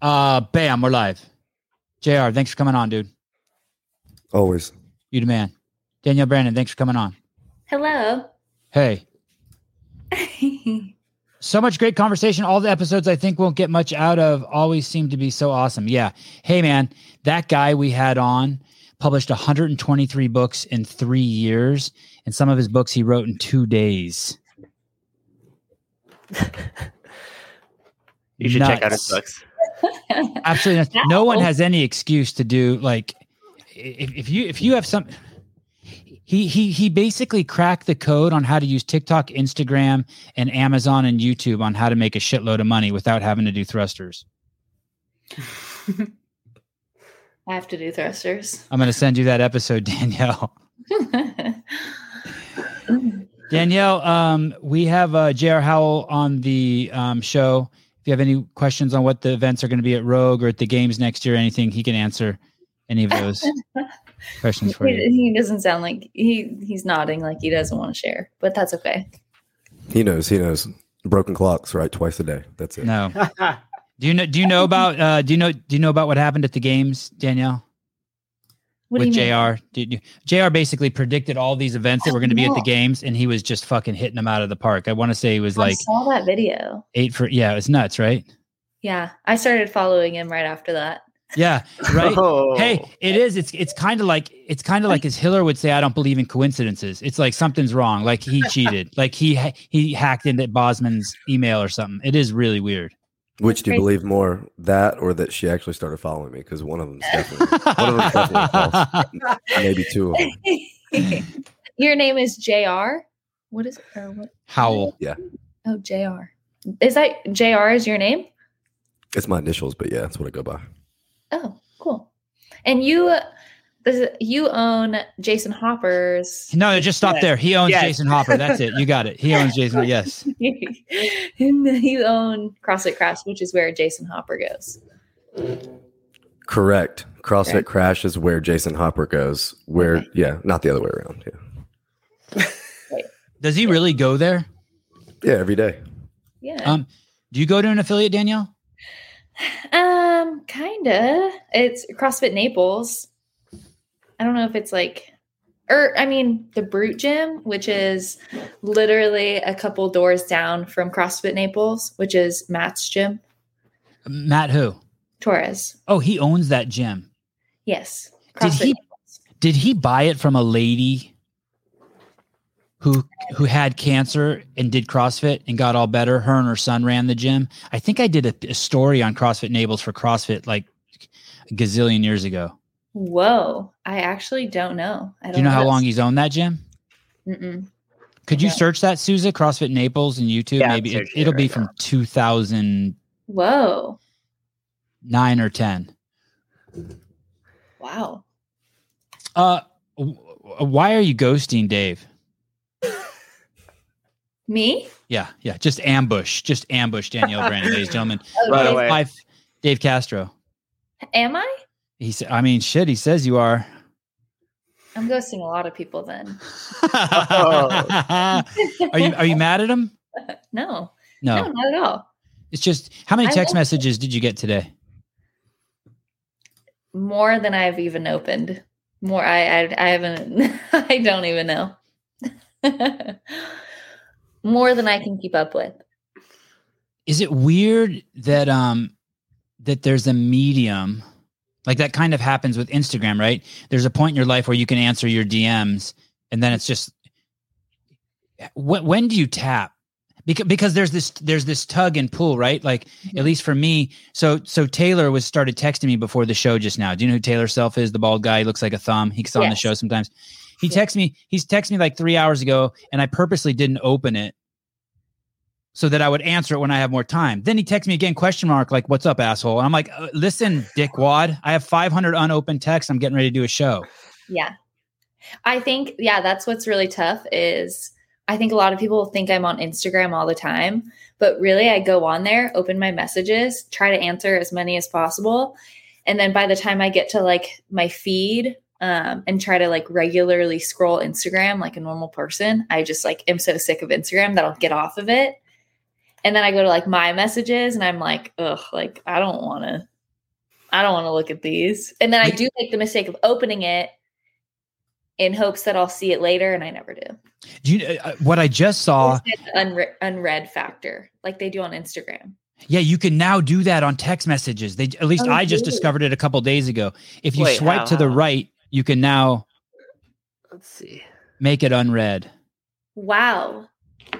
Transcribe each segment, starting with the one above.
Uh, bam, we're live. Jr. Thanks for coming on, dude. Always. You the man. Danielle Brandon, thanks for coming on. Hello. Hey, so much great conversation. All the episodes I think won't get much out of always seem to be so awesome. Yeah. Hey, man, that guy we had on published 123 books in three years, and some of his books he wrote in two days. You should check out his books. Absolutely. nuts. No one has any excuse to do like if, if you if you have some he he he basically cracked the code on how to use TikTok, Instagram, and Amazon and YouTube on how to make a shitload of money without having to do thrusters. I have to do thrusters. I'm going to send you that episode, Danielle. Danielle, um, we have uh, J.R. Howell on the um, show. If you have any questions on what the events are going to be at Rogue or at the games next year, anything, he can answer any of those questions for you. he, he doesn't sound like he he's nodding like he doesn't want to share, but that's okay. He knows. He knows. Broken clocks, right? Twice a day. That's it. No. Do you know? Do you know about? Uh, do you know? Do you know about what happened at the games, Danielle? What with do you? Jr. Did you, Jr. basically predicted all these events that were going to be at the games, and he was just fucking hitting them out of the park. I want to say he was I like saw that video. eight for. Yeah, it's nuts, right? Yeah, I started following him right after that. Yeah, right. Oh. Hey, it is. It's it's kind of like it's kind of like as Hiller would say, I don't believe in coincidences. It's like something's wrong. Like he cheated. Like he ha- he hacked into Bozman's email or something. It is really weird. Which do you believe more, that or that she actually started following me? Because one of them's definitely, one of them's definitely false. Maybe two of them. Your name is Jr. What is it? what? Howell. Yeah. Oh, Jr. Is that Jr. Is your name? It's my initials, but yeah, that's what I go by. Oh, cool. And you, this, you own Jason Hopper's. No, just stop Yes. there. He owns Yes. Jason Hopper. That's it. You got it. He owns Jason. Yes. you own CrossFit Crash, which is where Jason Hopper goes. Correct. CrossFit Okay. Crash is where Jason Hopper goes. Where, Okay. yeah, not the other way around. Yeah. Does he really go there? Yeah, every day. Yeah. Um, do you go to an affiliate, Danielle? Um, kinda. It's CrossFit Naples. I don't know if it's like, or I mean, the Brute Gym, which is literally a couple doors down from CrossFit Naples, which is Matt's gym. Matt who? Torres. Oh, he owns that gym. Yes. Did he- Naples. Did he buy it from a lady who who had cancer and did CrossFit and got all better? Her and her son ran the gym. I think I did a, a story on CrossFit Naples for CrossFit like a gazillion years ago. Whoa. I actually don't know. I don't Do you know how long he's owned that gym? Mm-mm. Could you Yeah. search that, Souza? CrossFit Naples and YouTube? Yeah, Maybe it, searching it it'll be right from now. 2009 Whoa. or 10. Wow. Uh, w- why are you ghosting Dave? Me? Yeah, yeah. Just ambush. Just ambush Danielle Brandon, ladies and gentlemen. Right Dave. away. Dave Castro. Am I? He said, I mean, shit, he says you are. I'm ghosting a lot of people then. are you are you mad at him? No. No. No, not at all. It's just how many text messages did you get today? More than I've even opened. More I I, I haven't I don't even know. More than I can keep up with. Is it weird that um that there's a medium like that kind of happens with Instagram, right? There's a point in your life where you can answer your DMs and then it's just when, when do you tap? Because because there's this there's this tug and pull, right? Like at mm-hmm. least for me. So so Taylor was started texting me before the show just now. Do you know who Taylor Self is? The bald guy, he looks like a thumb. He's on the show sometimes. He Yeah. texted me. He's texted me like three hours ago, and I purposely didn't open it so that I would answer it when I have more time. Then he texts me again, question mark, like, "What's up, asshole?" And I'm like, uh, "Listen, dickwad, I have 500 unopened texts. I'm getting ready to do a show." Yeah. I think yeah, that's what's really tough is I think a lot of people think I'm on Instagram all the time, but really I go on there, open my messages, try to answer as many as possible, and then by the time I get to like my feed um, and try to like regularly scroll Instagram like a normal person, I just like am so sick of Instagram that I'll get off of it. And then I go to like my messages and I'm like, ugh, like I don't want to, I don't want to look at these. And then I do make the mistake of opening it in hopes that I'll see it later, and I never do. Do you, uh, what I just saw? Unre- unread factor, like they do on Instagram. Yeah, you can now do that on text messages. They at least Oh, I just really? discovered it a couple days ago. If you Wait, swipe how- to the how? right, you can now Let's see. make it unread. Wow.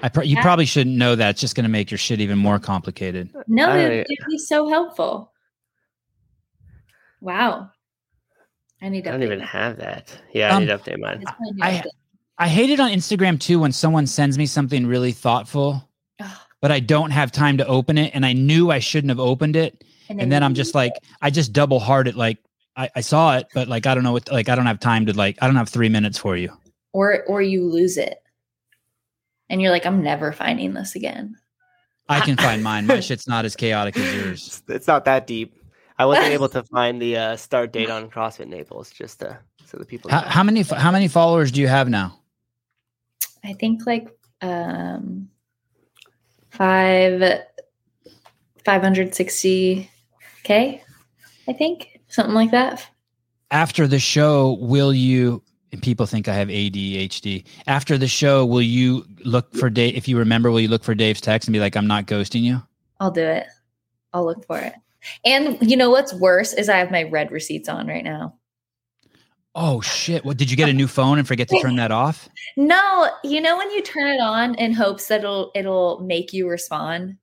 I pro- you Yeah. probably shouldn't know that. It's just going to make your shit even more complicated. No, I- it would be so helpful. Wow. I need to I don't even that. have that. Yeah, I Um, need to update mine. It's my new I- I hate it on Instagram too when someone sends me something really thoughtful, but I don't have time to open it, and I knew I shouldn't have opened it, and then I'm just like, I just double heart it. Like I, I saw it, but like I don't know what, like I don't have time to like, I don't have three minutes for you. or or you lose it, and you're like, I'm never finding this again. I can find mine. My shit's not as chaotic as yours. It's, it's not that deep. I wasn't able to find the uh, start date on CrossFit Naples, just uh, so the people. How, how many how many followers do you have now? I think like um five five hundred sixty k. I think something like that. After the show, will you? And people think I have ADHD. After the show, will you look for Dave? If you remember, will you look for Dave's text and be like, "I'm not ghosting you"? I'll do it. I'll look for it. And you know what's worse is I have my red receipts on right now. Oh shit! What did you get a new phone and forget to turn that off? No, you know when you turn it on in hopes that it'll it'll make you respond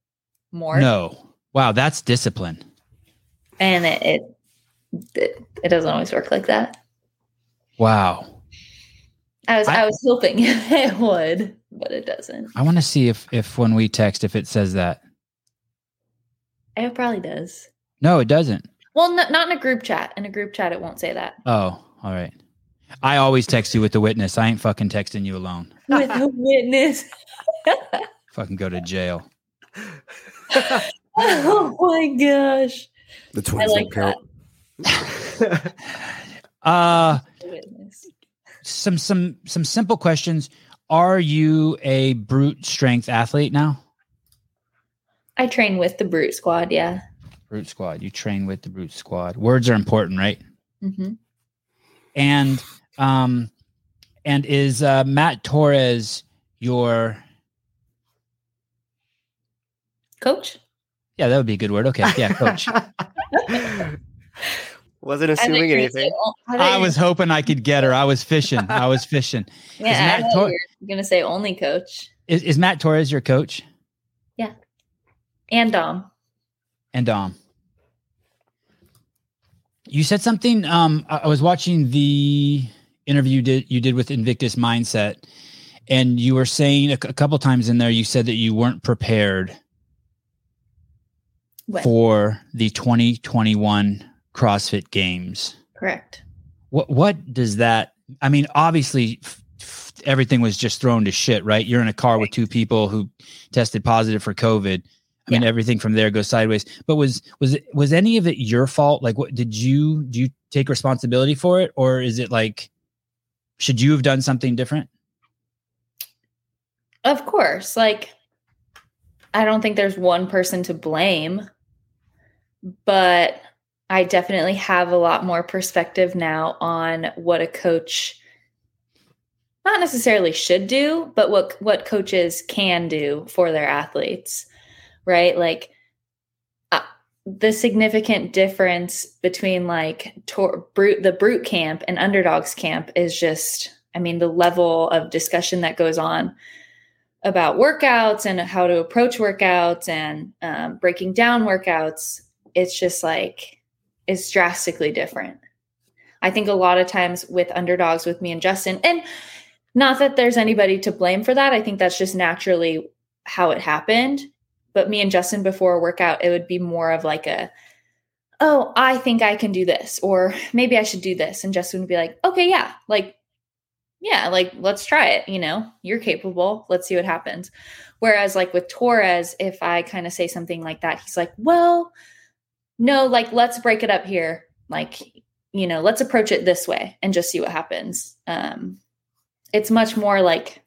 more. No. Wow, that's discipline. And it it it, it doesn't always work like that. Wow. I was I- I, was hoping it would, but it doesn't. I want to see if if when we text if it says that. It probably does. No, it doesn't. Well, n- not in a group chat. In a group chat, it won't say that. Oh, all right. I always text you with the witness. I ain't fucking texting you alone. With the witness. Fucking go to jail. oh my gosh. The twins like don't count. Uh A witness. Some some some simple questions. Are you a brute strength athlete now? I train with the Brute Squad. Yeah. Brute squad. You train with the brute squad. Words are important, right? hmm And um and is uh Matt Torres your Coach. yeah, that would be a good word. Okay. Yeah, coach. Wasn't I thought assuming you were say anything. o- I thought I was hoping I could get her. I was fishing. I was fishing. Yeah, is I Matt thought Tor- you were gonna say only coach Is, is Matt Torres your coach? Yeah, and Dom. and Dom. You said something. Um, I, I was watching the interview you did you did with Invictus Mindset, and you were saying a, a couple times in there. You said that you weren't prepared When? for the 2021 CrossFit Games. Correct. What what does that? I mean, obviously, f- f- everything was just thrown to shit, right? You're in a car with two people who tested positive for COVID. I mean, Yeah. everything from there goes sideways. But was was it was any of it your fault? Like, what did you do? You take responsibility for it, or is it like should you have done something different? Of course. Like, I don't think there's one person to blame, but I definitely have a lot more perspective now on what a coach not necessarily should do, but what what coaches can do for their athletes, right? Like uh, the significant difference between like tor- brute the brute camp and underdogs camp is just I mean the level of discussion that goes on about workouts and how to approach workouts and um, breaking down workouts it's just like it's drastically different i think a lot of times with underdogs with me and justin and not that there's anybody to blame for that i think that's just naturally how it happened but me and justin before a workout it would be more of like a oh i think i can do this or maybe i should do this and justin would be like okay yeah like yeah, like let's try it. You know, you're capable. Let's see what happens. Whereas, like with Torres, if I kind of say something like that, he's like, well, no, like let's break it up here. Like, you know, let's approach it this way and just see what happens. Um, it's much more like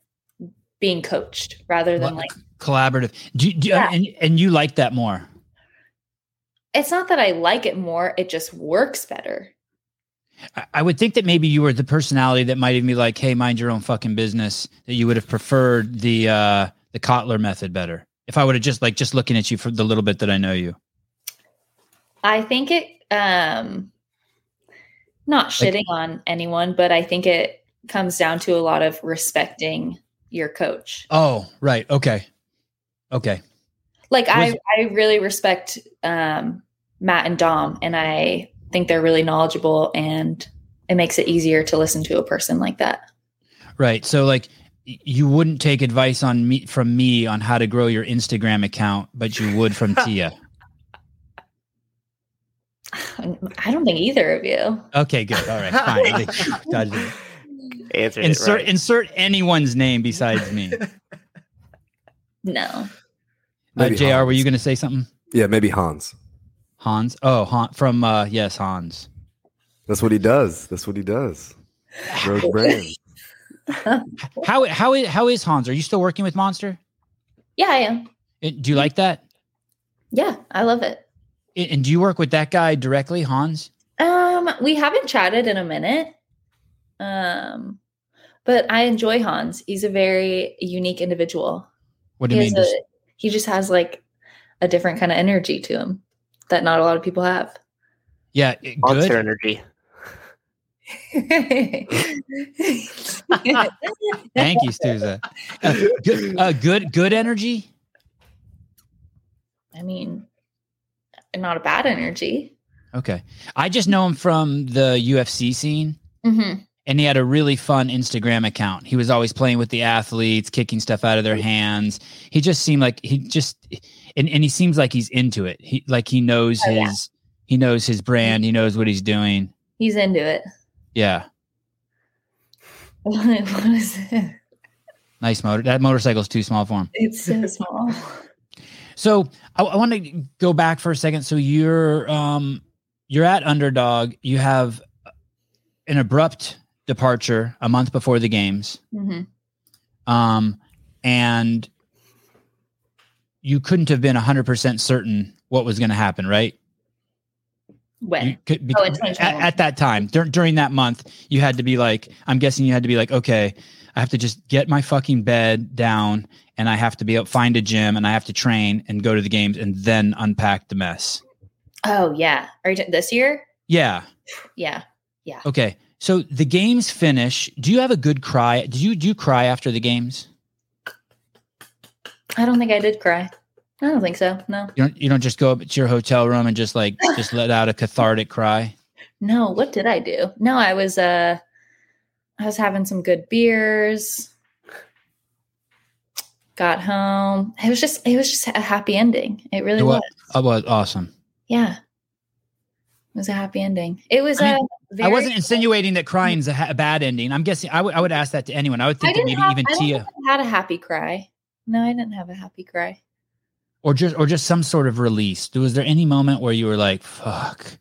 being coached rather than like collaborative. Do, you- do Yeah. and, and you like that more? It's not that I like it more, it just works better. I- I would think that maybe you were the personality that might even be like, "Hey, mind your own fucking business." That you would have preferred the uh the Cotler method better. If I would have just like just looking at you for the little bit that I know you. I think it um not shitting on anyone, but I think it comes down to a lot of respecting your coach. Oh, right. Okay. Okay. Like Was- I I really respect um Matt and Dom and I think they're really knowledgeable and it makes it easier to listen to a person like that. Right. So like you wouldn't take advice on me from me on how to grow your Instagram account, but you would from Tia. I don't think either of you. Okay, good. All right. Fine. Dodged. Answered insert it right. insert anyone's name besides me. No. Uh, Maybe Jr. Were you going to say something? Yeah, maybe Hans. Hans? Oh, Han, from uh yes, Hans. That's what he does. That's what he does. Grows brands. How how is how is Hans? Are you still working with Monster? Yeah, I am. Uh, Do you like that? Yeah, I love it. And do you work with that guy directly, Hans? Um, we haven't chatted in a minute. Um, but I enjoy Hans. He's a very unique individual. What do you has mean? a, he just has like a different kind of energy to him that not a lot of people have. yeah, Monster good. energy. Thank you, Stuza. Uh, good, uh, good, good energy. I mean, not a bad energy. Okay, I just know him from the UFC scene, Mm-hmm. and he had a really fun Instagram account. He was always playing with the athletes, kicking stuff out of their hands. He just seemed like he just, and, and he seems like he's into it. He like he knows Oh, yeah. his, he knows his brand. He knows what he's doing. He's into it. Yeah, what is it? nice motor. That motorcycle's too small for him. It's so small. So I, I want to go back for a second. So you're um you're at underdog. You have an abrupt departure a month before the games. hmm Um and you couldn't have been 100% certain what was going to happen, right? When? Could, Oh, at, at that time, dur- during that month, you had to be like, I'm guessing you had to be like, okay, I have to just get my fucking bed down and I have to be up, find a gym and I have to train and go to the games and then unpack the mess. Oh yeah. Are you t- this year? Yeah. Yeah. Yeah. Okay. So the games finish. Do you have a good cry? Do you do you cry after the games? I don't think I did cry. I don't think so. No. You don't you don't just go up to your hotel room and just like just let out a cathartic cry. No, what did I do? No, I was uh I was having some good beers. Got home. It was just it was just a happy ending. It really was. It wa- was. Oh, well, awesome. Yeah. It was a happy ending. It was I a mean, I wasn't insinuating that crying's a, ha- a bad ending. I'm guessing I would I would ask that to anyone. I would I think that maybe have, even I Tia had a happy cry. No, I didn't have a happy cry. or just or just some sort of release. Was there any moment where you were like, "Fuck,"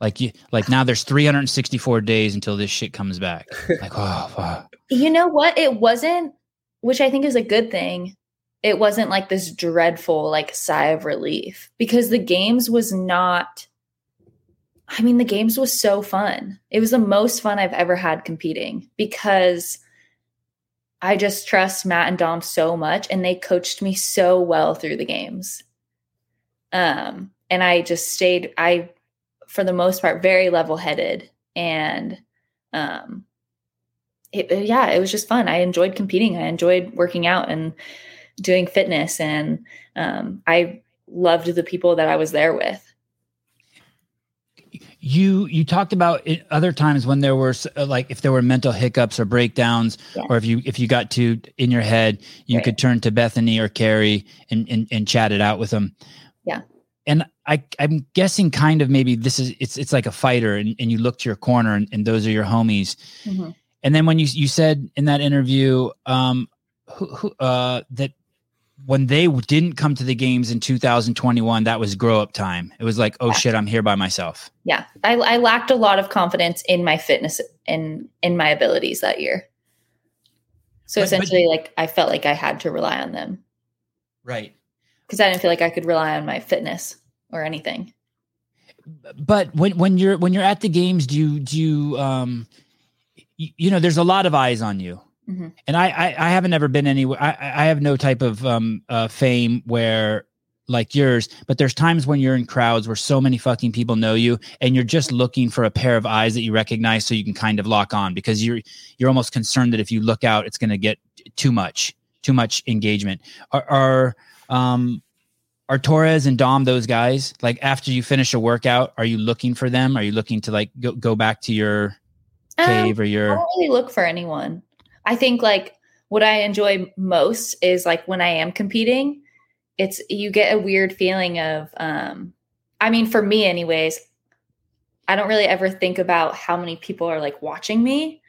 like you like now there's 364 days until this shit comes back. Like, oh fuck. You know what? It wasn't, which I think is a good thing. It wasn't like this dreadful like sigh of relief because the games was not I mean the games was so fun. It was the most fun I've ever had competing because I just trust Matt and Dom so much and they coached me so well through the games. Um and I just stayed I for the most part very level-headed and um it, yeah, it was just fun. I enjoyed competing. I enjoyed working out and doing fitness, and um, I loved the people that I was there with. you you talked about it other times when there were like if there were mental hiccups or breakdowns Yeah. or if you if you got to in your head you Right. could turn to bethany or carrie and, and and chat it out with them Yeah. And i i'm guessing kind of maybe this is it's it's like a fighter and, and you look to your corner and, and those are your homies and then when you you said in that interview um who, who uh that when they didn't come to the games in 2021 that was grow up time it was like oh Yeah. shit i'm here by myself Yeah, I, I lacked a lot of confidence in my fitness and in my abilities that year. So But- but- essentially, like I felt like I had to rely on them. Right. Because I didn't feel like I could rely on my fitness or anything. But when when you're when you're at the games, do you do you um you, you know there's a lot of eyes on you. Mhm. And I, I I haven't ever been anywhere. I I have no type of um uh fame where like yours, but there's times when you're in crowds where so many fucking people know you and you're just looking for a pair of eyes that you recognize so you can kind of lock on because you're you're almost concerned that if you look out it's going to get too much too much engagement are, are um are Torres and Dom those guys like after you finish a workout are you looking for them are you looking to like go, go back to your Um, cave or your I don't really look for anyone. I think like what I enjoy most is like when I am competing, it's you get a weird feeling of um I mean for me anyways, I don't really ever think about how many people are like watching me.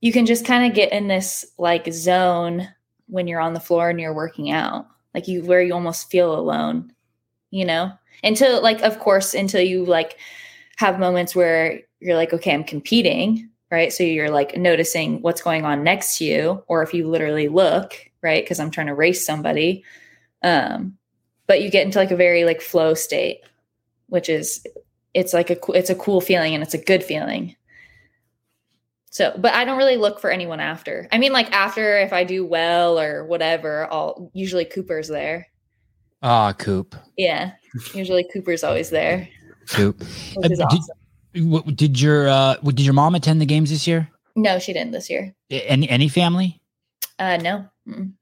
You can just kind of get in this like zone when you're on the floor and you're working out. Like you where you almost feel alone, you know? Until like of course until you like have moments where you're like okay, I'm competing, right? So you're like noticing what's going on next to you or if you literally look, right? Because I'm trying to race somebody. Um, but you get into like a very like flow state, which is it's like a it's a cool feeling and it's a good feeling. So, but I don't really look for anyone after. I mean, like after if I do well or whatever, I'll usually Cooper's there. ah coop Yeah, usually Cooper's always there, coop which is Uh, did- awesome. Did your uh did your mom attend the games this year No, she didn't this year. Any any family Uh, no. Mm-mm.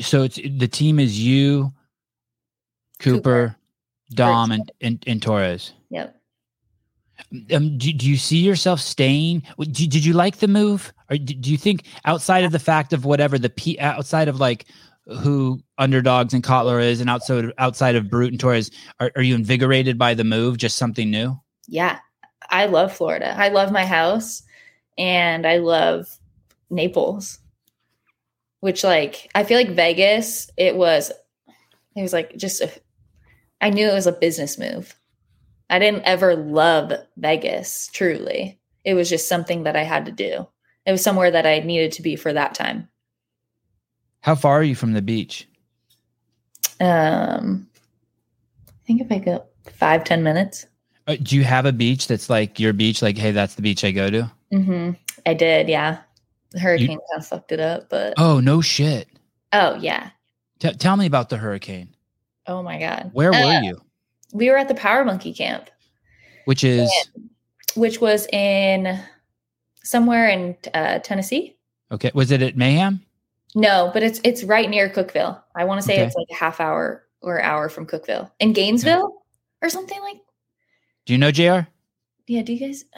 so it's the team is you cooper, Cooper. dom and, and and torres Yep. Um, do, do you see yourself staying? Did, did you like the move, or do, you think outside of the fact of whatever the P, outside of like who underdogs and Cotler is, and outside of, outside of Brute and Torres, are, are you invigorated by the move? Just something new? yeah, I love Florida. I love my house and I love Naples. Which like I feel like Vegas, it was it was like just a, I knew it was a business move. I didn't ever love Vegas, truly. It was just something that I had to do. It was somewhere that I needed to be for that time. How far are you from the beach? Um I think if I go five, ten minutes. Uh, do you have a beach that's like your beach? Like, hey, that's the beach I go to. Mm-hmm. I did, yeah. The hurricane kind of fucked it up, but Oh no, shit. oh yeah. T- tell me about the hurricane. Oh my god. Where Uh, were you? We were at the Power Monkey camp, Which is which was in somewhere in uh, Tennessee. okay. Was it at Mayhem? No, but it's it's right near Cookeville. I want to say Okay. it's like a half hour or hour from Cookeville in Gainesville or something like. Do you know Jr? Yeah, do you guys?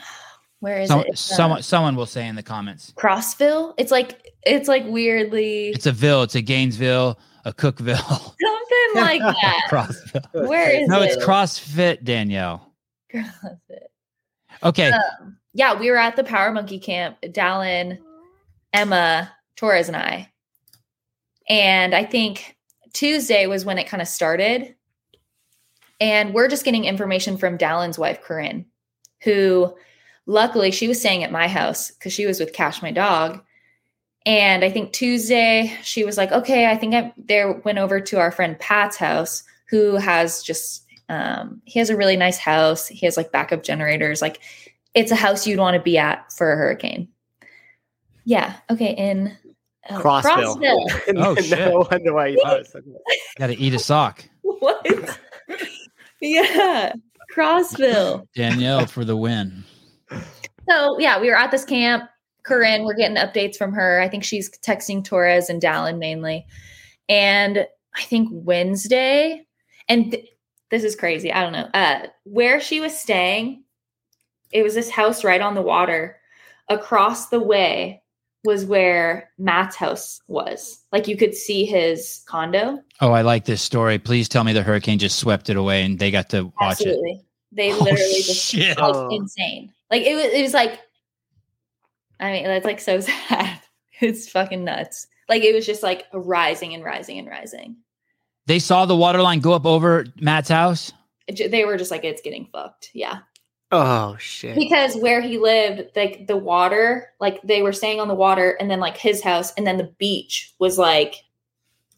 Where is Some, it? Uh, someone someone will say in the comments. Crossville. It's like it's like weirdly It's a ville. It's a Gainesville, a Cookeville. something like that. CrossFit. Where is it? No, it? it's CrossFit, Danielle. CrossFit. Okay. Um, yeah, we were at the Power Monkey camp, Dallin, Emma, Torres, and I. And I think Tuesday was when it kind of started. And we're just getting information from Dallin's wife, Corinne, who luckily she was staying at my house because she was with Cash, my dog. And I think Tuesday she was like, okay, I think I there went over to our friend Pat's house, who has just um, he has a really nice house. He has like backup generators. Like it's a house you'd want to be at for a hurricane. Yeah. Okay. In uh, Crossville. Crossville. Oh, shit. no wonder why you thought it was Got to eat a sock. what? yeah. Crossville. Danielle for the win. So yeah, we were at this camp. Corinne, we're getting updates from her. I think she's texting Torres and Dallin mainly. And I think Wednesday, and th- this is crazy. I don't know. Uh, where she was staying, it was this house right on the water. Across the way was where Matt's house was. Like you could see his condo. Oh, I like this story. Please tell me the hurricane just swept it away and they got to watch it. Absolutely. They Oh, literally just shit. Oh. insane. Like it was it was like I mean, that's like so sad. It's fucking nuts. Like it was just like rising and rising and rising. They saw the water line go up over Matt's house. They were just like, it's getting fucked. Yeah. Oh shit. Because where he lived, like the water, like they were staying on the water and then like his house and then the beach was like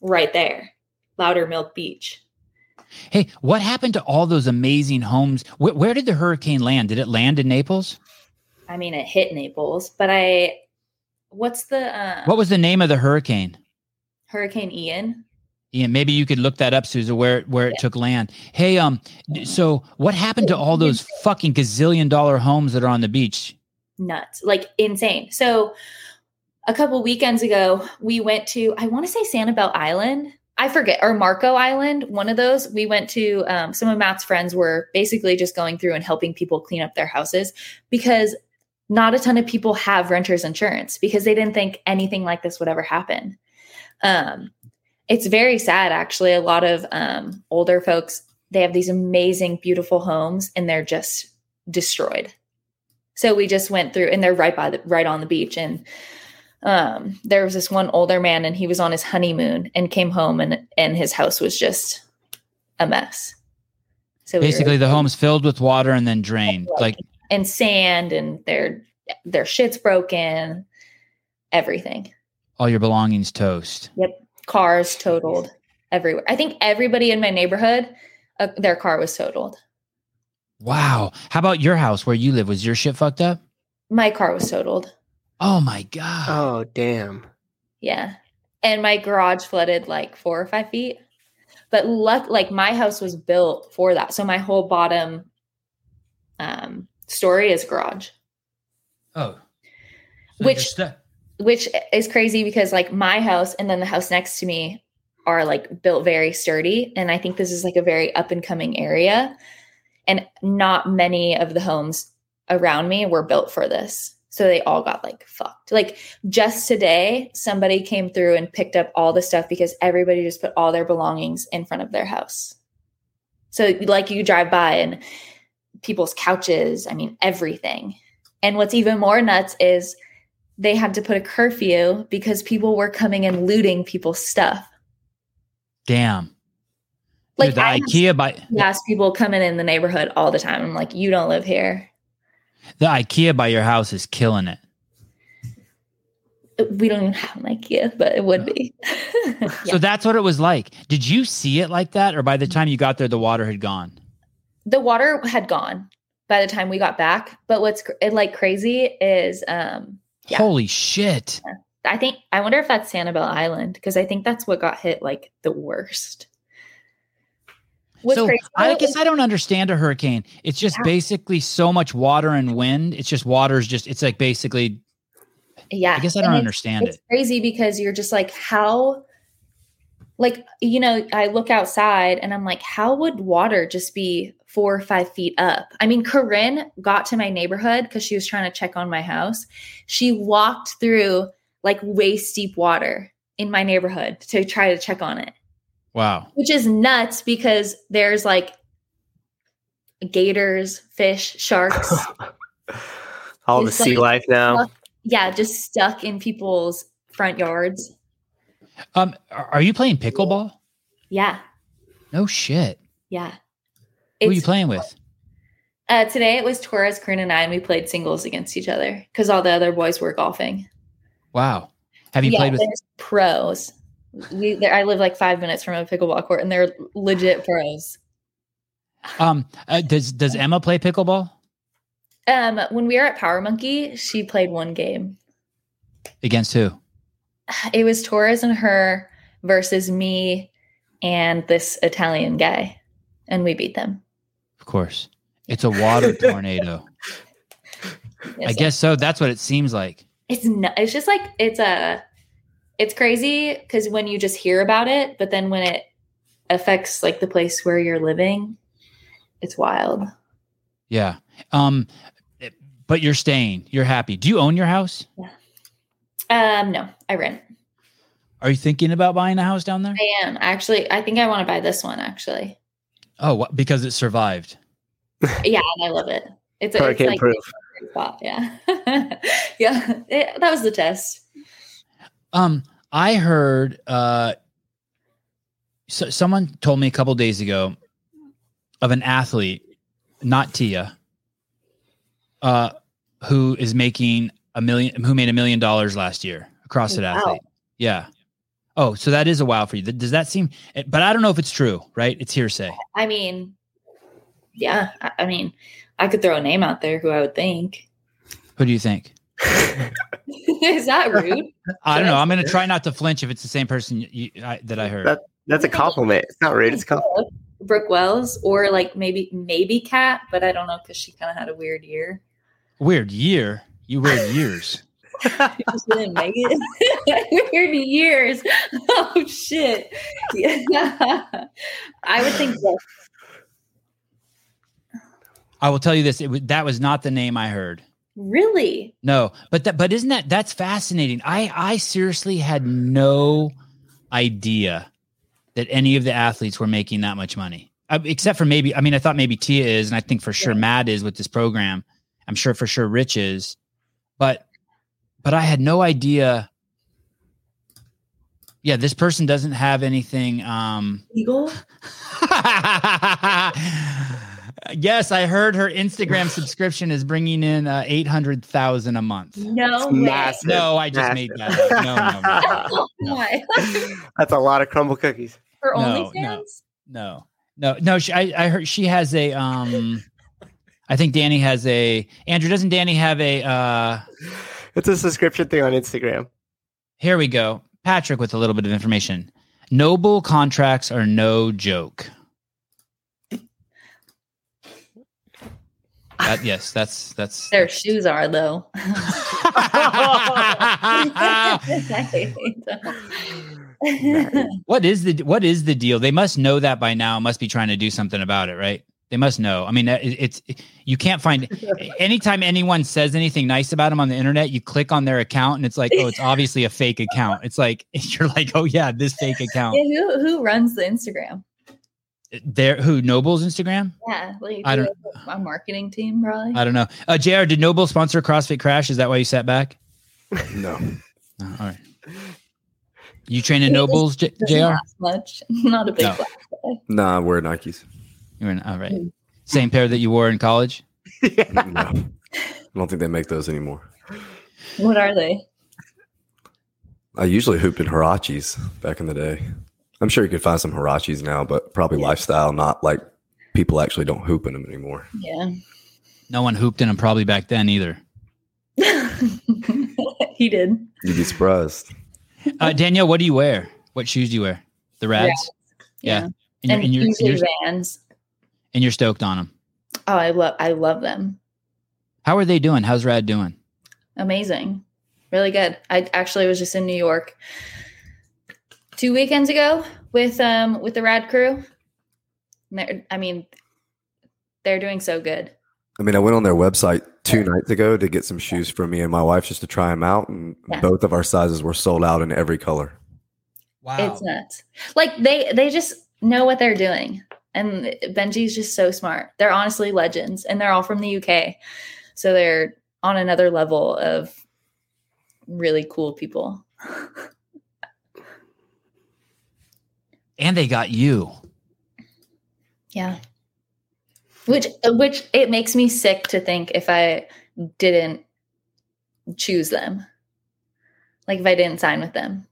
right there. Lowdermilk Beach. Hey, what happened to all those amazing homes? Where, where did the hurricane land? Did it land in Naples? I mean, it hit Naples, but I, what's the uh, What was the name of the hurricane? Hurricane Ian? Yeah, maybe you could look that up, Susan, where where it took land. Hey, um, so what happened to all those fucking gazillion dollar homes that are on the beach? Nuts, like insane. So, a couple weekends ago, we went to I want to say Sanibel Island. I forget or Marco Island. One of those. We went to. Um, some of Matt's friends were basically just going through and helping people clean up their houses because not a ton of people have renters insurance because they didn't think anything like this would ever happen. Um, it's very sad, actually. A lot of um, older folks they have these amazing, beautiful homes, and they're just destroyed. So we just went through, and they're right by the right on the beach. And um, there was this one older man, and he was on his honeymoon and came home, and and his house was just a mess. So we were- Basically, the home's filled with water and then drained. Like, and sand, and their their shit's broken, everything. all your belongings toast. Yep. Cars totaled everywhere. I think everybody in my neighborhood, uh, their car was totaled. Wow. How about your house where you live? Was your shit fucked up? My car was totaled. Oh my god. Oh damn. Yeah. And my garage flooded like four or five feet. But luck like my house was built for that. So my whole bottom um story is garage. Oh. Which- just, uh, Which is crazy because like my house and then the house next to me are like built very sturdy. And I think this is like a very up and coming area. And not many of the homes around me were built for this. So they all got like fucked. Like just today, somebody came through and picked up all the stuff because everybody just put all their belongings in front of their house. So like you drive by and people's couches, I mean everything. And what's even more nuts is they had to put a curfew because people were coming and looting people's stuff. damn. Like Dude, the I IKEA by ask people coming in the neighborhood all the time. I'm like, you don't live here. the IKEA by your house is killing it. We don't even have an IKEA, but it would be. So that's what it was like. Did you see it like that, or by the time you got there, the water had gone? The water had gone by the time we got back. But what's cr- like crazy is, um, Yeah. Holy shit! I think I wonder if that's Sanibel Island because I think that's what got hit like the worst. What's so crazy I guess is- I don't understand a hurricane. It's just Yeah. basically so much water and wind. It's just water's just. It's like basically. yeah, I guess I don't it's- understand it's it. crazy because you're just like how like you know i look outside and i'm like how would water just be four or five feet up i mean corinne got to my neighborhood because she was trying to check on my house she walked through like waist deep water in my neighborhood to try to check on it Wow. which is nuts because there's like gators fish sharks All the sea like- life now. yeah just stuck in people's front yards Um, are are you playing pickleball? yeah No shit. yeah Who are you playing with? Uh, today it was Torres, Corinne, and I, and we played singles against each other because all the other boys were golfing. Wow. Have you yeah, played with? pros. We, I live like five minutes from a pickleball court, and they're legit pros. Um, uh, does does Emma play pickleball Um, when we were at Power Monkey, she played one game. against who? It was Torres and her versus me and this Italian guy, and we beat them. Of course, it's a water tornado. I It's- guess so. That's what it seems like. it's not, it's just like it's a it's crazy because when you just hear about it, but then when it affects like the place where you're living, it's wild. Yeah. Um, but you're staying. You're happy. Do you own your house? Yeah. Um, no, I rent. Are you thinking about buying a house down there? I am actually. I think I want to buy this one actually. Oh, what, because it survived. Yeah, and I love it. It's, it's Hurricane like proof. spot. Yeah, yeah. It- that was the test. Um, I heard uh, so, someone told me a couple days ago of an athlete, not Tia, uh, who is making a million, who made a million dollars last year, a CrossFit Wow. athlete. Yeah, Oh, so that is a wow for you. Does that seem? eh, But I don't know if it's true. Right? It's hearsay. I mean, yeah. I, I mean, I could throw a name out there who I would think. Who do you think? Is that rude? I don't Should know. I I'm going to say try not to flinch if it's the same person you, I, that I heard. That- That's a compliment. It's not rude. It's a compliment. Brooke Wells or like maybe maybe Cat, but I don't know because she kind of had a weird year. Weird year. You weird years. She just didn't make it. weird years. Oh shit. Yeah. I would think that. I will tell you this. It that was not the name I heard. Really? No, but that, but isn't that that's fascinating? I I seriously had no idea that any of the athletes were making that much money, uh, except for maybe. I mean, I thought maybe Tia is, and I think for sure Yeah. Matt is with this program. I'm sure for sure Rich is, but but I had no idea. Yeah, this person doesn't have anything. Um, Eagle? yes, I heard her Instagram subscription is bringing in uh, eight hundred thousand a month. No It's way. massive. No, I just made that up. No, no, no. My. That's a lot of Crumbl cookies. Her No, OnlyFans? no. No, no, no. She, I, I heard she has a. Um, I think Danny has a. Andrew, doesn't Danny have a? Uh, It's a subscription thing on Instagram. here we go. Patrick with a little bit of information. NOBULL contracts are no joke. That, yes, that's that's. Their shoes are though. what is the what is the deal? They must know that by now. Must be trying to do something about it, right? They must know. I mean, it, it's you can't find anytime anyone says anything nice about them on the internet. You click on their account and it's like, oh, it's obviously a fake account. It's like you're like, oh yeah, this fake account. Yeah, who who runs the Instagram? There, who NOBULL's Instagram? Yeah, like I don't- my marketing team probably. I don't know. Uh, Jr. Did Noble sponsor CrossFit Crash? Is that why you sat back? No. Oh, all right. You train in NOBULLs, J- Doesn't Jr. much. Not a big No. Nah, I wear Nikes. You're in. All right. Same pair that you wore in college. No. I don't think they make those anymore. What are they? I usually hooped in Huaraches back in the day. I'm sure you could find some Huaraches now, but probably Yeah. lifestyle, not like people actually don't hoop in them anymore. Yeah. No one hooped in them probably back then either. he did. You'd be surprised. Uh, Danielle, what do you wear? What shoes do you wear? The Rads. Yeah. And, you're, And, and, you're, usually you're, Vans. And you're stoked on them. Oh, I love I love them. How are they doing? How's Rad doing? Amazing. Really good. I actually was just in New York two weekends ago with um with the rad crew. And they're- I mean, they're doing so good. I mean, I went on their website two nights ago to get some shoes for me and my wife just to try them out, and Yeah. both of our sizes were sold out in every color. Wow. It's nuts. Like they they just know what they're doing. And Benji's just so smart. They're honestly legends and they're all from the UK. So they're on another level of really cool people. and they got you. Yeah. Which which it makes me sick to think if I didn't choose them. Like if I didn't sign with them.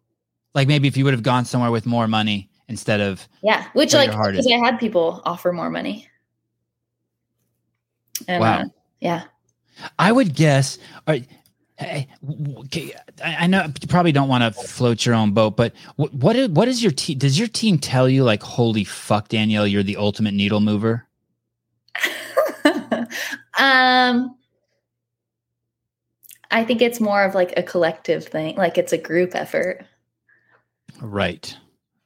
Like maybe if you would have gone somewhere with more money instead of Yeah. Which like because. I had people offer more money. And Wow. uh, yeah. I would guess. Right, hey, okay, I know you probably don't want to float your own boat, but what what is, what is your team? Does your team tell you like, "Holy fuck, Danielle, you're the ultimate needle mover"? um I think it's more of like a collective thing, like it's a group effort. Right.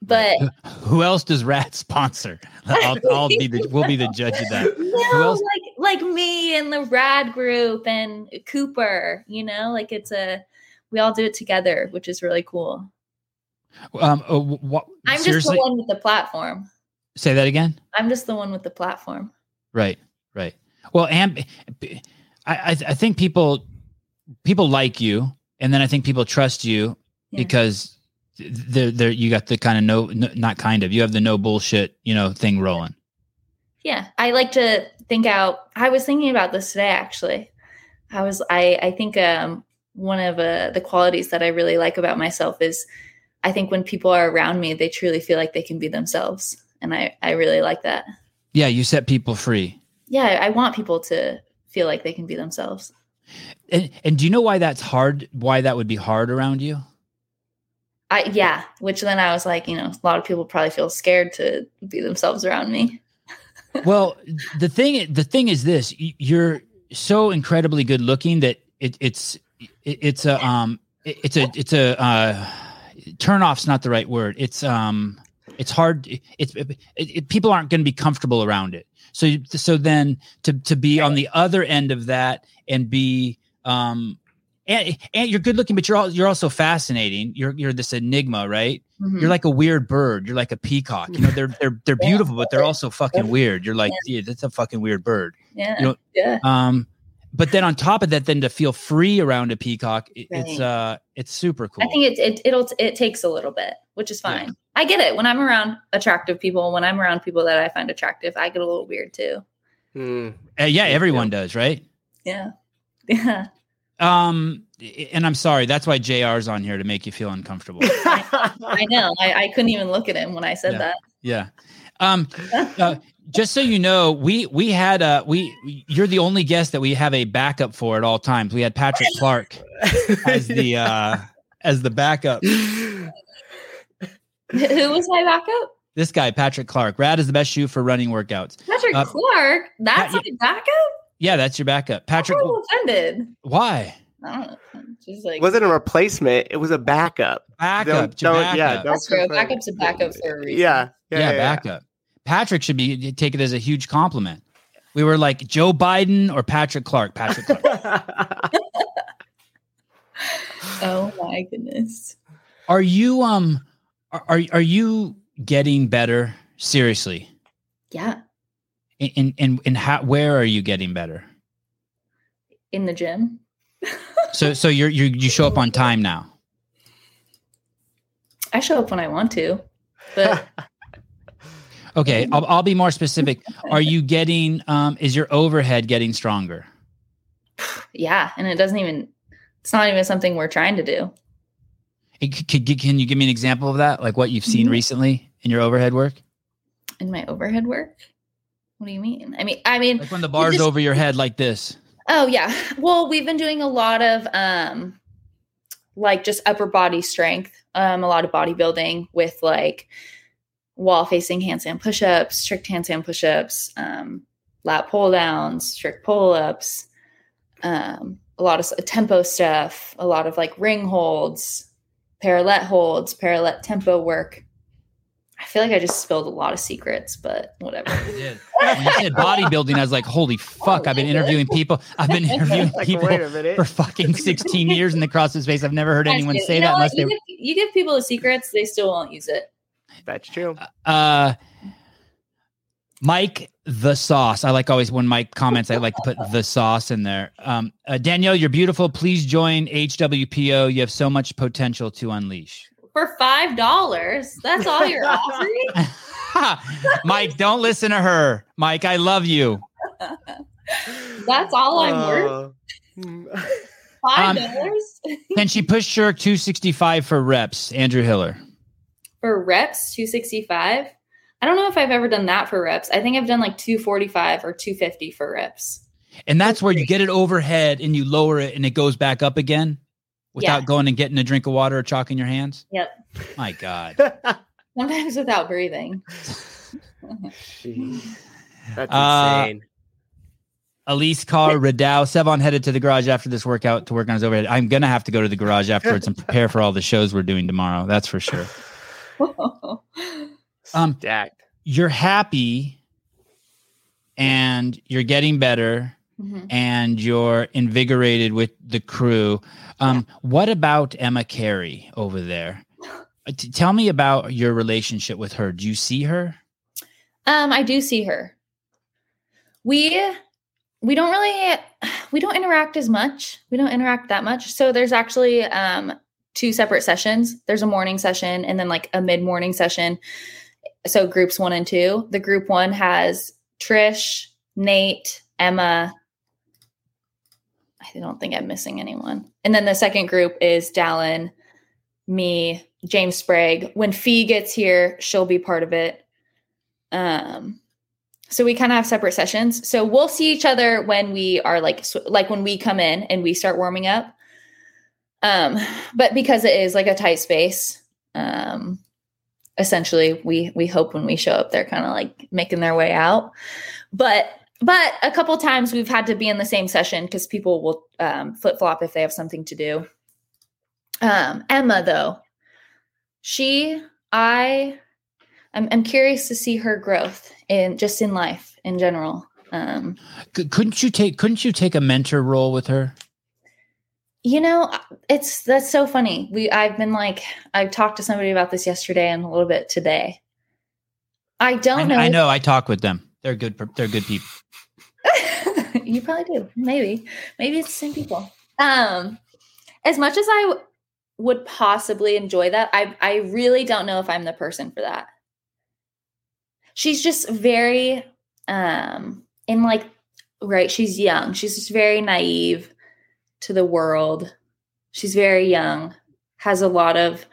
But Who else does Rad sponsor? I'll, I'll be the we'll be the judge of that. no, else? like like me and the rad group and Cooper, you know, like it's a we all do it together, which is really cool. Um, uh, what, I'm just seriously, the one with the platform. say that again. I'm just the one with the platform. Right, right. Well, and I, I, I think people people like you, and then I think people trust you Yeah. because they're, they're you got the kind of no, no, not kind of you have the no bullshit you know thing rolling. Yeah, I like to think out. I was thinking about this today actually. I was I I think um one of uh, the qualities that I really like about myself is I think when people are around me, they truly feel like they can be themselves. And I, I really like that. Yeah, you set people free. Yeah, I want people to feel like they can be themselves. And and do you know why that's hard? Why that would be hard around you? I yeah, which then I was like, you know, a lot of people probably feel scared to be themselves around me. well, the thing the thing is this: you're so incredibly good looking that it, it's it, it's a um it, it's a it's a uh, turn off's not the right word. It's um it's hard. It's it, it, people aren't going to be comfortable around it. So so then to to be on the other end of that and be um and and you're good looking, but you're all, you're also fascinating. You're you're this enigma, right? Mm-hmm. You're like a weird bird. You're like a peacock. You know, they're they're they're beautiful, but they're also fucking weird. You're like, yeah, that's a fucking weird bird. Yeah. You know, yeah. Um, but then on top of that, then to feel free around a peacock, it, right. it's uh, it's super cool. I think it it it'll it takes a little bit, which is fine. Yeah. I get it. When I'm around attractive people, when I'm around people that I find attractive, I get a little weird too. Mm. Uh, yeah, everyone does, right? Yeah. Yeah. Um, and I'm sorry, that's why JR's on here to make you feel uncomfortable. I know. I, I, couldn't even look at him when I said yeah. that. Yeah. Um, uh, just so you know, we we had a we you're the only guest that we have a backup for at all times. We had Patrick Clark as the uh as the backup. Who was my backup? This guy, Patrick Clark. Rad is the best shoe for running workouts. Patrick uh, Clark? That's Pat, my backup? Yeah, that's your backup. Patrick. I'm offended. Why? I don't know. Just like wasn't a replacement. It was a backup. Backup. Don't, don't, backup. Yeah, that's true. Backup's a backup for a reason. Yeah. Yeah, yeah, yeah backup. Patrick should be take it as a huge compliment. We were like Joe Biden or Patrick Clark. Patrick Clark. oh my goodness. Are you um are are you getting better? Seriously. Yeah. In in in how where are you getting better? In the gym. so so you're you you show up on time now. I show up when I want to. But Okay, I'll, I'll be more specific. Are you getting? Um, is your overhead getting stronger? Yeah, and it doesn't even. It's not even something we're trying to do. Can, can you give me an example of that? Like what you've seen mm-hmm. recently in your overhead work? In my overhead work? What do you mean? I mean, I mean, like when the bar's just, over your head like this. Oh yeah. Well, we've been doing a lot of um, like just upper body strength, um, a lot of bodybuilding with like wall facing handstand push ups, strict handstand push ups, um, lat pull downs, strict pull ups, um, a lot of tempo stuff, a lot of like ring holds, parallel holds, parallel tempo work. I feel like I just spilled a lot of secrets, but whatever. You did. When you said bodybuilding, I was like, holy fuck, I've been interviewing people. I've been interviewing like, people for fucking 16 years in the CrossFit space. I've never heard anyone say that unless you they. Give, you give people the secrets, they still won't use it. That's true. Uh, Mike the sauce. I like always when Mike comments, I like to put the sauce in there. Um, uh, Danielle, you're beautiful. Please join HWPO. You have so much potential to unleash. For five dollars, that's all you're offering. Mike, don't listen to her. Mike, I love you. that's all I'm uh, worth. Five um, dollars. Um, can she push jerk 265 for reps? Andrew Hiller for reps 265 i don't know if i've ever done that for reps i think i've done like 245 or 250 for reps and that's where you get it overhead and you lower it and it goes back up again without yeah. going and getting a drink of water or chalk in your hands yep my god sometimes without breathing that's uh, insane Elise Carr Ridow. Sevan headed to the garage after this workout to work on his overhead. I'm gonna have to go to the garage afterwards and prepare for all the shows we're doing tomorrow. That's for sure. um, Stacked. You're happy and you're getting better mm-hmm. and you're invigorated with the crew. Um, yeah. What about Emma Cary over there? T- tell me about your relationship with her. Do you see her? Um, I do see her. We we don't really we don't interact as much. We don't interact that much. So there's actually um two separate sessions. There's a morning session and then like a mid morning session. So groups one and two. The group one has Trish, Nate, Emma. I don't think I'm missing anyone. And then the second group is Dallin, me, James Sprague. When Fee gets here, she'll be part of it. Um, so we kind of have separate sessions. So we'll see each other when we are like like when we come in and we start warming up. Um, but because it is like a tight space, um, essentially we we hope when we show up they're kind of like making their way out. But but a couple times we've had to be in the same session because people will um, flip flop if they have something to do. Um, Emma though, she I I'm, I'm curious to see her growth in just in life in general. Um, C- couldn't you take couldn't you take a mentor role with her? you know, it's that's so funny. We I've been like I talked to somebody about this yesterday and a little bit today. I don't I, know. I know. I talk with them. They're good. They're good people. you probably do. Maybe. Maybe it's the same people. Um, as much as I w- would possibly enjoy that, I I really don't know if I'm the person for that. She's just very um in like right, she's young. She's just very naive to the world. She's very young, has a lot of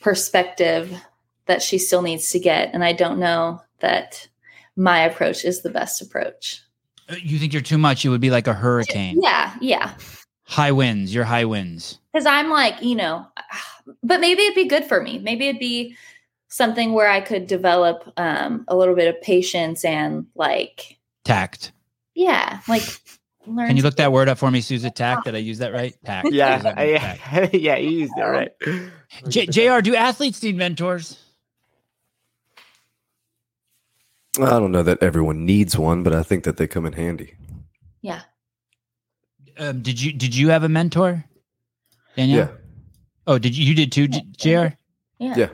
perspective that she still needs to get and I don't know that my approach is the best approach. You think you're too much? It would be like a hurricane. Yeah, yeah. High winds. You're high winds. Because I'm like, you know, but maybe it'd be good for me. Maybe it'd be something where I could develop um, a little bit of patience and like, Tact. yeah, like learn. Can you look that word up for me, Susan? Tact. Did I use that right? Tact. Yeah, Susan, I- tact. yeah, you used it right. J- Jr. Do athletes need mentors? I don't know that everyone needs one, but I think that they come in handy. yeah. Um, did you did you have a mentor, Danielle? Yeah. Oh, did you? You did too, J- Jr. Yeah. Yeah.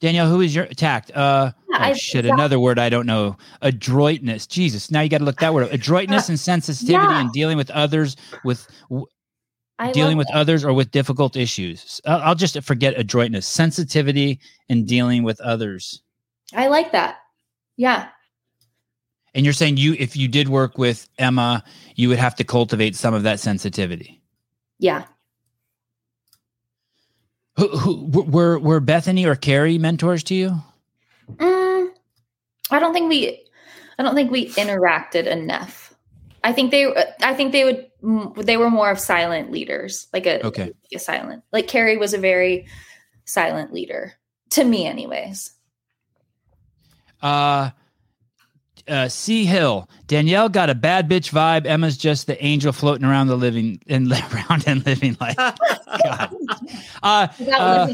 Danielle, who is your tact? Uh, Yeah, oh I- shit, yeah. another word I don't know. Adroitness. Jesus, now you got to look that word up. Adroitness and sensitivity Yeah. and dealing with others with I dealing love with others or with difficult issues. I'll, I'll just forget adroitness, sensitivity, and dealing with others. I like that. Yeah. And you're saying you, if you did work with Emma, you would have to cultivate some of that sensitivity. Yeah. Who, who were were Bethany or Carrie mentors to you? Mm, I don't think we, I don't think we interacted enough. I think they, I think they would, they were more of silent leaders, like a, Okay. a silent, like Carrie was a very silent leader to me anyways. Uh, uh, C Hill. Danielle got a bad bitch vibe. Emma's just the angel floating around the living and around and living life. God. Uh, uh,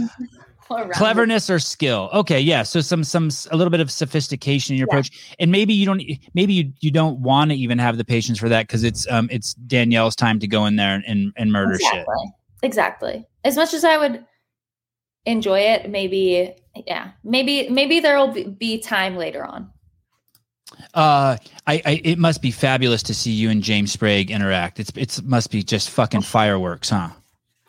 cleverness or skill. Okay, yeah. So some some a little bit of sophistication in your Yeah. approach, and maybe you don't maybe you, you don't want to even have the patience for that because it's um it's Danielle's time to go in there and and murder shit. exactly. Exactly. As much as I would enjoy it, maybe yeah, maybe maybe there'll be, time later on. Uh, I, I it must be fabulous to see you and James Sprague interact. It's it's must be just fucking fireworks, huh?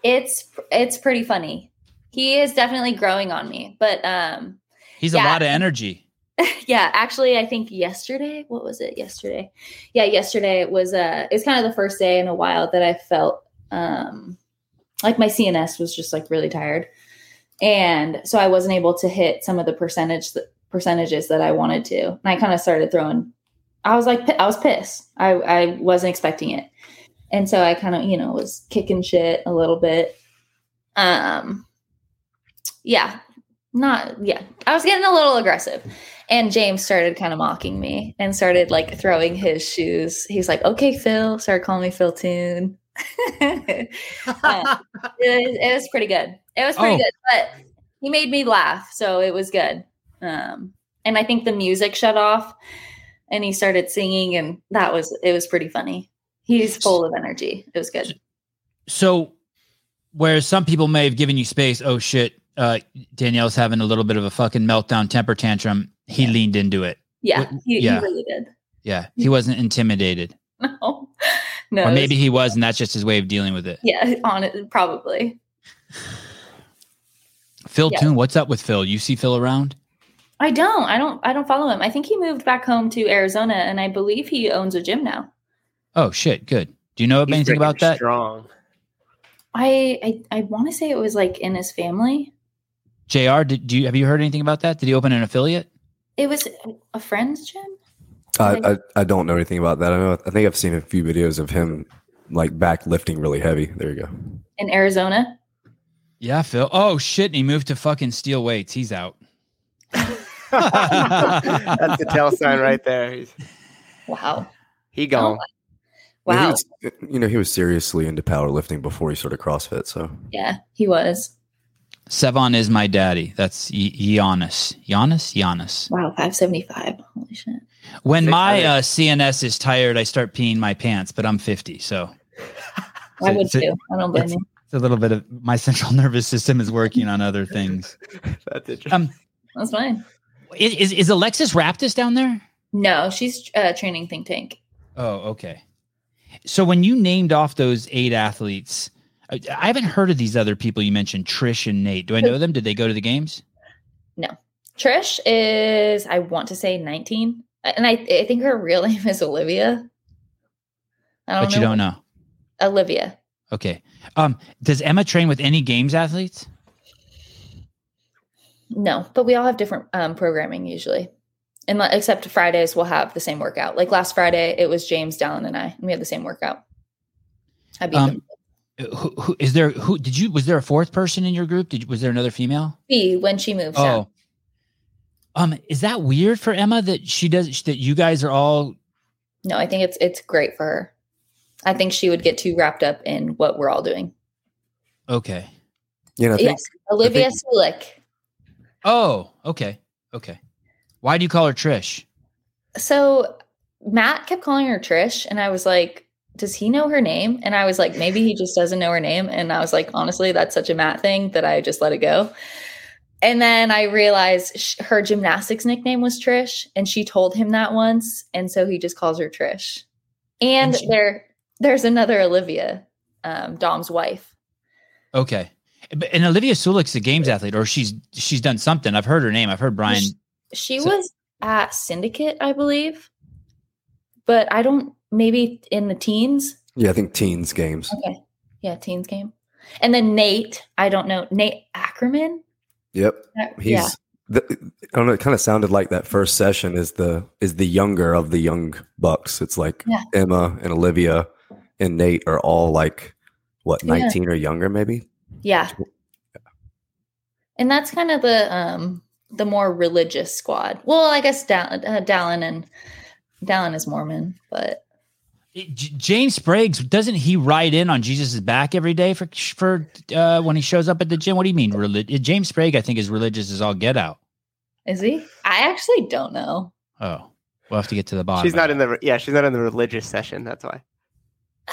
It's it's pretty funny. He is definitely growing on me, but um He's a lot of energy. yeah, actually I think yesterday, what was it? Yesterday. Yeah, yesterday it was uh it's kind of the first day in a while that I felt um like my CNS was just like really tired. And so I wasn't able to hit some of the percentage percentages that I wanted to. And I kind of started throwing I was like I was pissed. I I wasn't expecting it. And so I kind of, you know, was kicking shit a little bit. Um yeah, not yeah. I was getting a little aggressive. And James started kind of mocking me and started like throwing his shoes. He's like, "Okay, Phil." Started calling me Phil Toon. it, was, it was pretty good. It was pretty Oh. good, but he made me laugh, so it was good. Um, and I think the music shut off, and he started singing, and that was it was pretty funny. He's full of energy. It was good. So, whereas some people may have given you space, oh shit, uh, Danielle's having a little bit of a fucking meltdown, temper tantrum. He Yeah. leaned into it. Yeah, he, yeah. he really did. Yeah, he wasn't intimidated, No, no, or it was- maybe he was, and that's just his way of dealing with it. yeah, on it probably. Phil Yeah. Toon, what's up with Phil? You see Phil around? I don't. I don't. I don't follow him. I think he moved back home to Arizona, and I believe he owns a gym now. Oh shit, good. Do you know He's anything about that? Strong. I I, I want to say it was like in his family. Jr. Did do you have you heard anything about that? Did he open an affiliate? It was a friend's gym. I, I I don't know anything about that. I know. I think I've seen a few videos of him like back lifting really heavy. There you go. in Arizona. Yeah, Phil. Oh shit! And he moved to fucking steel weights. He's out. That's the tell sign right there. He's, Wow. he gone. I mean, he Wow. was- you know, he was seriously into powerlifting before he started CrossFit. So Yeah, he was. Sevan is my daddy. That's y- Giannis. Giannis. Giannis. Wow, 575. Holy shit. When my uh, CNS is tired, I start peeing my pants. But I'm 50, so I would so too. I don't blame you. It's a little bit of my central nervous system is working on other things. That's interesting. Um, That's fine. is is, is Alexis Raptis down there? No, she's uh, training think tank. Oh, okay. So when you named off those eight athletes, I, I haven't heard of these other people you mentioned, Trish and Nate. Do I know them? Did they go to the games? No. Trish is, I want to say 19. And I, I think her real name is Olivia. I don't But know. you don't know. Olivia. Okay. Um, does Emma train with any games athletes? No, but we all have different um, programming usually. And like, except Fridays, we'll have the same workout. Like last Friday, it was James, Dallin, and I, and we had the same workout. I beat Um, them. Who, who is there? Who did you? Was there a fourth person in your group? Did was there another female? B when she moved. Oh, um, is that weird for Emma that she does that? You guys are all No, I think it's it's great for her. I think she would get too wrapped up in what we're all doing. okay. you know, I think yes, Olivia Sulek. Oh, okay, okay. Why do you call her Trish? So Matt kept calling her Trish, and I was like, "Does he know her name?" And I was like, "Maybe he just doesn't know her name." And I was like, "Honestly, that's such a Matt thing that I just let it go." And then I realized sh- her gymnastics nickname was Trish, and she told him that once, and so he just calls her Trish. And, And she- there, there's another Olivia, um, Dom's wife. Okay. And Olivia Sulek's a games athlete, or she's she's done something. I've heard her name. I've heard Brian. She So- was at Syndicate, I believe, but I don't. Maybe in the teens. yeah, I think teens games. Okay. Yeah, teens game. And then Nate, I don't know, Nate Ackerman. Yep, he's. yeah. The, I don't know. It kind of sounded like that first session is the is the younger of the young bucks. It's like Yeah. Emma and Olivia and Nate are all like what Yeah. nineteen or younger, maybe. Yeah. And that's kind of the um the more religious squad. Well, I guess Dallin, uh, Dallin and Dallin is Mormon, but J- James Sprague doesn't he ride in on Jesus' back every day for for uh, when he shows up at the gym? What do you mean? Relig- James Sprague, I think, is religious as all get out. is he? I actually don't know. Oh, we'll have to get to the bottom. She's not in the yeah. She's not in the religious session. That's why.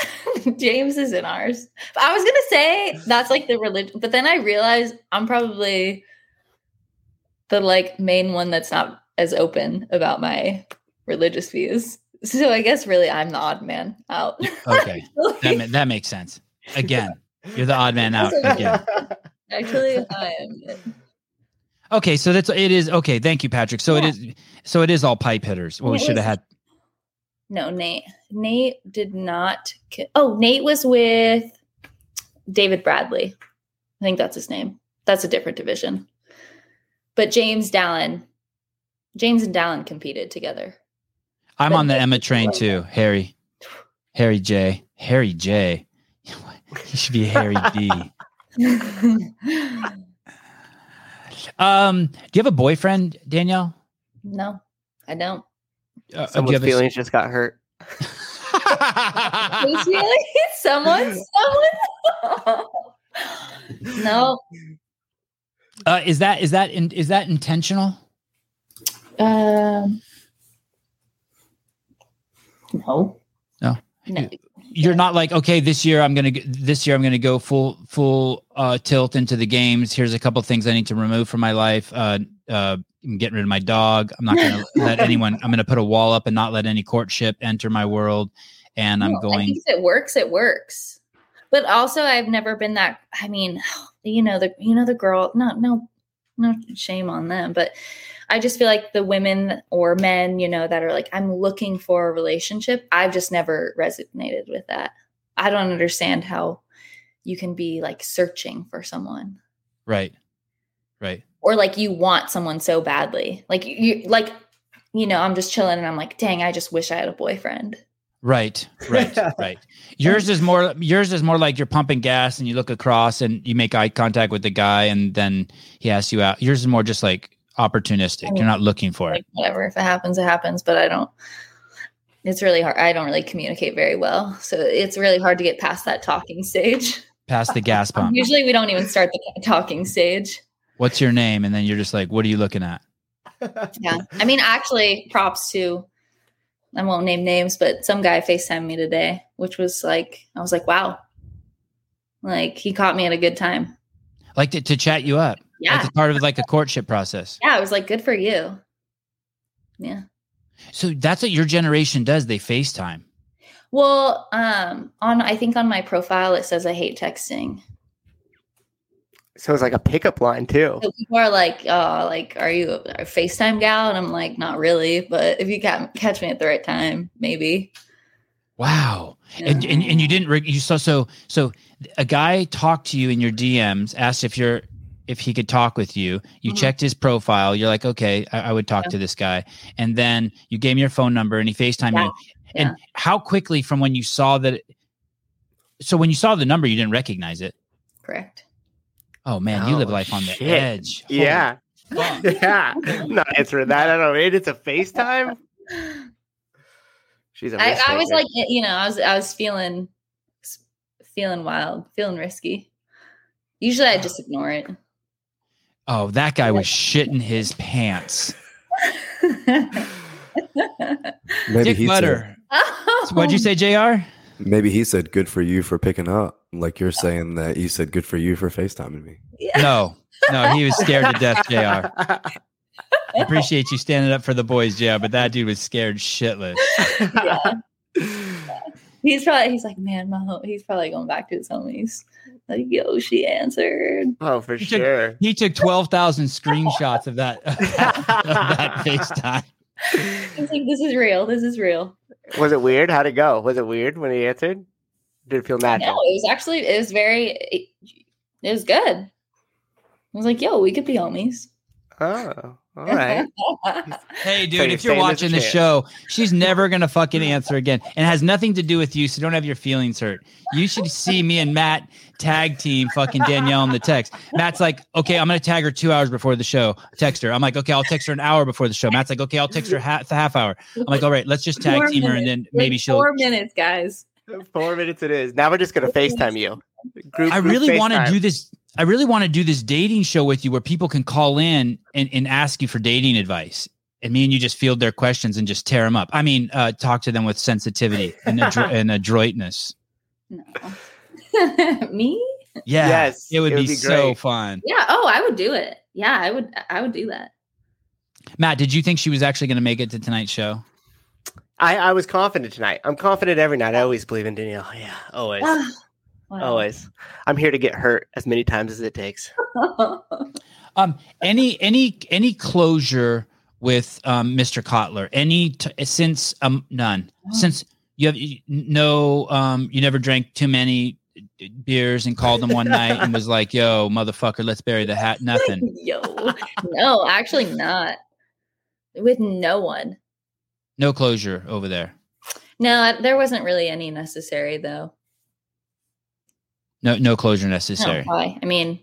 James is in ours. But I was gonna say that's like the religion, but then I realized I'm probably the like main one that's not as open about my religious views. So I guess really I'm the odd man out. Okay, that ma- that makes sense. Again, you're the odd man out again. Actually, I am. Okay, so that's it is okay. Thank you, Patrick. So Yeah. it is. So it is all pipe hitters. Well, we should have had. No, Nate. Nate did not. ki- Oh, Nate was with David Bradley. I think that's his name. That's a different division. But James Dallin, James and Dallin competed together. I'm But on the Emma train too. Harry, Harry J, Harry J. He should be Harry D. Um, do you have a boyfriend, Danielle? no, I don't. Uh, do you Someone's have a- feelings just got hurt. Who's feeling? Someone? Someone? no. uh, is that is that in, is that intentional? Um. no. No. No. You're not like okay, this year I'm gonna this year I'm gonna go full full uh, tilt into the games. Here's a couple things I need to remove from my life. Uh, uh, I'm getting rid of my dog. I'm not gonna let anyone. I'm gonna put a wall up and not let any courtship enter my world. And I'm No, going. if it works, it works. But also, I've never been that. I mean, you know the you know the girl. No, no, no shame on them. But I just feel like the women or men, you know, that are like, I'm looking for a relationship. I've just never resonated with that. I don't understand how you can be like searching for someone Right. Right. Or like you want someone so badly. Like you like you know, I'm just chilling and I'm like, "Dang, I just wish I had a boyfriend." Right. Right. right. Yours is more yours is more like you're pumping gas and you look across and you make eye contact with the guy and then he asks you out. Yours is more just like opportunistic. You're not looking for it. Whatever, if it happens, it happens, but I don't it's really hard. I don't really communicate very well. So it's really hard to get past that talking stage. Past the gas pump. Usually we don't even start the talking stage. What's your name? And then you're just like, what are you looking at? Yeah. I mean, actually, props to I won't name names, but some guy FaceTimed me today, which was like I was like, wow. Like he caught me at a good time. Like to, to chat you up. Yeah. It's part of like a courtship process. Yeah, I was like, good for you. Yeah. So that's what your generation does. They FaceTime. Well, um, on I think on my profile it says I hate texting. So it's like a pickup line too. So people are like, "Oh, like, are you a FaceTime gal?" And I'm like, "Not really, but if you ca- catch me at the right time, maybe." Wow. And, and and you didn't re- you saw so so a guy talked to you in your DMs, asked if you're if he could talk with you. You Mhm. checked his profile. You're like, okay, I, I would talk Yeah. to this guy. And then you gave me your phone number, and he Facetime Yeah. you. And how quickly from when you saw that? It, so when you saw the number, you didn't recognize it. Correct. Oh man, you live Oh, life on the shit. edge. Holy Yeah. fuck. yeah. I'm not answering that. I don't know. It's a FaceTime. She's a I, I was like, eh, you know, I was I was feeling feeling wild, feeling risky. Usually, I just ignore it. Oh, that guy was shitting his pants. Maybe Dick he said, butter. Oh. What'd you say, Jr? maybe he said good for you for picking up. Like you're saying that you said good for you for FaceTiming me. Yeah. No, no, he was scared to death, Jr. I appreciate you standing up for the boys, Jr. But that dude was scared shitless. He's probably he's like, man, my hom-" he's probably going back to his homies. Like, yo, she answered. oh, for You took- sure. He took twelve thousand screenshots of that of that FaceTime. He's like, this is real. This is real. Was it weird? How'd it go? Was it weird when he answered? Did it feel mad. No, it was actually it was very it, it was good. I was like, yo, we could be homies. Oh, all right. Hey, So dude, you're if you're saying there's a watching the show, she's never gonna fucking answer again, and has nothing to do with you. So don't have your feelings hurt. You should see me and Matt tag team fucking Danielle in the text. Matt's like, okay, I'm gonna tag her two hours before the show. Text her. I'm like, okay, I'll text her an hour before the show. Matt's like, okay, I'll text her half the half hour. I'm like, all right, let's just tag Four team her, and then maybe Like, she'll. four minutes, guys. Four minutes it is. Now we're just gonna FaceTime you. Group, I really want to do this. I really want to do this dating show with you where people can call in and, and ask you for dating advice. And me and you just field their questions and just tear them up. I mean, uh, talk to them with sensitivity and, adro- and adroitness. No. Me? Yeah. Yes, It would, it would be, be so fun. Yeah. Oh, I would do it. Yeah, I would. I would do that. Matt, did you think she was actually going to make it to tonight's show? I, I was confident tonight. I'm confident every night. I always believe in Danielle. Yeah, always. Ah, wow. Always. I'm here to get hurt as many times as it takes. Um, any any any closure with um, Mr. Cotler? Any t- since um none since you have you- no um you never drank too many beers and called him one night and was like, "Yo, motherfucker, let's bury the hat." Nothing. Yo, no, actually not. With no one. No closure over there. No, there wasn't really any necessary though. No no closure No, necessary. why? I mean,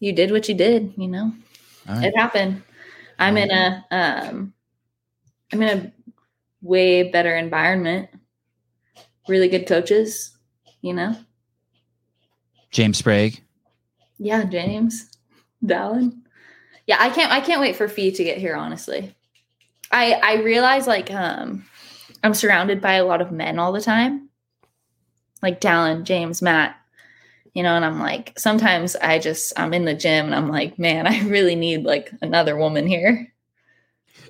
you did what you did. You know, right. it happened. I'm in a um, I'm in a way better environment. Really good coaches. You know. James Sprague. Yeah, James, Dallin. Yeah, I can't. I can't wait for Fee to get here. Honestly, I I realize like um, I'm surrounded by a lot of men all the time, like Dallin, James, Matt. You know, and I'm like, sometimes I just I'm in the gym and I'm like, man, I really need like another woman here.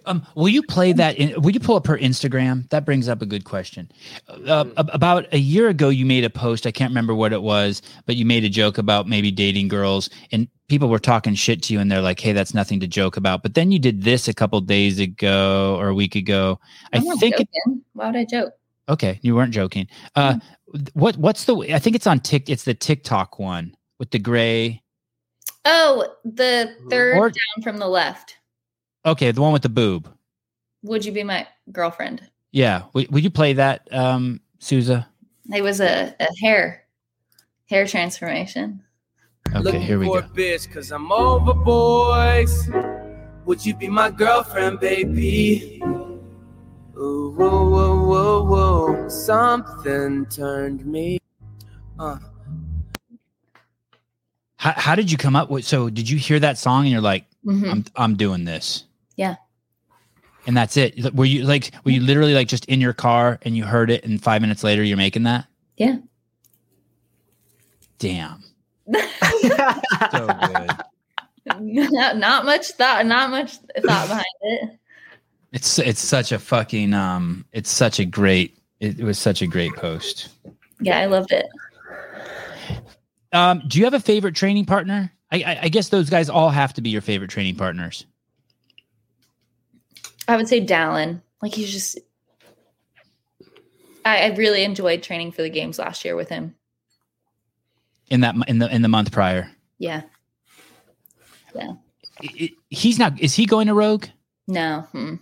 Um, will you play that? In, will you pull up her Instagram? That brings up a good question. Uh, about a year ago, you made a post. I can't remember what it was, but you made a joke about maybe dating girls, and people were talking shit to you, and they're like, "Hey, that's nothing to joke about." But then you did this a couple days ago or a week ago. I I'm not think it, joking. Why would I joke? Okay, you weren't joking. Uh, what what's the? I think it's on Tik. It's the TikTok one with the gray. Oh, the third Or- down from the left. Okay, the one with the boob. Would you be my girlfriend? Yeah, would, would you play that, um, Souza? It was a, a hair hair transformation. Okay, Looking here we for go. a bitch cause I'm over boys. Would you be my girlfriend, baby? Ooh, whoa, whoa, whoa, whoa. Something turned me. Uh. How, how did you come up with? So, did you hear that song and you're like, Mhm. I'm I'm doing this. Yeah. And that's it. Were you like were you literally like just in your car and you heard it and 5 minutes later you're making that? Yeah. Damn. So good. not, not much thought. Not much thought behind it. It's it's such a fucking um it's such a great it, it was such a great post. Yeah, I loved it. Um do you have a favorite training partner? I, I I guess those guys all have to be your favorite training partners. I would say Dallin. Like he's just. I, I really enjoyed training for the games last year with him. In that in the in the month prior. Yeah. I- he's not is he going to Rogue? No. hmm.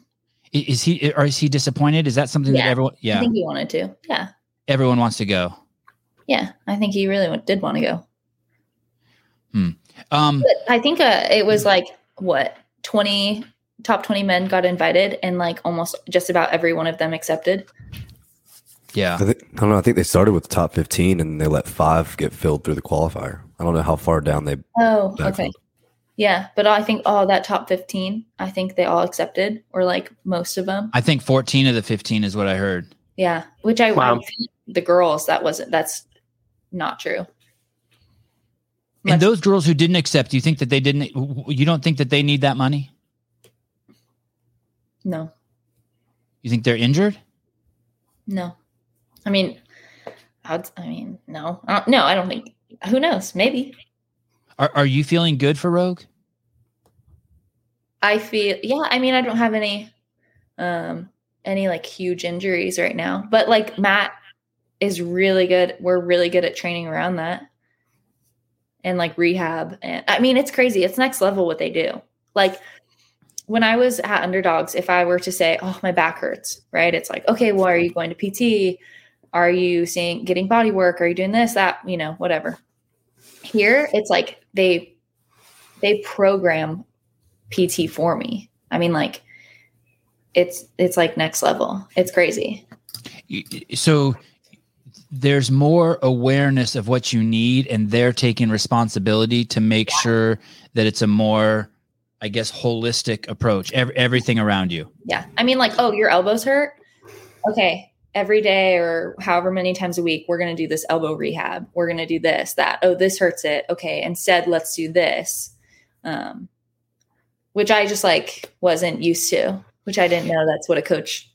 Is he or is he disappointed? Is that something that everyone? Yeah. I think he wanted to. Yeah. everyone wants to go. Yeah. I think he really did want to go. Um But I think uh, it was like what twenty top twenty men got invited, and like almost just about every one of them accepted. Yeah. I, think, I don't know. I think they started with the top 15 and they let five get filled through the qualifier. I don't know how far down they. Oh, backfilled. okay. Yeah, but I think all that top fifteen, I think they all accepted, or like most of them. I think 14 of the 15 is what I heard. Yeah, which I Wow. the girls that wasn't that's not true. And those girls who didn't accept, you think that they didn't you don't think that they need that money? no, You think they're injured? no. I mean, I'd, I mean, no, I don't, no. I don't think. Who knows? Maybe. Are are you feeling good for Rogue? I feel. Yeah. I mean, I don't have any, um, any like huge injuries right now. But like Matt is really good. We're really good at training around that, and like rehab. And I mean, it's crazy. It's next level what they do. Like when I was at Underdogs, if I were to say, "Oh, my back hurts," right? It's like, okay, well, are you going to PT? Are you seeing getting body work? Are you doing this, that, you know, whatever. Here, it's like they they program PT for me. I mean, like it's it's like next level. It's crazy. So there's more awareness of what you need and they're taking responsibility to make sure that it's a more I guess holistic approach. Every, everything around you. Yeah. I mean, like, oh, your elbows hurt. Okay. Every day or however many times a week, we're going to do this elbow rehab. We're going to do this, that. Oh, this hurts it. Okay. Instead, let's do this. Um, which I just like wasn't used to, which I didn't know that's what a coach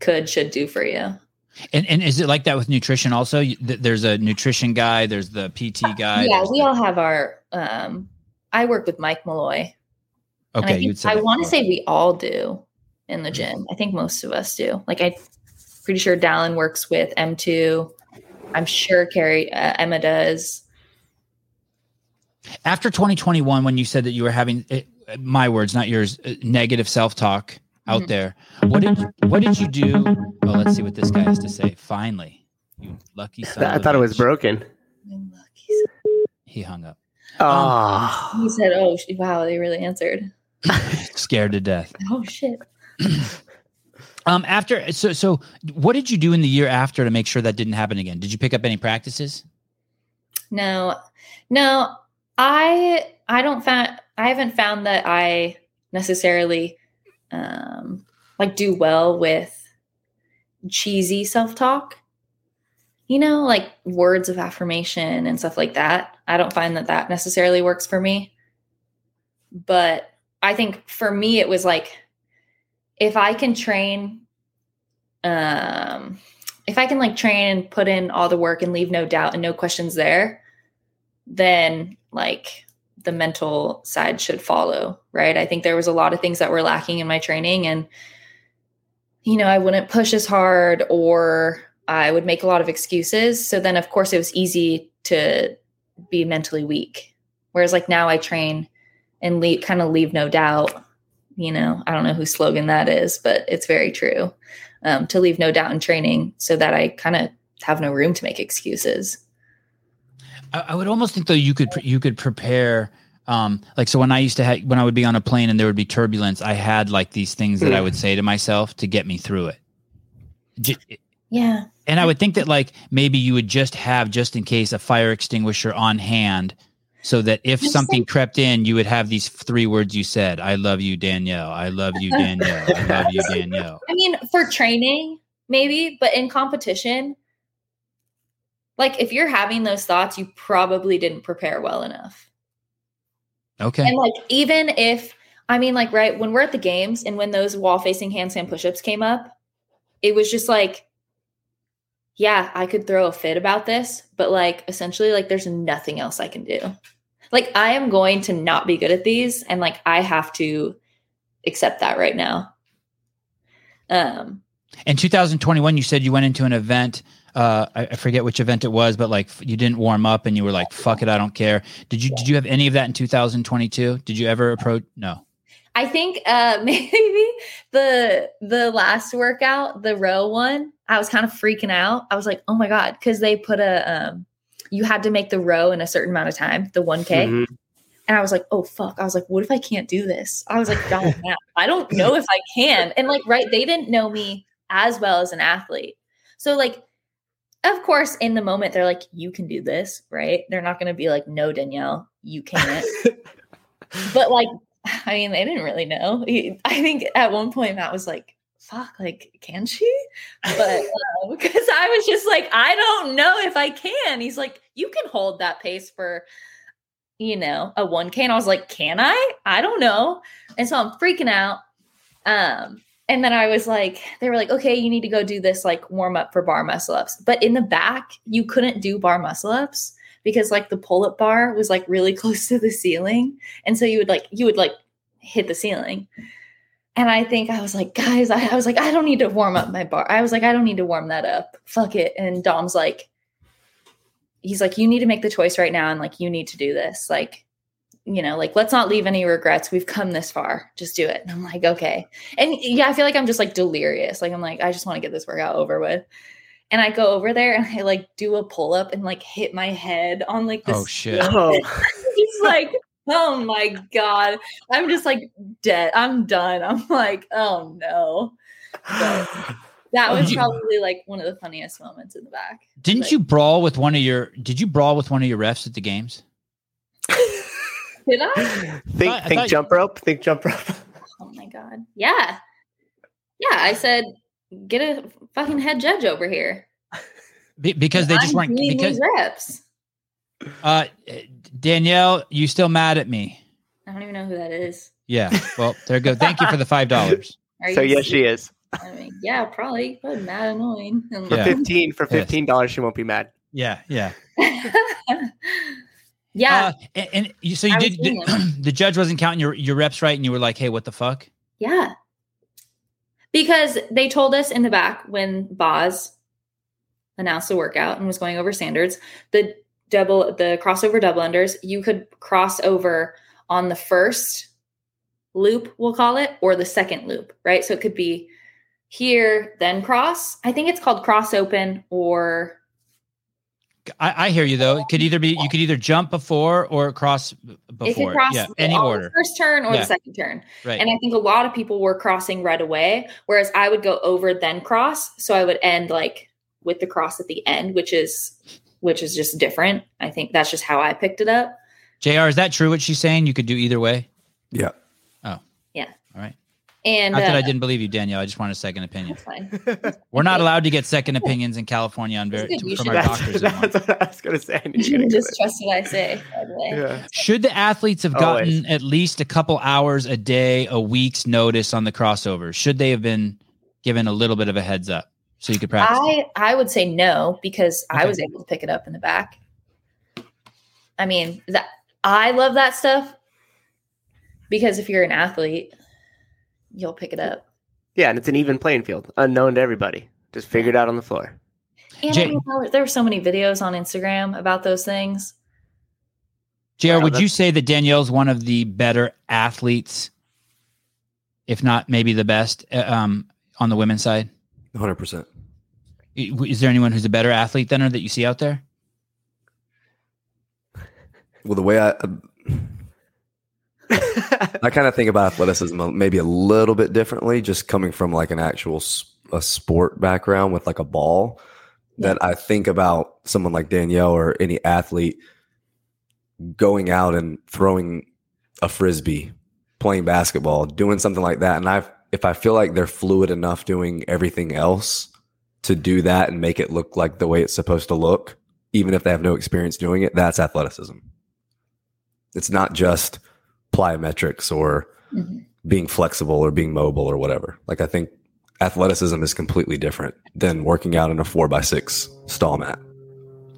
could, should do for you. And and is it like that with nutrition also? There's a nutrition guy, there's the PT guy. yeah. We the- all have our, um, I work with Mike Molloy. Okay, I, I want to say we all do in the gym. I think most of us do. Like I'm pretty sure Dallin works with M2. I'm sure Carrie uh, Emma does. After 2021 when you said that you were having eh, my words, not yours, uh, negative self-talk out Mhm. there. What did what did you do? Oh, let's see what this guy has to say. Finally. You lucky son. I of a thought it was bitch. broken. He hung up. Oh, He said, "Oh wow, they really answered." Scared to death. Oh shit. Um after so so what did you do in the year after to make sure that didn't happen again? Did you pick up any practices? No, no, I I don't found I haven't found that I necessarily um like do well with cheesy self-talk. You know, like words of affirmation and stuff like that. I don't find that that necessarily works for me. But I think for me it was like if I can train um if I can like train and put in all the work and leave no doubt and no questions there, then like the mental side should follow, right? I think there was a lot of things that were lacking in my training and you know, I wouldn't push as hard or I would make a lot of excuses. So then, of course, it was easy to be mentally weak. Whereas, like now, I train and leave, kind of leave no doubt. You know, I don't know whose slogan that is, but it's very true. Um, to leave no doubt in training so that I kind of have no room to make excuses. I, I would almost think though you could you could prepare um like so when I used to have when I would be on a plane and there would be turbulence, I had like these things that I would say to myself to get me through it. J- Yeah. And I would think that like maybe you would just have just in case a fire extinguisher on hand so that if something crept in, you would have these three words you said. I love you, Danielle. I love you, Danielle. I love you, Danielle. I mean, for training, maybe, but in competition, like if you're having those thoughts, you probably didn't prepare well enough. Okay. And like, even if, I mean, like, right, when we're at the games and when those wall facing handstand pushups came up, it was just like, yeah, I could throw a fit about this, but like, essentially, like, there's nothing else I can do. Like, I am going to not be good at these, and like, I have to accept that right now. Um, In 2021, you said you went into an event. Uh, I, I forget which event it was, but like you didn't warm up and you were like, "Fuck it, I don't care." Did you did you have any of that in 2022? Did you ever approach? No. I think uh maybe the the last workout, the row one, I was kind of freaking out. I was like, "Oh my god," cuz they put a um you had to make the row in a certain amount of time, the 1k. Mhm. And I was like, "Oh fuck." I was like, "What if I can't do this?" I was like, "God, I don't know if I can." And like right, they didn't know me as well as an athlete. So like of course, in the moment, they're like, you can do this, right? They're not going to be like, no, Danielle, you can't but like i mean they didn't really know i think at one point matt was like fuck like can she? But because i was just like i don't know if i can. He's like you can hold that pace for you know a 1k and i was like can i? I don't know. And so i'm freaking out um and then i was like they were like okay you need to go do this like warm up for bar muscle ups. But in the back you couldn't do bar muscle ups because like the pull-up bar was like really close to the ceiling. And so you would like you would like hit the ceiling and i think i was like guys I, I was like i don't need to warm up my bar. I was like i don't need to warm that up. Fuck it. And dom's like he's like you need to make the choice right now and like you need to do this. Like you know like let's not leave any regrets. We've come this far. Just do it. And i'm like okay. And yeah i feel like i'm just like delirious. Like i'm like i just want to get this workout over with. And i go over there and i like do a pull-up and like hit my head on like this Oh shit. Oh, it's like, oh my god, I'm just like dead. I'm done. I'm like, oh no. But that was probably like one of the funniest moments in the back. Didn't Like- you brawl with one of your? Did you brawl with one of your refs at the games? Did I? think I think thought- jump rope. Think jump rope. Oh my god. Yeah. Yeah. I said, get a fucking head judge over here. Be- because they just I'm weren't. Because reps. uh, Danielle, you still mad at me? I don't even know who that is. Yeah. Well, there you go. Thank you for the five dollars. So you yes, she is. I mean, yeah, probably. But mad annoying. For Yeah. fifteen, for fifteen dollars, she won't be mad. Yeah. Yeah. yeah. Uh, and, and you, so you I was did. The, the judge wasn't counting your your reps right, and you were like, "Hey, what the fuck?" Yeah. Because they told us in the back when Boz announced the workout and was going over standards, the double the crossover double unders, you could cross over on the first loop, we'll call it, or the second loop, right? So it could be here, then cross. I think it's called cross open or I, I hear you though. It could either be you could either jump before or cross b- it could before. cross Yeah, any order. first turn or Yeah. the second turn. Right. And I think a lot of people were crossing right away, whereas I would go over then cross. So I would end like with the cross at the end, which is which is just different. I think that's just how I picked it up. Jr. Is that true? What she's saying? You could do either way. Yeah. Oh. Yeah. All right. And Not that uh, I didn't believe you, Danielle. I just want a second opinion. that's fine. We're not allowed to get second opinions in California on ver- That's from should- our That's, doctors. anymore. that's what I was gonna say. You you can just trust what I say, by the way. Yeah. Should the athletes have gotten Always. at least a couple hours a day, a week's notice on the crossover? Should they have been given a little bit of a heads up so you could practice? I I would say no because I was able to pick it up in the back. I mean, that I love that stuff because if you're an athlete, you'll pick it up. Yeah, and it's an even playing field, unknown to everybody. Just figured out on the floor. And Jay- I mean, there- there were so many videos on Instagram about those things. JR, would you say that Danielle's one of the better athletes, if not maybe the best, uh, um, on the women's side? 100%. Is there anyone who's a better athlete than her that you see out there? Well, the way I um, I kind of think about athleticism maybe a little bit differently, just coming from like an actual a sport background with like a ball. That I think about someone like Danielle or any athlete going out and throwing a frisbee, playing basketball, doing something like that, and I if I feel like they're fluid enough doing everything else to do that and make it look like the way it's supposed to look, even if they have no experience doing it, that's athleticism. It's not just plyometrics or Mhm. being flexible or being mobile or whatever. Like I think athleticism is completely different than working out in a four by six stall mat.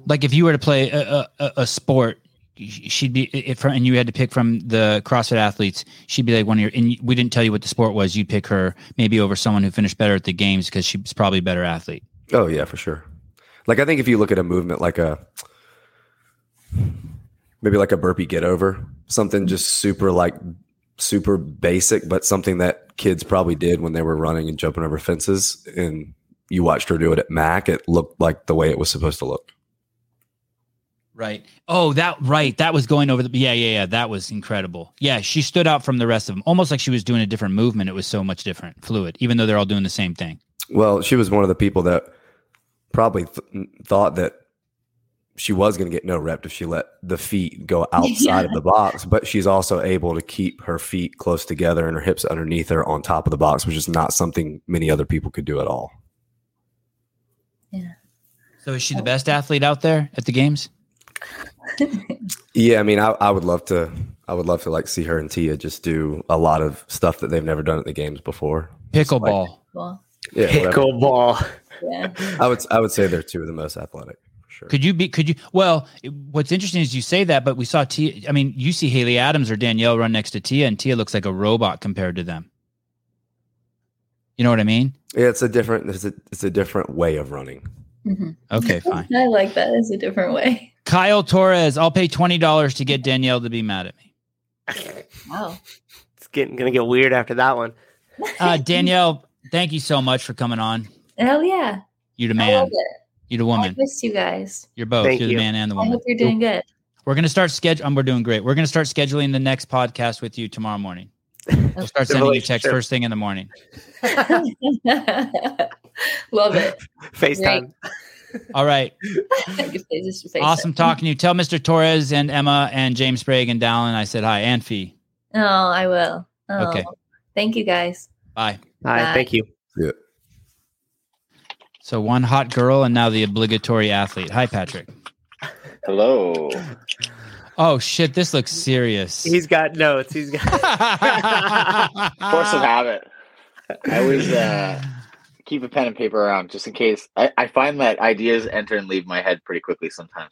Like if you were to play a, a, a sport, she'd be if and you had to pick from the CrossFit athletes, she'd be like one of your. And we didn't tell you what the sport was. You'd pick her maybe over someone who finished better at the games because she's probably a better athlete. Oh yeah, for sure. Like I think if you look at a movement like a maybe like a burpee get over, something just super like super basic, but something that kids probably did when they were running and jumping over fences and you watched her do it at Mac, it looked like the way it was supposed to look. Right. Oh, that right. That was going over the yeah, yeah, yeah. That was incredible. Yeah, she stood out from the rest of them, almost like she was doing a different movement. It was so much different, fluid, even though they're all doing the same thing. Well, she was one of the people that probably th- thought that she was going to get no rep if she let the feet go outside of the box, but she's also able to keep her feet close together and her hips underneath her on top of the box, which is not something many other people could do at all. Yeah. So is she the oh. best athlete out there at the games? Yeah, I mean, I, I would love to. I would love to like see her and Tia just do a lot of stuff that they've never done at the games before. Pickleball. Well, Yeah, whatever. Pickleball. yeah. I would. I would say they're two of the most athletic. For sure. Could you be? Could you? Well, it- what's interesting is you say that, but we saw Tia. I mean, you see Haley Adams or Danielle run next to Tia, and Tia looks like a robot compared to them. You know what I mean? Yeah, it's a different. It's a. It's a different way of running. Mhm. Okay, fine. I like that. It's a different way. Kyle Torres, I'll pay twenty dollars to get Danielle to be mad at me. Wow. It's getting gonna get weird after that one. Uh, Danielle, thank you so much for coming on. Hell yeah. You're the I man. love it. You the I woman. missed you guys. You're both. Thank You're the man and the woman. I woman. hope you're doing good. We're gonna start schedule. Um, we're doing great. We're gonna start scheduling the next podcast with you tomorrow morning. We'll start sending you text first thing in the morning. love it. FaceTime. All right. Face Awesome it. talking to you. Tell Mr. Torres and Emma and James Sprague and Dallin I said hi and Fee. Oh, I will. Oh, Okay. Thank you guys. Bye. Hi, Bye. thank you. Yeah. So one hot girl and now the obligatory athlete. Hi, Patrick. Hello. Oh shit, this looks serious. He's got notes. He's got. Force of habit. I was uh, keep a pen and paper around just in case. I, I find that ideas enter and leave my head pretty quickly sometimes.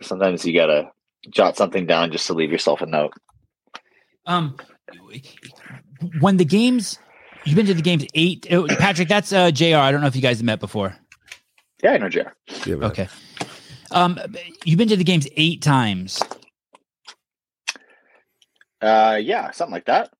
Sometimes you gotta jot something down just to leave yourself a note. um, when the games, you've been to the games eight. oh, Patrick, that's uh, Jr. I don't know if you guys have met before. Yeah, I know, JR. Yeah, Okay. Um, you've been to the games eight times. Uh, yeah, something like that.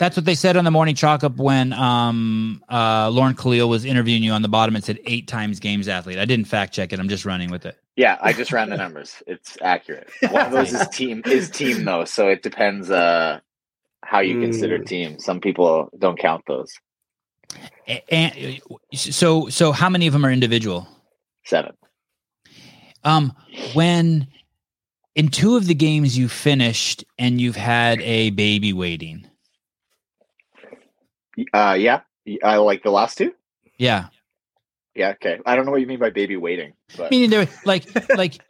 That's what they said on the morning chalk up when um uh Lauren Khalil was interviewing you on the bottom. It said eight times games athlete. I didn't fact check it. I'm just running with it. Yeah, I just ran the numbers. It's accurate. One of those is team is team though, so it depends uh how you consider Mm. team. Some people don't count those. And so so how many of them are individual? Seven. Um, when in two of the games you finished and you've had a baby waiting. Uh, yeah, I like the last two. Yeah. Yeah, okay. I don't know what you mean by baby waiting, but Meaning there like like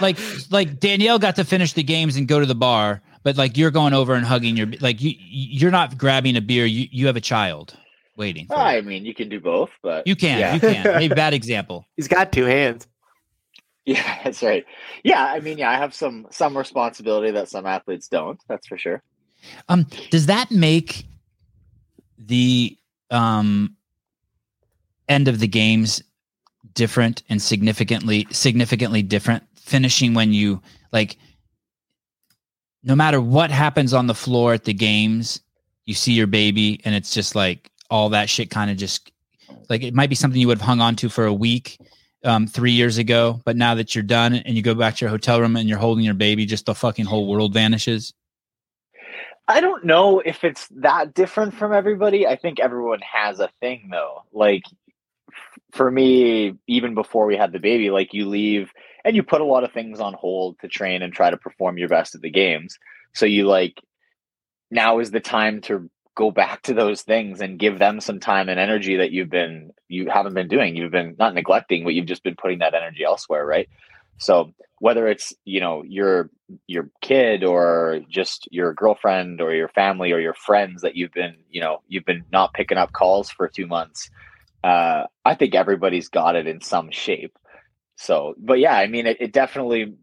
like like Danielle got to finish the games and go to the bar, but like you're going over and hugging your like you you're not grabbing a beer, you you have a child waiting. for you. I mean, you can do both, but You can, Yeah. you can. Maybe bad example. He's got two hands. Yeah, that's right. Yeah, I mean, yeah, I have some some responsibility that some athletes don't. That's for sure. Um, does that make the um end of the games different and significantly significantly different finishing when you like no matter what happens on the floor at the games you see your baby and it's just like all that shit kind of just like it might be something you would have hung on to for a week um, three years ago but now that you're done and you go back to your hotel room and you're holding your baby just the fucking whole world vanishes I don't know if it's that different from everybody. I think everyone has a thing though. Like for me, even before we had the baby, like you leave and you put a lot of things on hold to train and try to perform your best at the games. So you like now is the time to go back to those things and give them some time and energy that you've been you haven't been doing. You've been not neglecting, but you've just been putting that energy elsewhere, right? So whether it's you know your your kid or just your girlfriend or your family or your friends that you've been you know you've been not picking up calls for two months uh, I think everybody's got it in some shape. So, but yeah, I mean, it, it definitely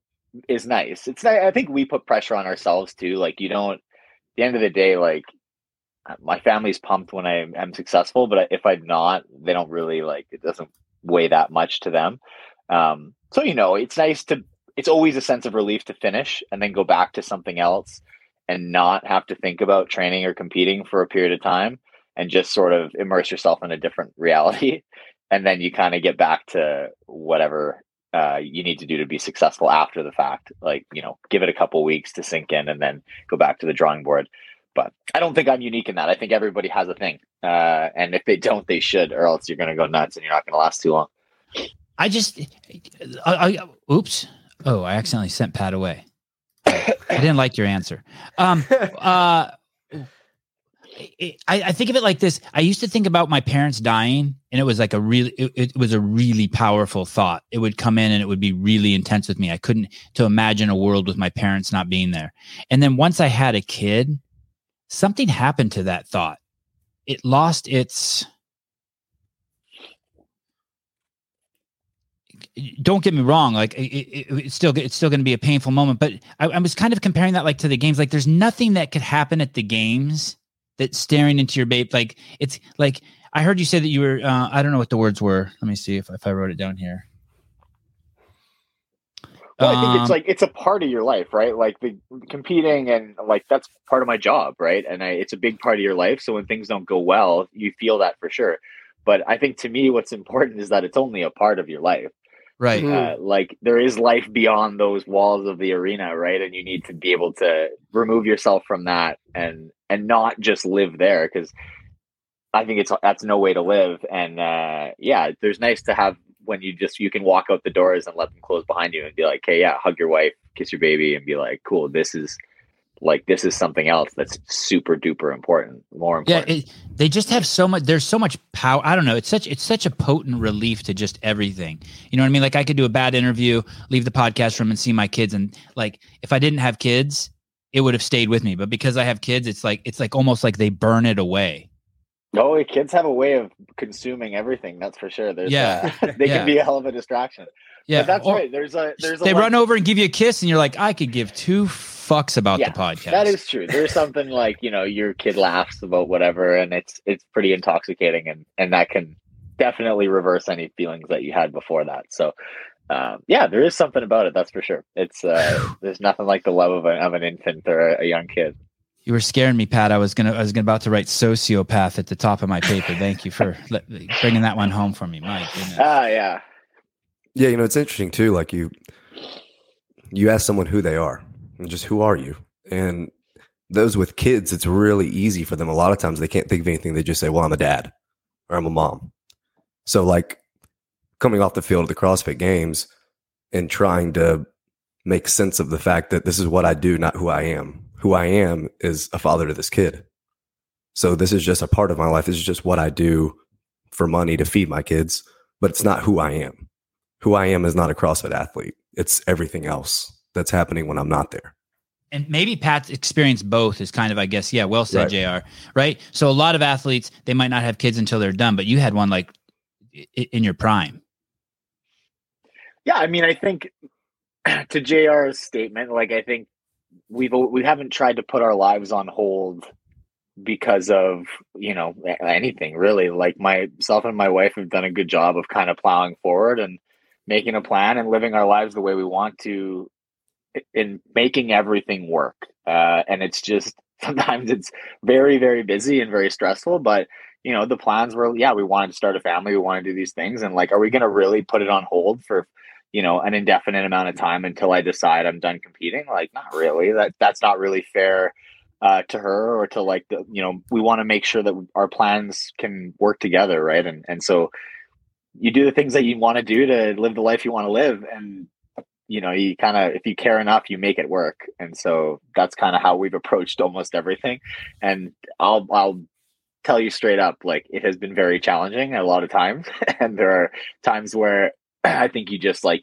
is nice. It's I think we put pressure on ourselves too. Like you don't. At the end of the day, like my family's pumped when I am successful, but if I'm not, they don't really like. It doesn't weigh that much to them. Um, so you know, it's nice to. It's always a sense of relief to finish and then go back to something else and not have to think about training or competing for a period of time and just sort of immerse yourself in a different reality. And then you kind of get back to whatever uh, you need to do to be successful after the fact like you know give it a couple weeks to sink in and then go back to the drawing board. But i don't think i'm unique in that. I think everybody has a thing uh, and if they don't they should or else you're going to go nuts and you're not going to last too long. I just I, I, oops oh i accidentally sent pat away i didn't like your answer um uh I, I, think of it like this. I used to think about my parents dying, and it was like a really, it, it, was a really powerful thought. It would come in and it would be really intense with me. I couldn't to imagine a world with my parents not being there. And then once I had a kid, something happened to that thought. It lost its. Don't get me wrong. Like it, it, it's still it's still going to be a painful moment, but I, I was kind of comparing that like to the games. Like there's nothing that could happen at the games that staring into your babe like it's like i heard you say that you were uh, i don't know what the words were let me see if, if i wrote it down here well, I think it's um, like it's a part of your life, right? Like the competing and like that's part of my job, right? And I, it's a big part of your life. So when things don't go well, you feel that for sure. But I think to me, what's important is that it's only a part of your life, right? Uh, like there is life beyond those walls of the arena, right? And you need to be able to remove yourself from that and and not just live there because I think it's that's no way to live. And uh, yeah, there's nice to have when you just you can walk out the doors and let them close behind you and be like, hey, yeah, hug your wife, kiss your baby, and be like, cool, this is like this is something else that's super duper important more important yeah it, they just have so much there's so much power i don't know it's such it's such a potent relief to just everything you know what i mean like i could do a bad interview leave the podcast room and see my kids and like if i didn't have kids it would have stayed with me. But because I have kids, it's like it's like almost like they burn it away. Oh, kids have a way of consuming everything. That's for sure. There's yeah, a, they yeah. can be a hell of a distraction. Yeah, but that's or, right. There's a there's they a, run like, over and give you a kiss, and you're like, I could give two fucks about yeah, the podcast. That is true. There's something like you know your kid laughs about whatever, and it's it's pretty intoxicating, and and that can definitely reverse any feelings that you had before that. So um, yeah, there is something about it. That's for sure. It's uh, there's nothing like the love of, a, of an infant or a, a, young kid. You were scaring me, Pat. I was gonna I was gonna about to write sociopath at the top of my paper. Thank you for bringing that one home for me, Mike. Ah, yeah, yeah. You know, it's interesting too. Like you, you ask someone who they are, and just who are you, and those with kids, it's really easy for them. A lot of times, they can't think of anything. They just say, "Well, I'm a dad," or "I'm a mom." So, like coming off the field of the CrossFit Games and trying to make sense of the fact that this is what I do, not who I am. Who I am is a father to this kid. So this is just a part of my life. This is just what I do for money to feed my kids, but it's not who I am. Who I am is not a CrossFit athlete. It's everything else that's happening when I'm not there. And maybe Pat's experience both is kind of, I guess, yeah, well said, right. JR. Right. So a lot of athletes, they might not have kids until they're done, but you had one like in your prime. Yeah, I mean, I think to JR's statement, like I think we've we haven't tried to put our lives on hold because of you know anything really like myself and my wife have done a good job of kind of plowing forward and making a plan and living our lives the way we want to in making everything work. Uh, and it's just sometimes it's very very busy and very stressful but you know the plans were yeah we wanted to start a family we want to do these things and like are we going to really put it on hold for you know an indefinite amount of time until i decide i'm done competing? Like not really. That that's not really fair uh, to her or to like the you know we want to make sure that our plans can work together right? And and so you do the things that you want to do to live the life you want to live and you know you kind of if you care enough you make it work. And so that's kind of how we've approached almost everything. And i'll i'll tell you straight up like it has been very challenging a lot of times and there are times where i think you just like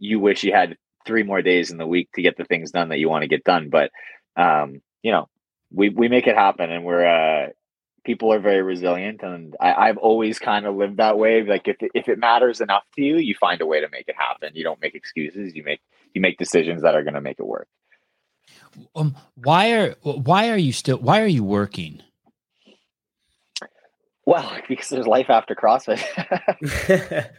you wish you had three more days in the week to get the things done that you want to get done. But um you know, we we make it happen, and we're uh, people are very resilient, and I, have always kind of lived that way. Like if if it matters enough to you, you find a way to make it happen. You don't make excuses. You make you make decisions that are going to make it work. Um, why are why are you still why are you working? Well, because there's life after CrossFit.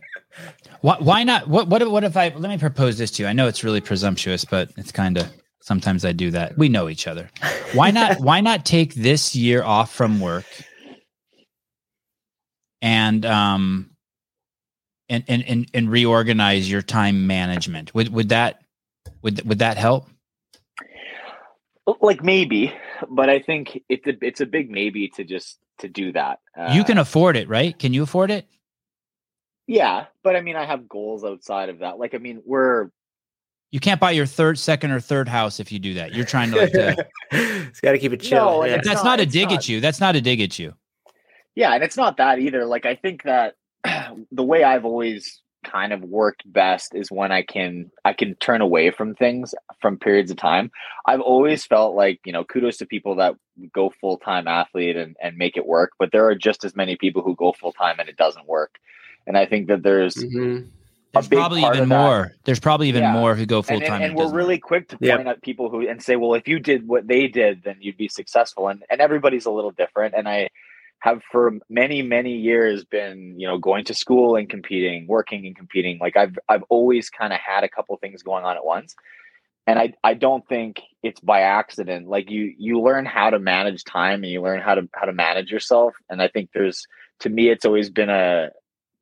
why, why not? What, what, what if I, let me propose this to you. I know it's really presumptuous, but it's kind of Sometimes I do that. We know each other. Why not why not take this year off from work and um and and and, and reorganize your time management? Would would that would would that help? Like maybe, but I think it's a it's a big maybe to just to do that. Uh, you can uh, afford it, right? Can you afford it? Yeah, but I mean, I have goals outside of that. Like, I mean, we're you can't buy your third, second, or third house if you do that. You're trying to like to. it's got to keep it chill. No, yeah. That's not, not a dig not. at you. That's not a dig at you. Yeah, and it's not that either. Like I think that the way I've always kind of worked best is when I can I can turn away from things from periods of time. I've always felt like, you know, kudos to people that go full-time athlete and, and make it work, but there are just as many people who go full-time and it doesn't work. And I think that there's mm-hmm. There's probably even more. There's probably even yeah. more who go full time. And, and, and we're really quick to point yep. at people who and say, well, if you did what they did, then you'd be successful. And and everybody's a little different. And I have for many many years been you know going to school and competing, working and competing. Like I've I've always kind of had a couple things going on at once. And I, I don't think it's by accident. Like you you learn how to manage time and you learn how to how to manage yourself. And I think there's to me it's always been a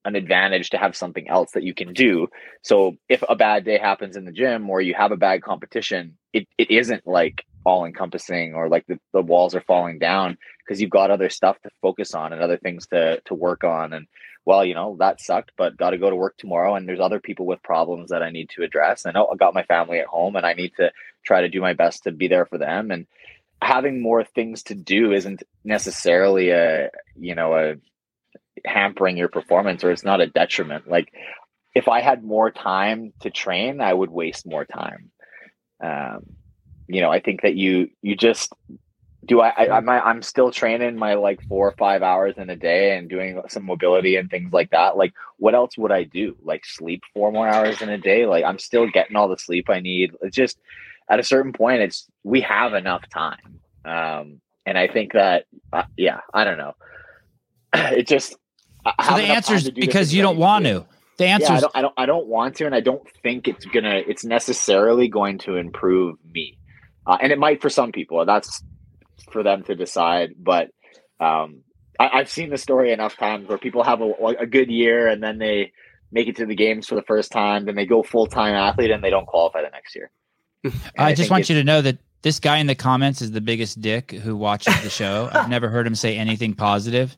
an advantage to have something else that you can do. So if a bad day happens in the gym or you have a bad competition, it, it isn't like all encompassing or like the, the walls are falling down because you've got other stuff to focus on and other things to to work on. And well, you know, that sucked, but got to go to work tomorrow. And there's other people with problems that I need to address. And I got my family at home and I need to try to do my best to be there for them. And having more things to do isn't necessarily a, you know, a, hampering your performance or it's not a detriment. Like if I had more time to train, I would waste more time. Um, you know, I think that you you just do I, I I'm I'm still training my like four or five hours in a day and doing some mobility and things like that. Like what else would I do? Like sleep four more hours in a day? Like I'm still getting all the sleep I need. It's just at a certain point it's we have enough time. Um and I think that uh, yeah, I don't know. It just so the answer is because you don't want to. The answer yeah, I don't, I don't I don't want to and I don't think it's gonna it's necessarily going to improve me. Uh, and it might for some people. That's for them to decide. But um, I, have seen the story enough times where people have a, a good year and then they make it to the games for the first time, then they go full time athlete and they don't qualify the next year. I, I just want you to know that this guy in the comments is the biggest dick who watches the show. I've never heard him say anything positive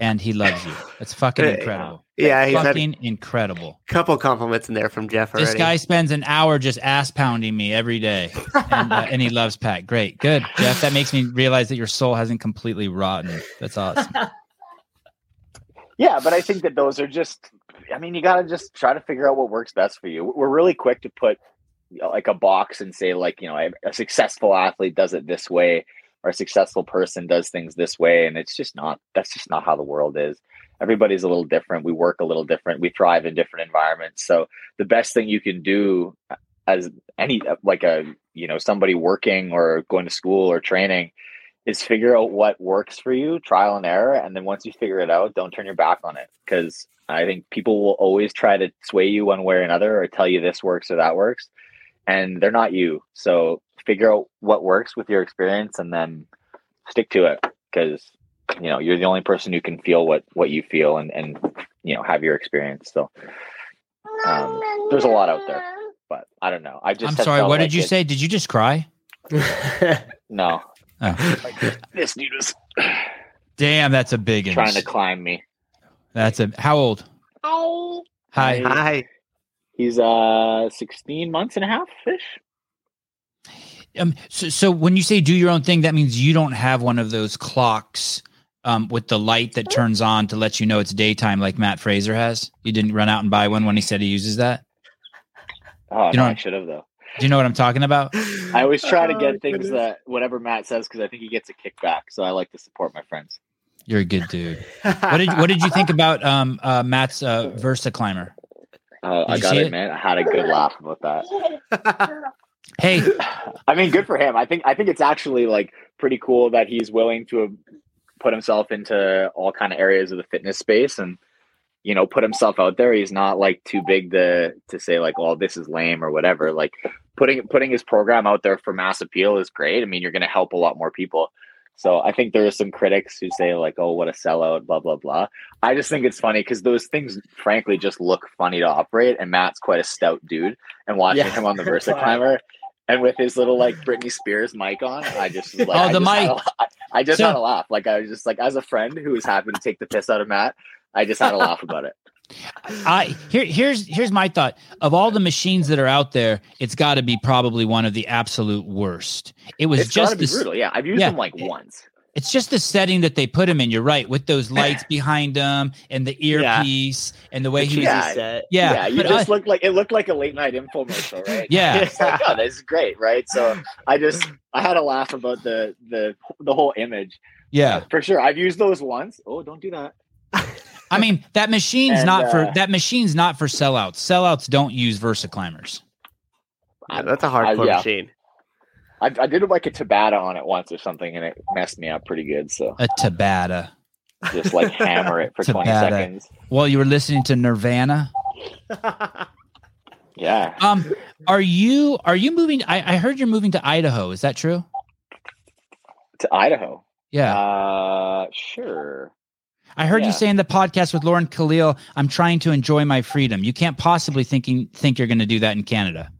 and he loves you. That's fucking incredible. Yeah, he's fucking incredible. Couple compliments in there from Jeff. Already. This guy spends an hour just ass pounding me every day, and, uh, and he loves Pat. Great, good, Jeff. That makes me realize that your soul hasn't completely rotten. That's awesome. yeah, but I think that those are just. I mean, you got to just try to figure out what works best for you. We're really quick to put like a box and say like you know a successful athlete does it this way or a successful person does things this way and it's just not that's just not how the world is. Everybody's a little different. We work a little different. We thrive in different environments. So the best thing you can do uh, as any uh, like a you know somebody working or going to school or training is figure out what works for you, trial and error, and then once you figure it out, don't turn your back on it. Because I think people will always try to sway you one way or another or tell you this works or that works, and they're not you. So figure out what works with your experience and then stick to it because you know you're the only person who can feel what what you feel and and you know have your experience. So um, there's a lot out there, but I don't know. I just I'm sorry. What like did you it- say? Did you just cry? No, Oh, this dude was damn, that's a big. trying to climb me. That's a how old? Hi. Hi. He's uh 16 months and a half ish. Um, so, so when you say do your own thing, that means you don't have one of those clocks um, with the light that turns on to let you know it's daytime, like Matt Fraser has. You didn't run out and buy one when he said he uses that. Oh, You no, know- I should have though. Do you know what I'm talking about? I always try to Oh, get things goodness. that whatever Matt says because I think he gets a kickback. So I like to support my friends. You're a good dude. What did What did you think about um, uh, Matt's uh, VersaClimber? Uh, I gotta it? admit, I had a good laugh about that. Hey, I mean, good for him. I think I think it's actually like pretty cool that he's willing to put himself into all kind of areas of the fitness space and you know put himself out there. He's not like too big to to say like, "Oh, this is lame" or whatever. Like putting putting his program out there for mass appeal is great. I mean, you're going to help a lot more people. So I think there are some critics who say like, "Oh, what a sellout," blah blah blah. I just think it's funny because those things, frankly, just look funny to operate. And Matt's quite a stout dude, and watching Yeah. him on the VersaClimber and with his little like Britney Spears mic on, I just was like, Oh, I the just mic. a I just So- had a laugh. Like I was just like, as a friend who was happy to take the piss out of Matt, I just had a laugh about it. I here here's here's my thought. Of all the machines that are out there, it's got to be probably one of the absolute worst. It was It's just the, brutal. Yeah, I've used yeah. them like once. It's just the setting that they put him in. You're right, with those lights behind him and the Yeah. earpiece and the way he was. Yeah. set. Yeah, yeah. you but just I- looked like it looked like a late night infomercial, right? Yeah. it's like, oh, this is great, right? So I just I had a laugh about the the the whole image. yeah. for sure. I've used those once. Oh, don't do that. I mean, that machine's And, not for uh, that machine's not for sellouts. Sellouts don't use VersaClimbers. Yeah, that's a hardcore yeah. machine. I, I did like a Tabata on it once or something, and it messed me up pretty good. So A Tabata. just like hammer it for twenty seconds. While you were listening to Nirvana. Yeah, Um, are you are you moving? I, I heard you're moving to Idaho. Is that true? to Idaho. Yeah. Uh, sure. I heard Yeah. you say in the podcast with Lauren Khalil, I'm trying to enjoy my freedom. You can't possibly thinking think you're going to do that in Canada.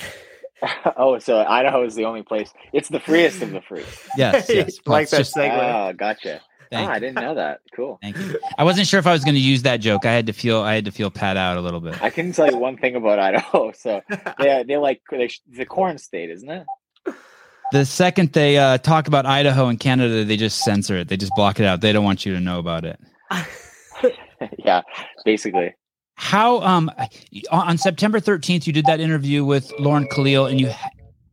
oh, so Idaho is the only place. It's the freest of the free. Yes, yes. Well, like it's that just- segue. Oh, ah, gotcha. thank oh, I didn't know that. Cool. thank you. I wasn't sure if I was going to use that joke. I had to feel I had to feel pat out a little bit. I can tell you one thing about Idaho. So they they like they, the corn state, isn't it? The second they uh, talk about Idaho and Canada, they just censor it. They just block it out. They don't want you to know about it. yeah, basically. How um on September 13th you did that interview with Lauren Khalil and you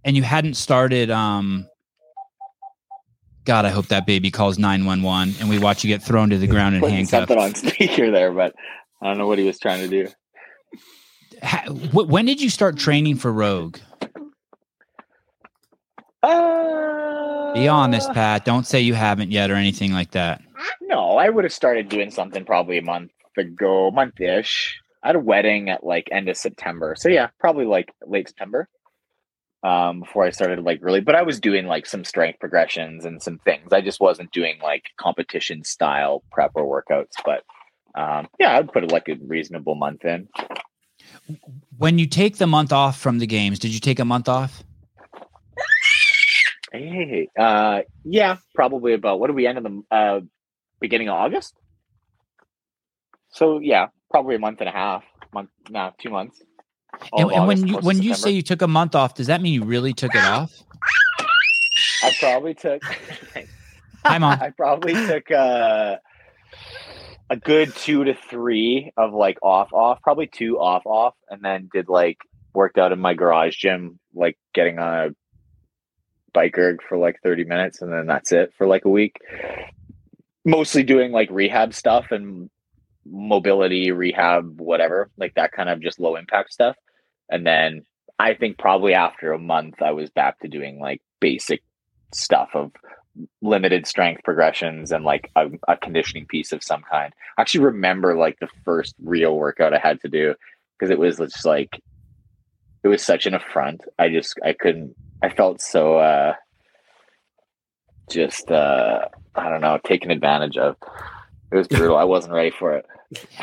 and you hadn't started um God, I hope that baby calls 911 and we watch you get thrown to the ground and handcuffed. something on speaker there, but I don't know what he was trying to do. Wh- when did you start training for Rogue? Uh, Be honest, Pat. Don't say you haven't yet or anything like that. No, I would have started doing something probably a month ago, month ish. I had a wedding at like end of September. So yeah, probably like late September. Um, before I started like really, but I was doing like some strength progressions and some things. I just wasn't doing like competition style prep or workouts. But um, yeah, I'd put like a reasonable month in. When you take the month off from the games, did you take a month off? Hey, uh, yeah, probably about what do we end in the uh, beginning of August? So yeah, probably a month and a half, month, no, two months. And, and when you when you say you took a month off, does that mean you really took it off? I probably took, Hi, mom. I probably took uh, a good two to three of like off, off, probably two off, off, and then did like worked out in my garage gym, like getting on a bike erg for like 30 minutes and then that's it for like a week. Mostly doing like rehab stuff and mobility, rehab, whatever, like that kind of just low impact stuff. And then I think probably after a month, I was back to doing like basic stuff of limited strength progressions and like a, a conditioning piece of some kind. I actually remember like the first real workout I had to do because it was just like it was such an affront. I just I couldn't. I felt so uh just uh I don't know taken advantage of. It was brutal. I wasn't ready for it.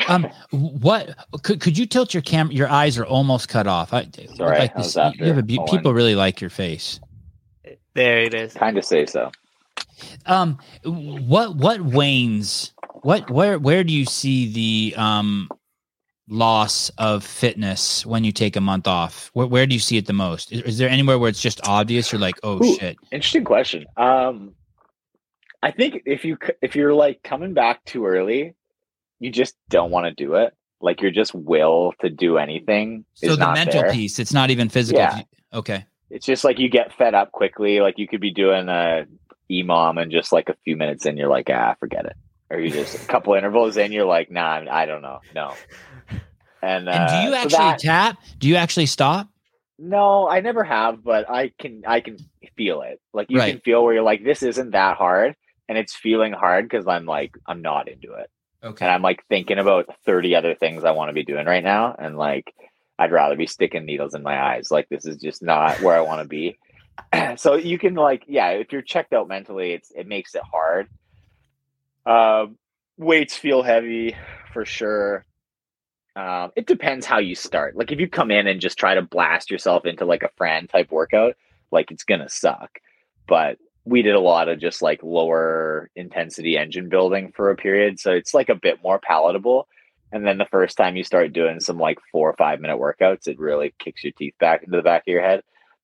Um, what could could you tilt your camera? Your eyes are almost cut off. I Sorry, like this- you have a be- people really like your face. There it is. Kind of say so. Um, what what wanes? What where where do you see the um loss of fitness when you take a month off? Where where do you see it the most? Is, is there anywhere where it's just obvious? You're like, oh Ooh. shit. Interesting question. Um, I think if you if you're like coming back too early, you just don't want to do it. Like your just will to do anything So the mental there. piece, it's not even physical. Yeah. Okay. It's just like you get fed up quickly. Like you could be doing a emom and just like a few minutes in, you're like, ah, forget it. Or you just a couple intervals in, you're like, nah, I don't know, no. And, And do uh, you so actually that- tap? Do you actually stop? No, I never have, but I can I can feel it. Like you Right. can feel where you're like, this isn't that hard, and it's feeling hard because I'm like I'm not into it, Okay. and I'm like thinking about thirty other things I want to be doing right now, and like I'd rather be sticking needles in my eyes. Like this is just not where I want to be. so you can like, yeah, if you're checked out mentally, it's it makes it hard. Um, weights feel heavy for sure. Um, it depends how you start. Like if you come in and just try to blast yourself into like a Fran type workout, like it's gonna suck. But we did a lot of just like lower intensity engine building for a period, so it's like a bit more palatable. And then the first time you start doing some like four or five minute workouts, it really kicks your teeth back into the back of your head.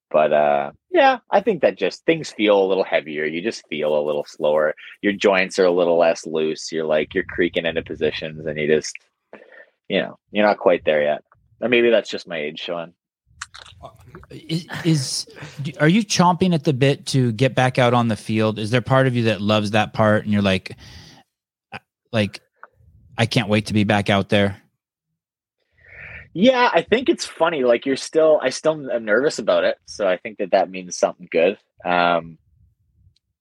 But uh, yeah, I think that just things feel a little heavier. You just feel a little slower. Your joints are a little less loose. You're like you're creaking into positions, and you just, you know, you're not quite there yet. Or maybe that's just my age, Sean. is, is are you chomping at the bit to get back out on the field is there part of you that loves that part and you're like uh, like i can't wait to be back out there Yeah, I think it's funny. Like you're still, I still am nervous about it. So I think that that means something good. Um,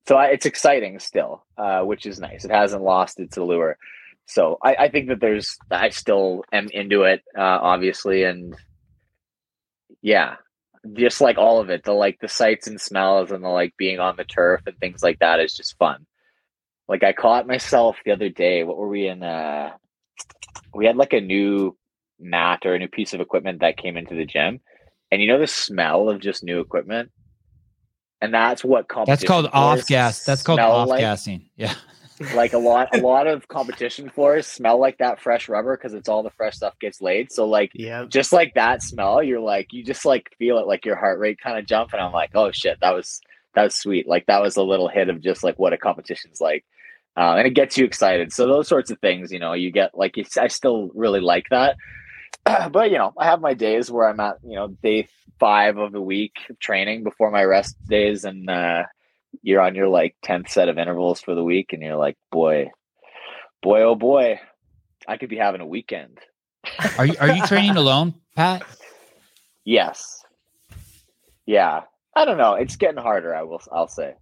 so I, it's exciting still, uh, which is nice. It hasn't lost its allure. So I, I think that there's, I still am into it, uh, obviously, and yeah, just like all of it, the like the sights and smells and the like being on the turf and things like that is just fun. Like I caught myself the other day. What were we in? Uh, we had like a new mat or a new piece of equipment that came into the gym, and you know the smell of just new equipment, and that's what that's called off gas that's called off like. gassing yeah Like a lot, a lot of competition floors smell like that fresh rubber because it's all the fresh stuff gets laid. So like Yeah. just like that smell, you're like you just like feel it, like your heart rate kind of jump, and I'm like, oh shit, that was that was sweet. Like that was a little hit of just like what a competition's like, uh, and it gets you excited. So those sorts of things, you know, you get like it's, I still really like that, but you know, I have my days where I'm at, you know, day five of the week of training before my rest days, and uh, you're on your like tenth set of intervals for the week, and you're like, boy, boy, oh boy, I could be having a weekend. are you are you training alone pat Yes. Yeah. I don't know. It's getting harder, I will I'll say.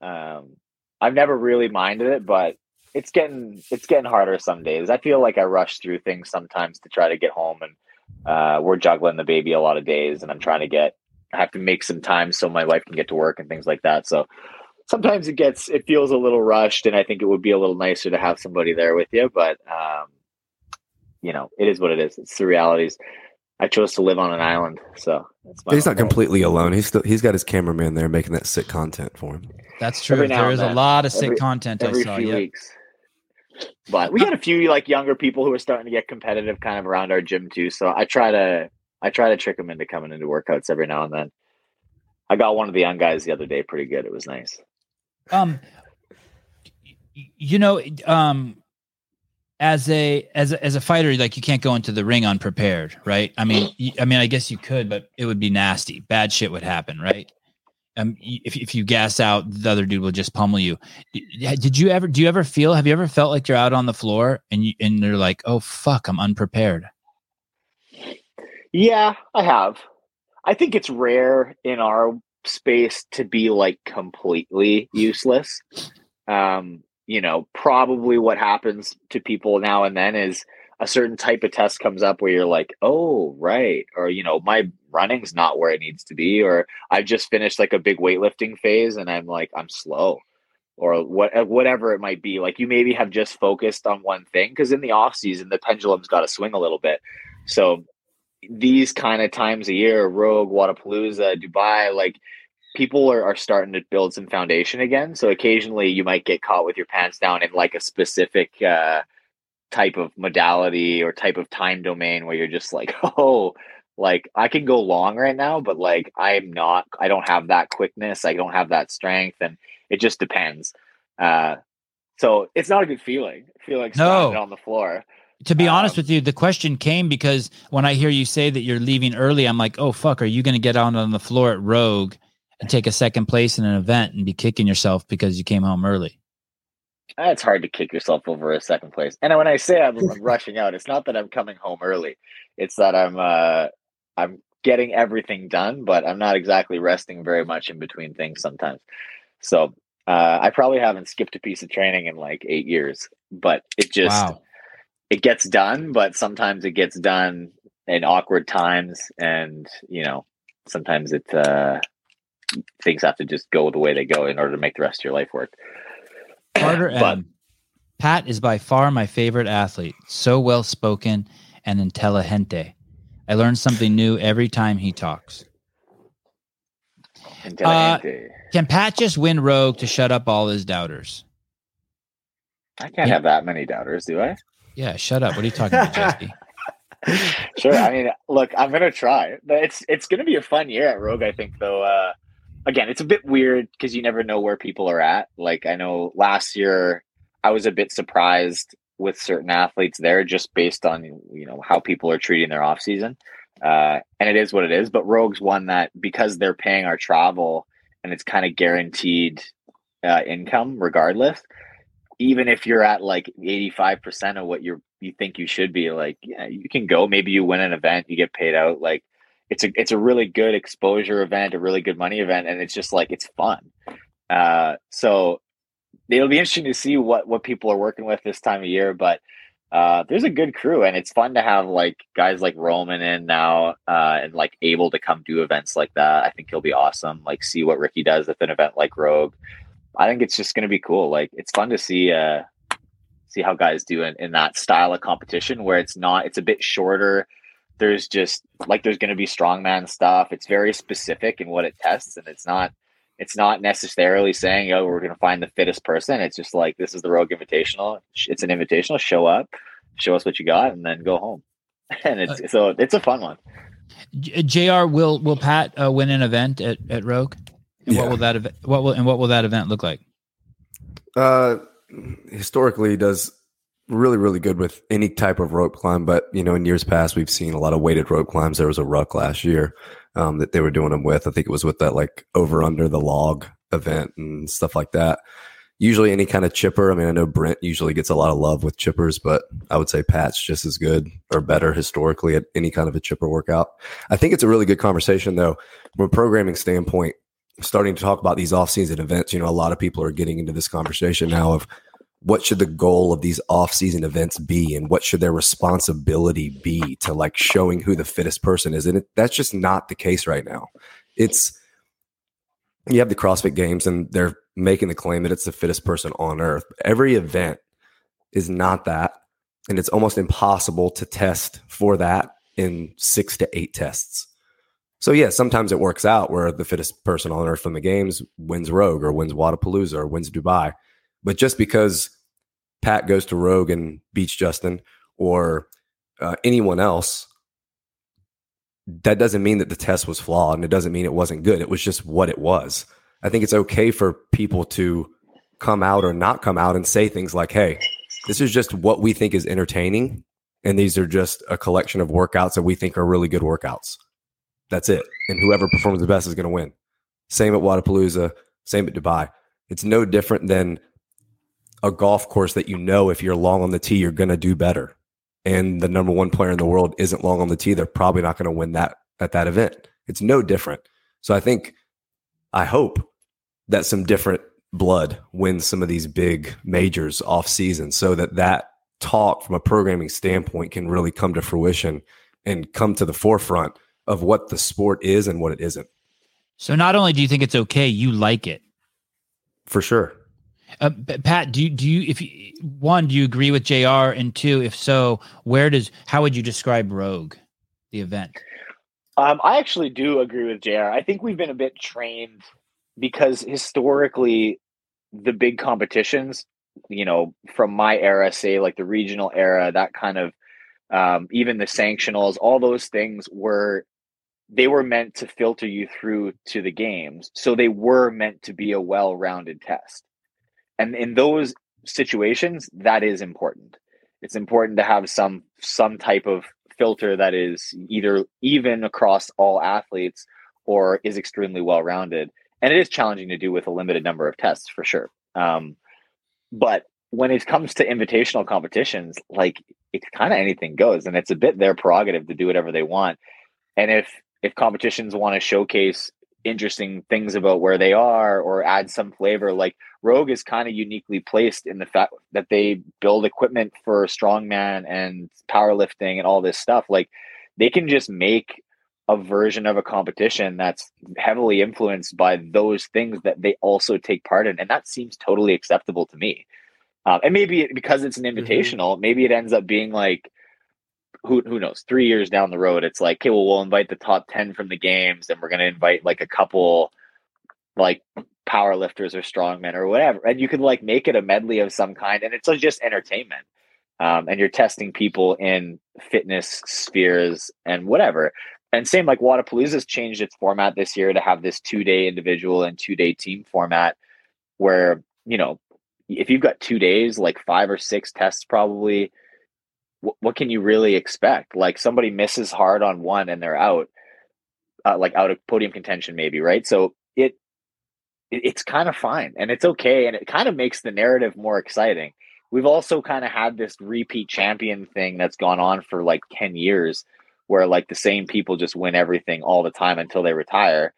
Um I've never really minded it, but it's getting it's getting harder some days. I feel like I rush through things sometimes to try to get home and uh we're juggling the baby a lot of days and I'm trying to get have to make some time so my wife can get to work and things like that. So sometimes it gets it feels a little rushed and I think it would be a little nicer to have somebody there with you, but um you know, it is what it is. It's the realities. I chose to live on an island, so that's my He's not fault. completely alone. He's still he's got his cameraman there making that sick content for him. that's true There is now there and is a lot of sick Every- content every i saw few yeah weeks. But we had a few like younger people who are starting to get competitive kind of around our gym too. So I try to I try to trick them into coming into workouts every now and then. I got one of the young guys the other day pretty good. It was nice. um you know um as a as a, as a fighter like you can't go into the ring unprepared right i mean I mean i guess you could but it would be nasty bad shit would happen right um if, if you gas out the other dude will just pummel you did you ever do you ever feel have you ever felt like you're out on the floor and you and you're like oh fuck i'm unprepared Yeah, I have. I think it's rare in our space to be like completely useless. Um, you know, probably what happens to people now and then is a certain type of test comes up where you're like, oh, right. Or, you know, my running's not where it needs to be. Or I've just finished like a big weightlifting phase and I'm like, I'm slow. Or what, uh, whatever it might be. Like you maybe have just focused on one thing because in the off season, the pendulum's got to swing a little bit. So these kind of times a year, Rogue, Wodapalooza, Dubai, like people are, are starting to build some foundation again. So occasionally you might get caught with your pants down in like a specific uh, type of modality or type of time domain where you're just like, oh, like I can go long right now, but like I'm not, I don't have that quickness, I don't have that strength, and it just depends. Uh, so it's not a good feeling. I feel like No. on the floor. To be honest Um, with you, the question came because when I hear you say that you're leaving early, I'm like, oh fuck, are you going to get out on the floor at Rogue and take a second place in an event and be kicking yourself because you came home early? Uh, It's hard to kick yourself over a second place. And when I say I'm, I'm rushing out, it's not that I'm coming home early. It's that I'm uh, I'm getting everything done, but I'm not exactly resting very much in between things sometimes. So uh, I probably haven't skipped a piece of training in like eight years, but it just wow. It gets done. But sometimes it gets done in awkward times, and you know sometimes it uh, things have to just go the way they go in order to make the rest of your life work. Carter but M. Pat is by far my favorite athlete. So well spoken and intelligente. I learn something new every time he talks. Intelligente. Can Pat just win Rogue to shut up all his doubters? I can't have that many doubters, do I? Yeah, shut up. What are you talking about, Jesse? Sure. I mean, look, I'm gonna try. But It's it's gonna be a fun year at Rogue. I think, though. Uh, again, it's a bit weird because you never know where people are at. Like I know last year, I was a bit surprised with certain athletes there, just based on you know how people are treating their off season. Uh, and it is what it is. But Rogue's one that because they're paying our travel and it's kind of guaranteed uh, income regardless. Even if you're at like 85% of what you're you think you should be, like yeah, you can go. Maybe you win an event, you get paid out. Like it's a it's a really good exposure event, a really good money event, and it's just like it's fun. Uh, so it'll be interesting to see what what people are working with this time of year, but uh, there's a good crew, and it's fun to have like guys like Roman in now, uh, and like able to come do events like that. I think he'll be awesome. Like see what Ricky does at an event like Rogue. I think it's just going to be cool. Like it's fun to see uh, see how guys do in, in that style of competition where it's not it's a bit shorter. There's just like there's going to be strongman stuff. It's very specific in what it tests, and it's not it's not necessarily saying oh we're going to find the fittest person. It's just like this is the Rogue Invitational. It's an invitational. Show up, show us what you got, and then go home. And it's so it's a fun one. Jr. Will will Pat uh, win an event at, at Rogue? And Yeah. what will that event? What will and what will that event look like? Uh, historically, does really, really good with any type of rope climb. But you know, in years past, we've seen a lot of weighted rope climbs. There was a ruck last year um, that they were doing them with. I think it was with that like over under the log event and stuff like that. Usually, any kind of chipper. I mean, I know Brent usually gets a lot of love with chippers, but I would say Pat's just as good or better historically at any kind of a chipper workout. I think it's a really good conversation, though, from a programming standpoint starting to talk about these off-season events you know a lot of people are getting into this conversation now of what should the goal of these off-season events be and what should their responsibility be to like showing who the fittest person is and it, that's just not the case right now. It's you have the crossfit games and they're making the claim that it's the fittest person on earth. Every event is not that and it's almost impossible to test for that in six to eight tests so yeah, sometimes it works out where the fittest person on earth from the games wins Rogue or wins Wodapalooza or wins Dubai. But just because Pat goes to Rogue and beats Justin or uh, anyone else, that doesn't mean that the test was flawed and it doesn't mean it wasn't good. It was just what it was. I think it's okay for people to come out or not come out and say things like, hey, this is just what we think is entertaining. And these are just a collection of workouts that we think are really good workouts. That's it. And whoever performs the best is going to win. Same at Wodapalooza, same at Dubai. It's no different than a golf course that you know if you're long on the tee, you're going to do better. And the number one player in the world isn't long on the tee. They're probably not going to win that at that event. It's no different. So I think I hope that some different blood wins some of these big majors off season so that that talk from a programming standpoint can really come to fruition and come to the forefront of what the sport is and what it isn't. So not only do you think it's okay, you like it. For sure. Uh, Pat, do you do you if you, one do you agree with Jr. and two, if so, where does how would you describe Rogue, the event? Um, I actually do agree with Jr. I think we've been a bit trained because historically, the big competitions, you know, from my era, say like the regional era, that kind of, um, even the sanctionals, all those things were they were meant to filter you through to the games. So they were meant to be a well rounded test. And in those situations, that is important. It's important to have some some type of filter that is either even across all athletes or is extremely well rounded. And it is challenging to do with a limited number of tests for sure. Um, but when it comes to invitational competitions, like it's kind of anything goes, and it's a bit their prerogative to do whatever they want. And if if competitions want to showcase interesting things about where they are or add some flavor like rogue is kind of uniquely placed in the fact that they build equipment for strongman and powerlifting and all this stuff like they can just make a version of a competition that's heavily influenced by those things that they also take part in and that seems totally acceptable to me um, and maybe because it's an mm-hmm. invitational mm-hmm. maybe it ends up being like who who knows? Three years down the road, it's like, okay, well, we'll invite the top ten from the games, and we're going to invite like a couple, like power lifters or strongmen or whatever, and you can like make it a medley of some kind, and it's just entertainment. Um, and you're testing people in fitness spheres and whatever. And same like Wodapalooza's changed its format this year to have this two day individual and two day team format, where you know if you've got two days, like five or six tests probably what, what can you really expect? Like somebody misses hard on one and they're out, uh, like out of podium contention, maybe, right? So it, it it's kind of fine and it's okay. And it kind of makes the narrative more exciting. We've also kind of had this repeat champion thing that's gone on for like 10 years where like the same people just win everything all the time until they retire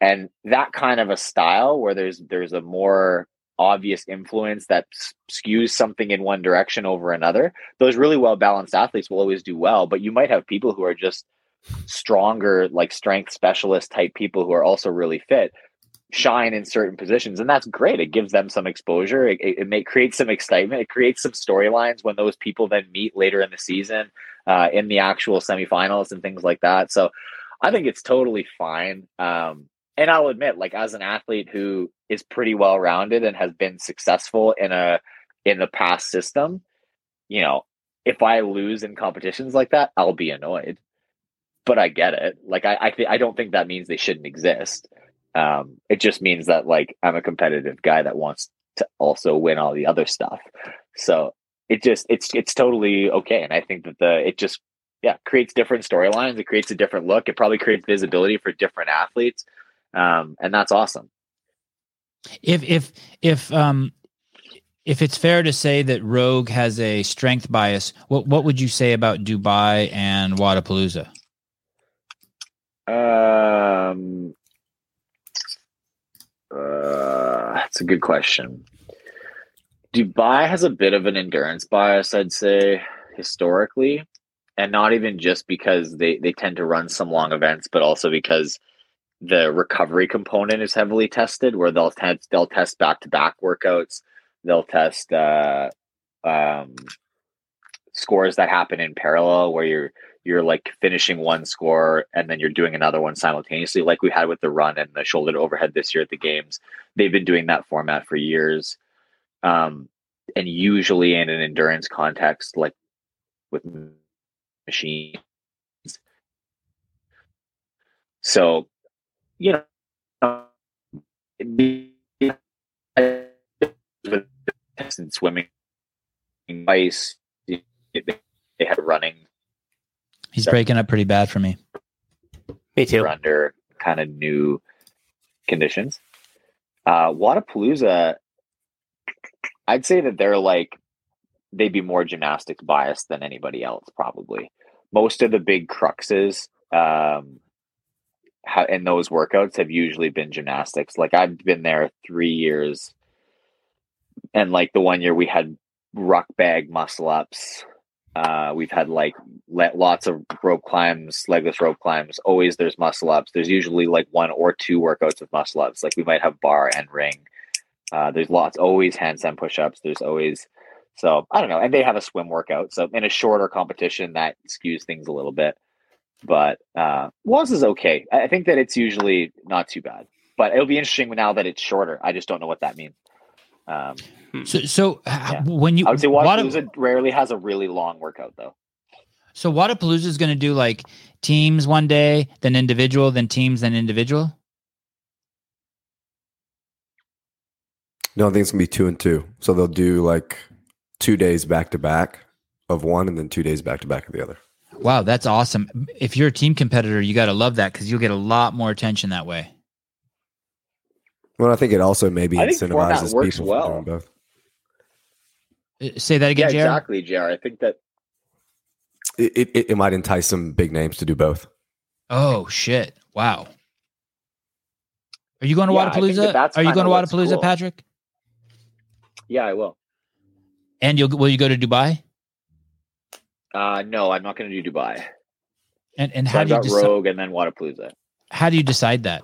and that kind of a style where there's there's a more obvious influence that skews something in one direction over another, those really well balanced athletes will always do well. But you might have people who are just stronger, like strength specialist type people who are also really fit shine in certain positions and that's great. It gives them some exposure. It, it, it may create some excitement. It creates some storylines when those people then meet later in the season uh, in the actual semifinals and things like that. So i think it's totally fine. Um, and I'll admit, like as an athlete who is pretty well rounded and has been successful in a in the past system, you know, if I lose in competitions like that, I'll be annoyed. But I get it. Like I I, th- I don't think that means they shouldn't exist. Um, it just means that like I'm a competitive guy that wants to also win all the other stuff. So it just it's it's totally okay. And I think that the it just yeah creates different storylines. It creates a different look. It probably creates visibility for different athletes um, and that's awesome. If if if um if it's fair to say that Rogue has a strength bias, what what would you say about Dubai and Wodapalooza? Um, uh, that's a good question. Dubai has a bit of an endurance bias, I'd say, historically, and not even just because they they tend to run some long events, but also because the recovery component is heavily tested where they'll test they'll test back to back workouts. They'll test uh, um, scores that happen in parallel where you're you're like finishing one score and then you're doing another one simultaneously like we had with the run and the shoulder to overhead this year at the games. They've been doing that format for years um, and usually in an endurance context like with machines. So you know, tested swimming, ice. They had running. He's breaking up pretty bad for me. Me too. Under kind of new conditions. Uh, Wodapalooza, I'd say that they're like they'd be more gymnastics biased than anybody else, probably. Most of the big cruxes, um, and those workouts have usually been gymnastics. Like I've been there three years, and like the one year we had ruck bag muscle ups. Uh, we've had like let lots of rope climbs, legless rope climbs. Always there's muscle ups. There's usually like one or two workouts of muscle ups. Like we might have bar and ring. Uh, there's lots, always handstand push ups. There's always so I don't know, and they have a swim workout. So in a shorter competition, that skews things a little bit. But uh, was is okay. I I think that it's usually not too bad. But it'll be interesting now that it's shorter. I just don't know what that means. Um, So, so Yeah. when you I would say Wada- Wodapalooza rarely has a really long workout though. so Wodapalooza is going to do like teams one day, then individual, then teams, then individual. No, I think it's gonna be two and two. So they'll do like two days back to back of one, and then two days back to back of the other. Wow, that's awesome. If you're a team competitor, you got to love that because you'll get a lot more attention that way. Well, I think it also maybe I think incentivizes works people well. from doing both. Uh, Say that again, yeah, JR. exactly, Jr. I think that It, it it might entice some big names to do both. Oh shit! Wow. Are you going to Yeah, Wodapalooza? that that's Are you going to what's Wodapalooza, cool. Patrick? yeah, I will. And you'll will you go to Dubai? Uh, no, I'm not going to do Dubai. And and So how I've do you decide? Rogue and then Wodapalooza. How do you decide that?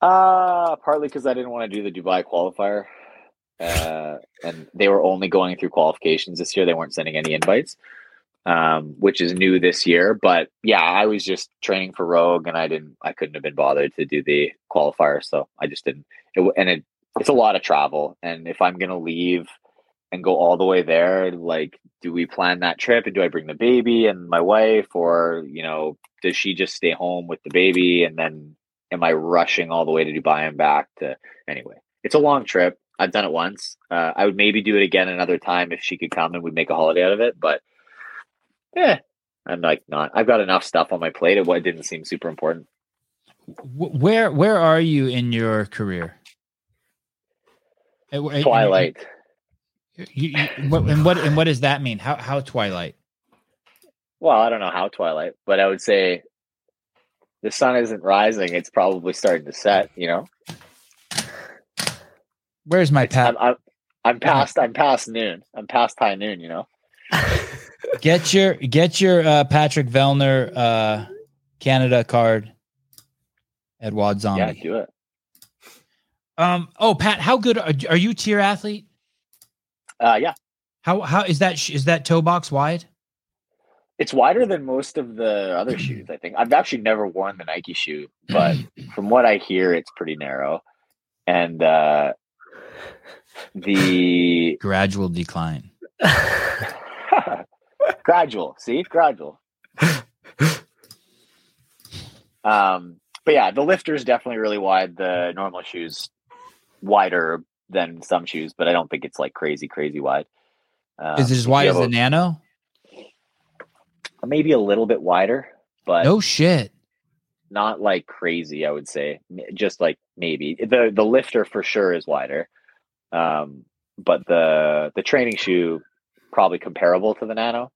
Uh, partly because I didn't want to do the Dubai qualifier, uh, and they were only going through qualifications this year. They weren't sending any invites, um, which is new this year. But yeah, I was just training for Rogue, and I didn't, I couldn't have been bothered to do the qualifier, so I just didn't. It, and it, it's a lot of travel, and if I'm gonna leave and go all the way there, like, do we plan that trip, and do I bring the baby and my wife, or you know, does she just stay home with the baby, and then am I rushing all the way to Dubai and back to anyway? It's a long trip. I've done it once. Uh, I would maybe do it again another time if she could come and we'd make a holiday out of it. But yeah, I'm like not. I've got enough stuff on my plate. It, didn't seem super important. Where where are you in your career? Twilight. You, you, what, and what and what does that mean? How how Twilight? Well, I don't know how Twilight, but I would say the sun isn't rising. It's probably starting to set. You know, Where's my pat? I'm, I'm, I'm past. I'm past noon. I'm past high noon. You know. Get your get your uh, Patrick Vellner uh, Canada card at Wad Zombie. Yeah, do it. Um. Oh, Pat, how good are, are you? TYR athlete? Uh, yeah, How how is that is that toe box wide? it's wider than most of the other shoes. I think I've actually never worn the Nike shoe, but from what I hear, it's pretty narrow. And uh, the Gradual decline. gradual, see, gradual. Um, but yeah, the lifter is definitely really wide. The normal shoes wider than some shoes, but I don't think it's like crazy, crazy wide. Um, Is it as wide as the Nano? maybe a little bit wider, but No shit. not like crazy. I would say just like maybe the the lifter for sure is wider, um, but the the training shoe probably comparable to the Nano.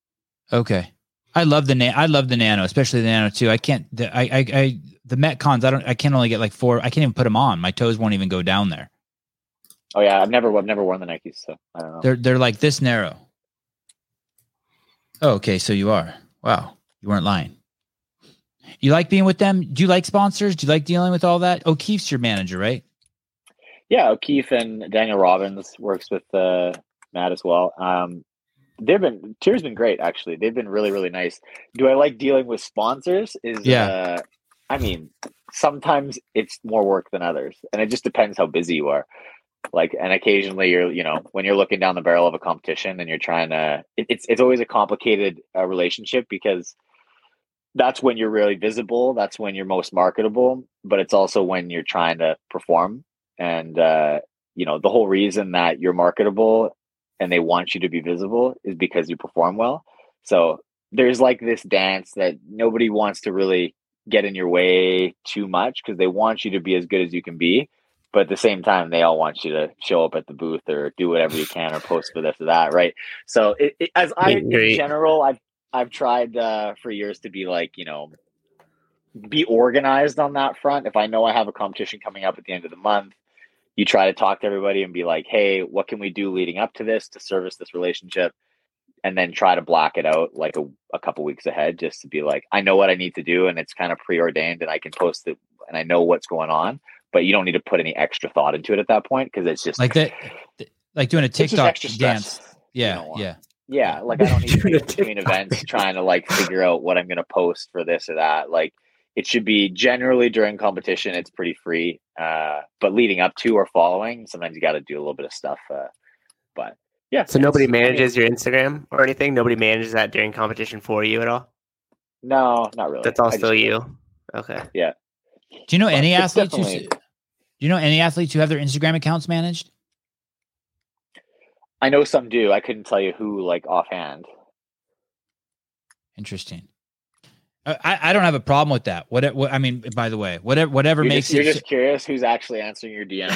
Okay. I love the na- I love the Nano, especially the Nano too. I can't. The, I, I I the Metcons. I don't. I can only get like four. I can't even put them on. My toes won't even go down there. Oh yeah, I've never I've never worn the Nikes, so I don't know. They're they're like this narrow. Oh, okay, so you are. Wow, you weren't lying. You like being with them? Do you like sponsors? Do you like dealing with all that? O'Keefe's your manager, right? Yeah, O'Keefe and Daniel Robbins works with uh, Matt as well. Um, they've been TYR's been great actually. They've been really really nice. Do I like dealing with sponsors? Is Yeah. uh, I mean, sometimes it's more work than others, and it just depends how busy you are. Like, and occasionally you're, you know, when you're looking down the barrel of a competition and you're trying to, it, it's it's always a complicated uh, relationship because that's when you're really visible. That's when you're most marketable, but it's also when you're trying to perform and uh, you know the whole reason that you're marketable and they want you to be visible is because you perform well so there's like this dance that nobody wants to really get in your way too much because they want you to be as good as you can be but at the same time they all want you to show up at the booth or do whatever you can or post for this or that right so it, it, as i Meet and greet. in general i've i've tried uh, for years to be like you know be organized on that front. If I know I have a competition coming up at the end of the month, you try to talk to everybody and be like, "Hey, what can we do leading up to this to service this relationship?" And then try to block it out like a, a couple weeks ahead, just to be like, "I know what I need to do, and it's kind of preordained, and I can post it, and I know what's going on." But you don't need to put any extra thought into it at that point because it's just like that, like doing a TikTok extra stress. dance. Yeah, don't want. yeah. Yeah, like I don't need to be Doing in a between events trying to like figure out what I'm going to post for this or that. Like it should be generally during competition, it's pretty free. Uh, but leading up to or following, sometimes you got to do a little bit of stuff. Uh, but yeah, So nobody it's- I manages your Instagram or anything. Nobody manages that during competition for you at all. no, not really. That's all I still you. Okay. Yeah. Do you know any athletes who? Do you know any athletes who have their Instagram accounts managed? I know some do. I couldn't tell you who, like offhand. Interesting. Uh, I, I don't have a problem with that. What, what I mean, by the way, whatever whatever You're, makes just, you're it. just curious who's actually answering your DM.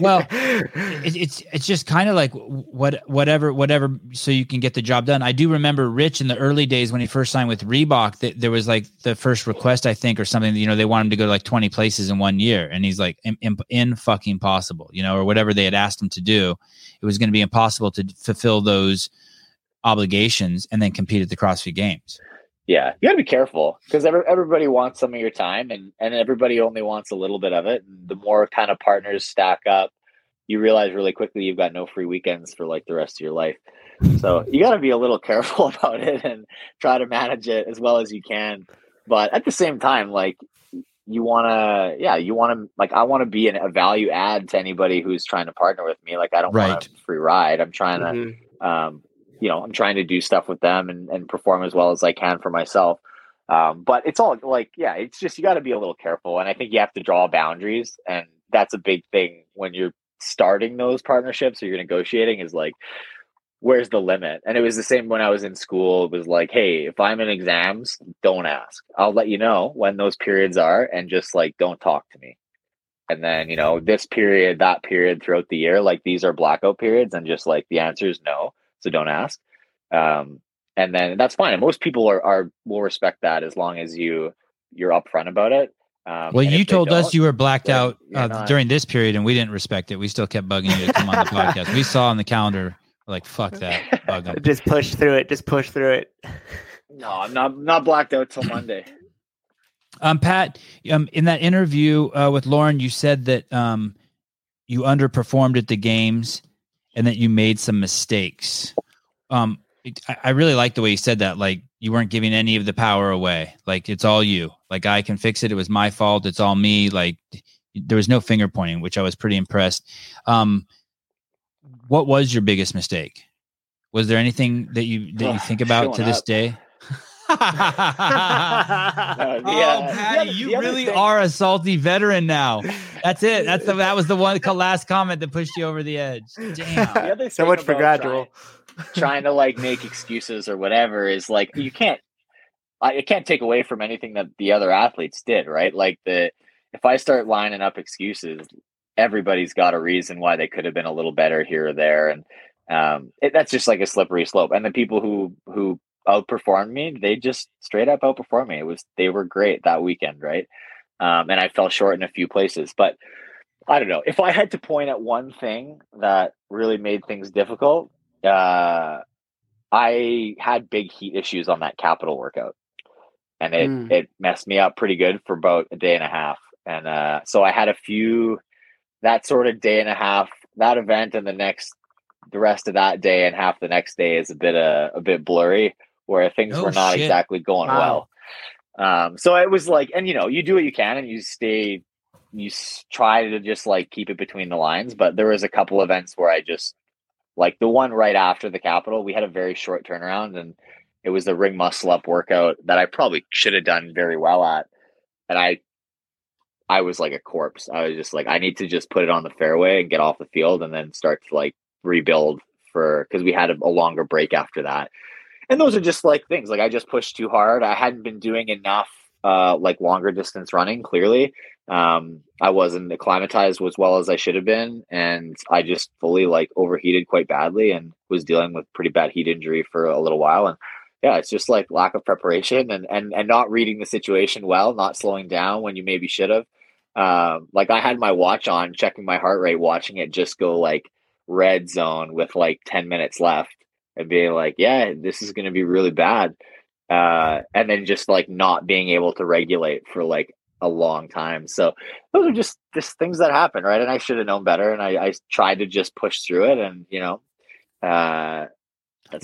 Well, it, it's it's just kind of like what whatever whatever so you can get the job done. I do remember Rich in the early days when he first signed with Reebok that there was like the first request I think or something you know they want him to go to like 20 places in one year and he's like in, in, in fucking possible you know or whatever they had asked him to do it was going to be impossible to fulfill those obligations and then compete at the CrossFit Games. Yeah, you got to be careful because every, everybody wants some of your time, and and everybody only wants a little bit of it. And the more kind of partners stack up, you realize really quickly you've got no free weekends for like the rest of your life. So you got to be a little careful about it and try to manage it as well as you can. But at the same time, like you want to, yeah, you want to, like, I want to be an, a value add to anybody who's trying to partner with me. Like, I don't Right. want a free ride. I'm trying to, Mhm. um, you know, I'm trying to do stuff with them and, and perform as well as I can for myself. Um, but it's all like, yeah, it's just you got to be a little careful, and I think you have to draw boundaries, and that's a big thing when you're starting those partnerships or you're negotiating. Is like, where's the limit? And it was the same when I was in school. It was like, hey, if I'm in exams, don't ask. I'll let you know when those periods are, and just like don't talk to me. And then you know this period, that period throughout the year, like these are blackout periods, and just like the answer is no, so don't ask. Um, and then that's fine. And most people are, are will respect that as long as you you're upfront about it. Um, Well, you told us you were blacked out uh, not- during this period, and we didn't respect it. We still kept bugging you to come on the podcast. We saw on the calendar, like, fuck that. Bug 'em. Just push through it. Just push through it. No, I'm not not blacked out till Monday. Um, Pat, um, in that interview uh, with Lauren, you said that um, you underperformed at the games and that you made some mistakes. Um, it- I, I really like the way you said that. Like you weren't giving any of the power away. Like it's all you. Like I can fix it. It was my fault. It's all me. Like there was no finger pointing, which I was pretty impressed. Um, what was your biggest mistake? Was there anything that you that you think about to this day? No, the, oh, Patty, you other really thing- are a salty veteran now. That's it. That's the that was the one last comment that pushed you over the edge. Damn. other So much for gradual. Trying, trying to like make excuses or whatever is like you can't. I it can't take away from anything that the other athletes did, right? Like the if I start lining up excuses, everybody's got a reason why they could have been a little better here or there, and um, it, that's just like a slippery slope. And the people who who outperformed me, they just straight up outperformed me. It was they were great that weekend, right? Um, and I fell short in a few places, but I don't know. If I had to point at one thing that really made things difficult, uh, I had big heat issues on that capital workout, and it Mm. it messed me up pretty good for about a day and a half. And uh, so I had a few that sort of day and a half that event, and the next the rest of that day and half the next day is a bit uh, a bit blurry, where things Oh, were not shit. exactly going Wow. well. Um, so it was like, and you know, you do what you can, and you stay you s- try to just like keep it between the lines but there was a couple events where i just like the one right after the capital we had a very short turnaround and it was the ring muscle up workout that i probably should have done very well at and i i was like a corpse i was just like i need to just put it on the fairway and get off the field and then start to like rebuild for because we had a, a longer break after that and those are just like things like i just pushed too hard. I hadn't been doing enough uh like longer distance running clearly. Um i wasn't acclimatized as well as i should have been and i just fully like overheated quite badly and was dealing with pretty bad heat injury for a little while. And yeah, it's just like lack of preparation and and and not reading the situation well, not slowing down when you maybe should have. Um, like I had my watch on, checking my heart rate, watching it just go like red zone with like 10 minutes left and being like, yeah, this is going to be really bad. Uh, and then just like not being able to regulate for like a long time. So those are just just things that happen, right? And I should have known better, and I, I tried to just push through it, and you know, uh,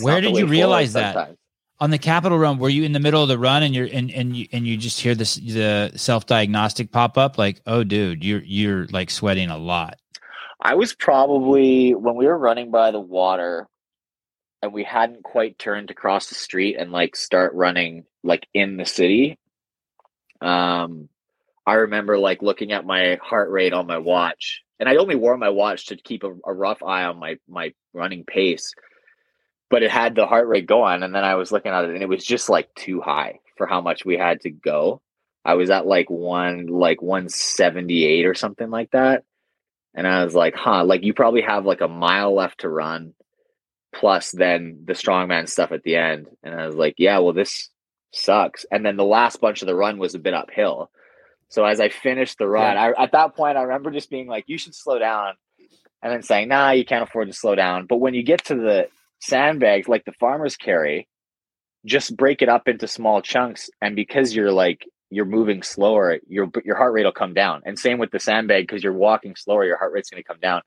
where did you realize that? On the Capital Run, were you in the middle of the run and you're and and you and you just hear this the self diagnostic pop up like, oh, dude, you're you're like sweating a lot. I was probably when we were running by the water and we hadn't quite turned to cross the street and like start running like in the city. Um I remember like looking at my heart rate on my watch and I only wore my watch to keep a, a rough eye on my my running pace. But it had the heart rate going and then I was looking at it and it was just like too high for how much we had to go. I was at like one like 178 or something like that and I was like, huh, like you probably have like a mile left to run plus then the strongman stuff at the end. And I was like, yeah, well, this sucks. And then the last bunch of the run was a bit uphill. So as I finished the run, yeah. I, at that point, I remember just being like, you should slow down. And then saying, nah, you can't afford to slow down. But when you get to the sandbags, like the farmers carry, just break it up into small chunks. And because you're like you're moving slower, your your heart rate will come down. And same with the sandbag because you're walking slower, your heart rate's going to come down.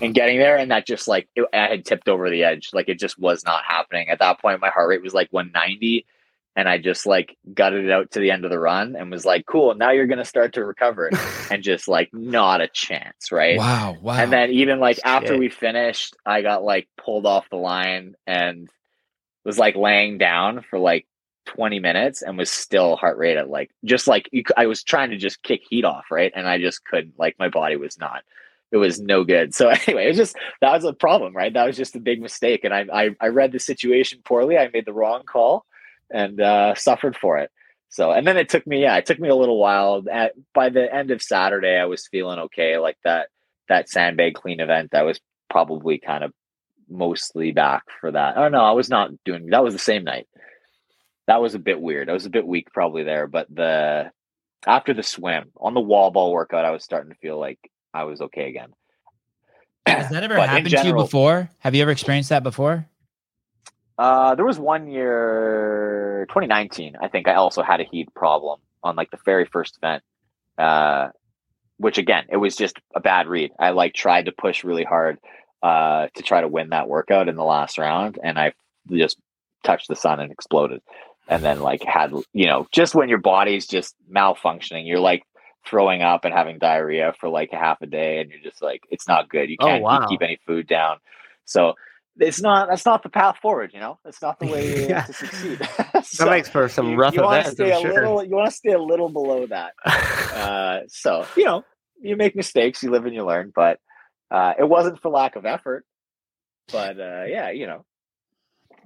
And getting there, and that just like it, I had tipped over the edge, like it just was not happening. At that point, my heart rate was like 190, and I just like gutted it out to the end of the run and was like, "Cool, now you're going to start to recover," and just like not a chance, right? Wow, wow. And then even like Shit. after we finished, I got like pulled off the line and was like laying down for like 20 minutes and was still heart rate at like just like you, I was trying to just kick heat off, right? And I just couldn't like my body was not it was no good. So anyway, it was just that was a problem, right? That was just a big mistake. And I I, I read the situation poorly. I made the wrong call and uh, suffered for it. So and then it took me yeah, it took me a little while. At by the end of Saturday, I was feeling okay. Like that that sandbag clean event, I was probably kind of mostly back for that. Oh no, I was not doing that was the same night that was a bit weird. I was a bit weak probably there, but the after the swim on the wall ball workout, I was starting to feel like I was okay again. Has that ever happened general, to you before? Have you ever experienced that before? Uh, there was one year, 2019, I think I also had a heat problem on like the very first event. Uh, which again, it was just a bad read. I like tried to push really hard uh, to try to win that workout in the last round, and I just touched the sun and exploded and then like had you know just when your body's just malfunctioning you're like throwing up and having diarrhea for like a half a day and you're just like it's not good you oh, can't oh, wow. keep any food down so it's not that's not the path forward you know it's not the way yeah. to succeed so that makes for some you, rough you events stay a sure. little you want to stay a little below that uh, so you know you make mistakes you live and you learn but uh, it wasn't for lack of effort but uh, yeah you know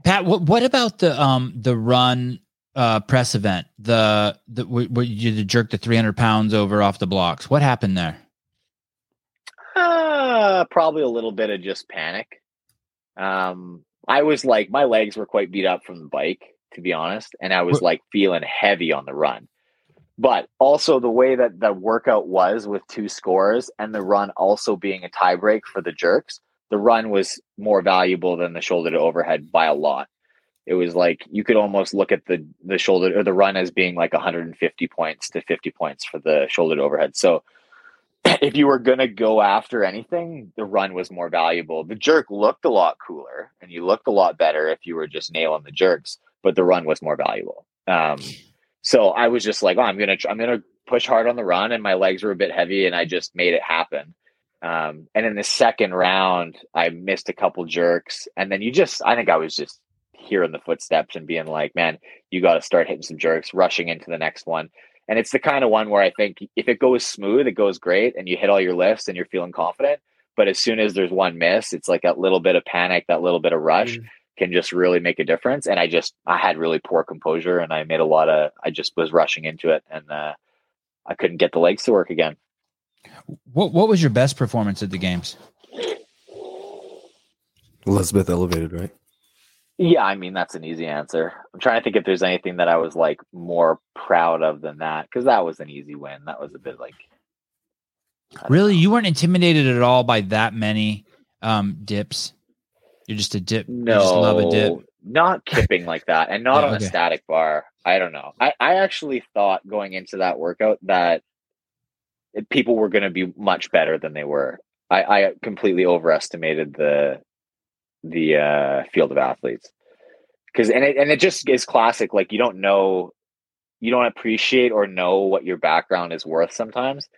Pat, what, what about the um the run uh press event? The the where you jerk the three hundred pounds over off the blocks. What happened there? Uh, probably a little bit of just panic. Um, I was like, my legs were quite beat up from the bike, to be honest, and I was like feeling heavy on the run. But also the way that the workout was with two scores and the run also being a tiebreak for the jerks, the run was more valuable than the shoulder to overhead by a lot. It was like you could almost look at the the shoulder or the run as being like 150 points to 50 points for the shoulder to overhead. So if you were to go after anything, the run was more valuable. The jerk looked a lot cooler and you looked a lot better if you were just nailing the jerks, but the run was more valuable. Um, so I was just like, oh, I'm to, I'm to push hard on the run and my legs were a bit heavy and I just made it happen. Um, and in the second round, I missed a couple jerks. And then you just, I think I was just hearing the footsteps and being like, man, you got to start hitting some jerks, rushing into the next one. And it's the kind of one where I think if it goes smooth, it goes great and you hit all your lifts and you're feeling confident. But as soon as there's one miss, it's like that little bit of panic, that little bit of rush mm. can just really make a difference. And I just, I had really poor composure and I made a lot of, I just was rushing into it and uh, I couldn't get the legs to work again. What What was your best performance at the games? Elizabeth elevated, right? Yeah, I mean that's an easy answer. I'm trying to think if there's anything that I was like more proud of than that because that was an easy win. That was a bit like Really, know. you weren't intimidated at all by that many um, dips. You're just a dip. no, love a dip. not kipping like that, and not Yeah, on okay. a static bar. I don't know. I I actually thought going into that workout that people were going to be much better than they were. I I completely overestimated the the uh, field of athletes because and it and it just is classic. Like you don't know, you don't appreciate or know what your background is worth sometimes.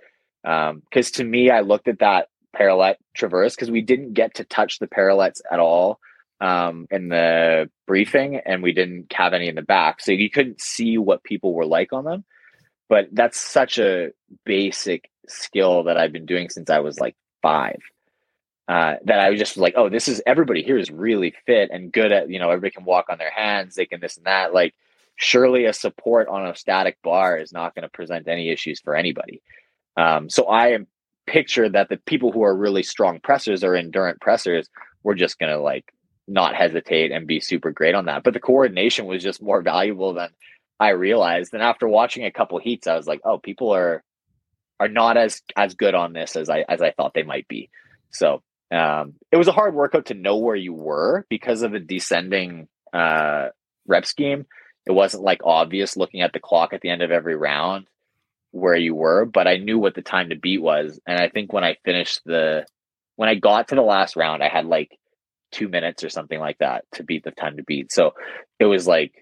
Because to me, I looked at that parallel traverse because we didn't get to touch the parallettes at all um, in the briefing, and we didn't have any in the back, so you couldn't see what people were like on them. But that's such a basic skill that I've been doing since I was like five uh, that I was just like, oh, this is everybody here is really fit and good at, you know, everybody can walk on their hands, they can this and that. Like, surely a support on a static bar is not going to present any issues for anybody. Um, so I am pictured that the people who are really strong pressers or endurant pressers were just going to like not hesitate and be super great on that. But the coordination was just more valuable than I realized. And after watching a couple heats, I was like, oh, people are are not as as good on this as I as I thought they might be. So um, it was a hard workout to know where you were because of the descending uh, rep scheme. It wasn't like obvious looking at the clock at the end of every round where you were, but I knew what the time to beat was. And I think when I finished the, when I got to the last round, I had like two minutes or something like that to beat the time to beat. So it was like,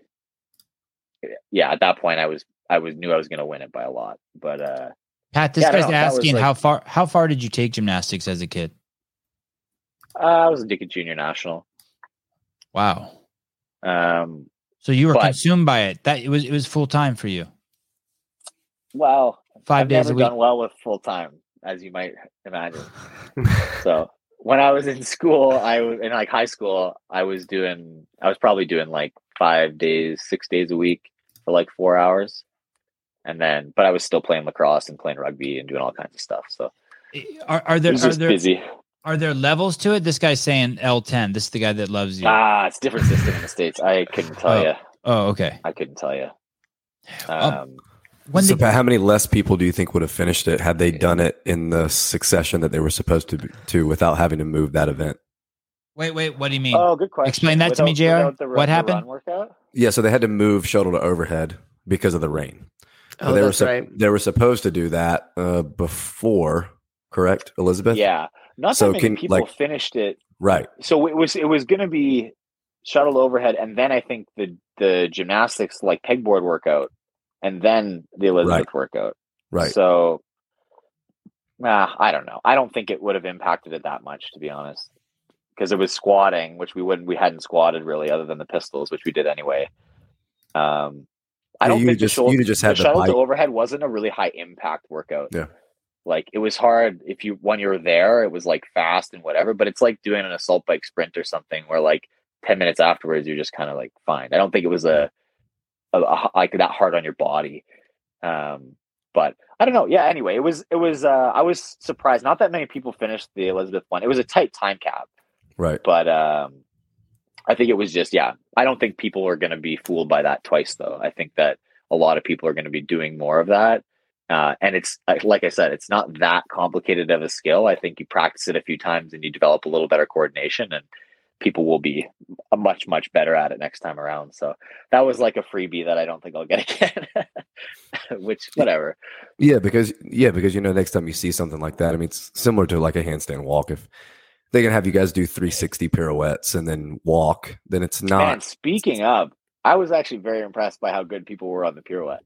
yeah, at that point I was, I was knew I was going to win it by a lot. But uh, Pat, this Yeah, guy's know. That was asking like- how far how far did you take gymnastics as a kid? Uh, I was a Dickett Junior National. Wow. Um, So you were But- consumed by it. That it was it was full time for you. well, 5 I've days never a week. done well with full time, as you might imagine. So when I was in school, I was in like high school, I was doing, I was probably doing like five days, six days a week for like four hours. And then, but I was still playing lacrosse and playing rugby and doing all kinds of stuff. So Are, are it there was are there busy. Are there levels to it? This guy's saying L ten. This is the guy that loves you. Ah, it's a different system in the States. I couldn't tell Oh. you. oh, okay. I couldn't tell you. Um, Um, When so, did, how many less people do you think would have finished it had they done it in the succession that they were supposed to to without having to move that event? wait, wait. What do you mean? oh, good question. Explain that to me, JR. without the, What happened? Yeah, so they had to move shoulder to overhead because of the rain. Oh, they were that's sup- right. they were supposed to do that uh, before, correct, Elizabeth? Yeah. Not So that many can, people like- finished it. Right. so it was it was going to be shoulder overhead and then i think the the gymnastics like pegboard workout and then the elizabeth workout. Right. so nah, i don't know. I don't think it would have impacted it that much to be honest. Because it was squatting which we wouldn't we hadn't squatted really other than the pistols which we did anyway. Um i Yeah, don't you think just- the, shul- you just had the the shoulder to overhead wasn't a really high impact workout. Yeah. Like it was hard if you when you were there it was like fast and whatever but it's like doing an assault bike sprint or something where like 10 minutes afterwards you're just kind of like fine. I don't think it was a, a, a like that hard on your body um but i don't know. Yeah anyway it was it was uh i was surprised. Not that many people finished the elizabeth one. It was a tight time cap Right. but um i think it was just yeah i don't think people are going to be fooled by that twice though. I think that a lot of people are going to be doing more of that uh, and it's like- like i said it's not that complicated of a skill i think you practice it a few times and you develop a little better coordination and people will be much much better at it next time around so that was like a freebie that i don't think i'll get again which whatever Yeah, because yeah, because you know, next time you see something like that, I mean, it's similar to like a handstand walk. If they can have you guys do 360 pirouettes and then walk, then it's not. Man, speaking of, I was actually very impressed by how good people were on the pirouette.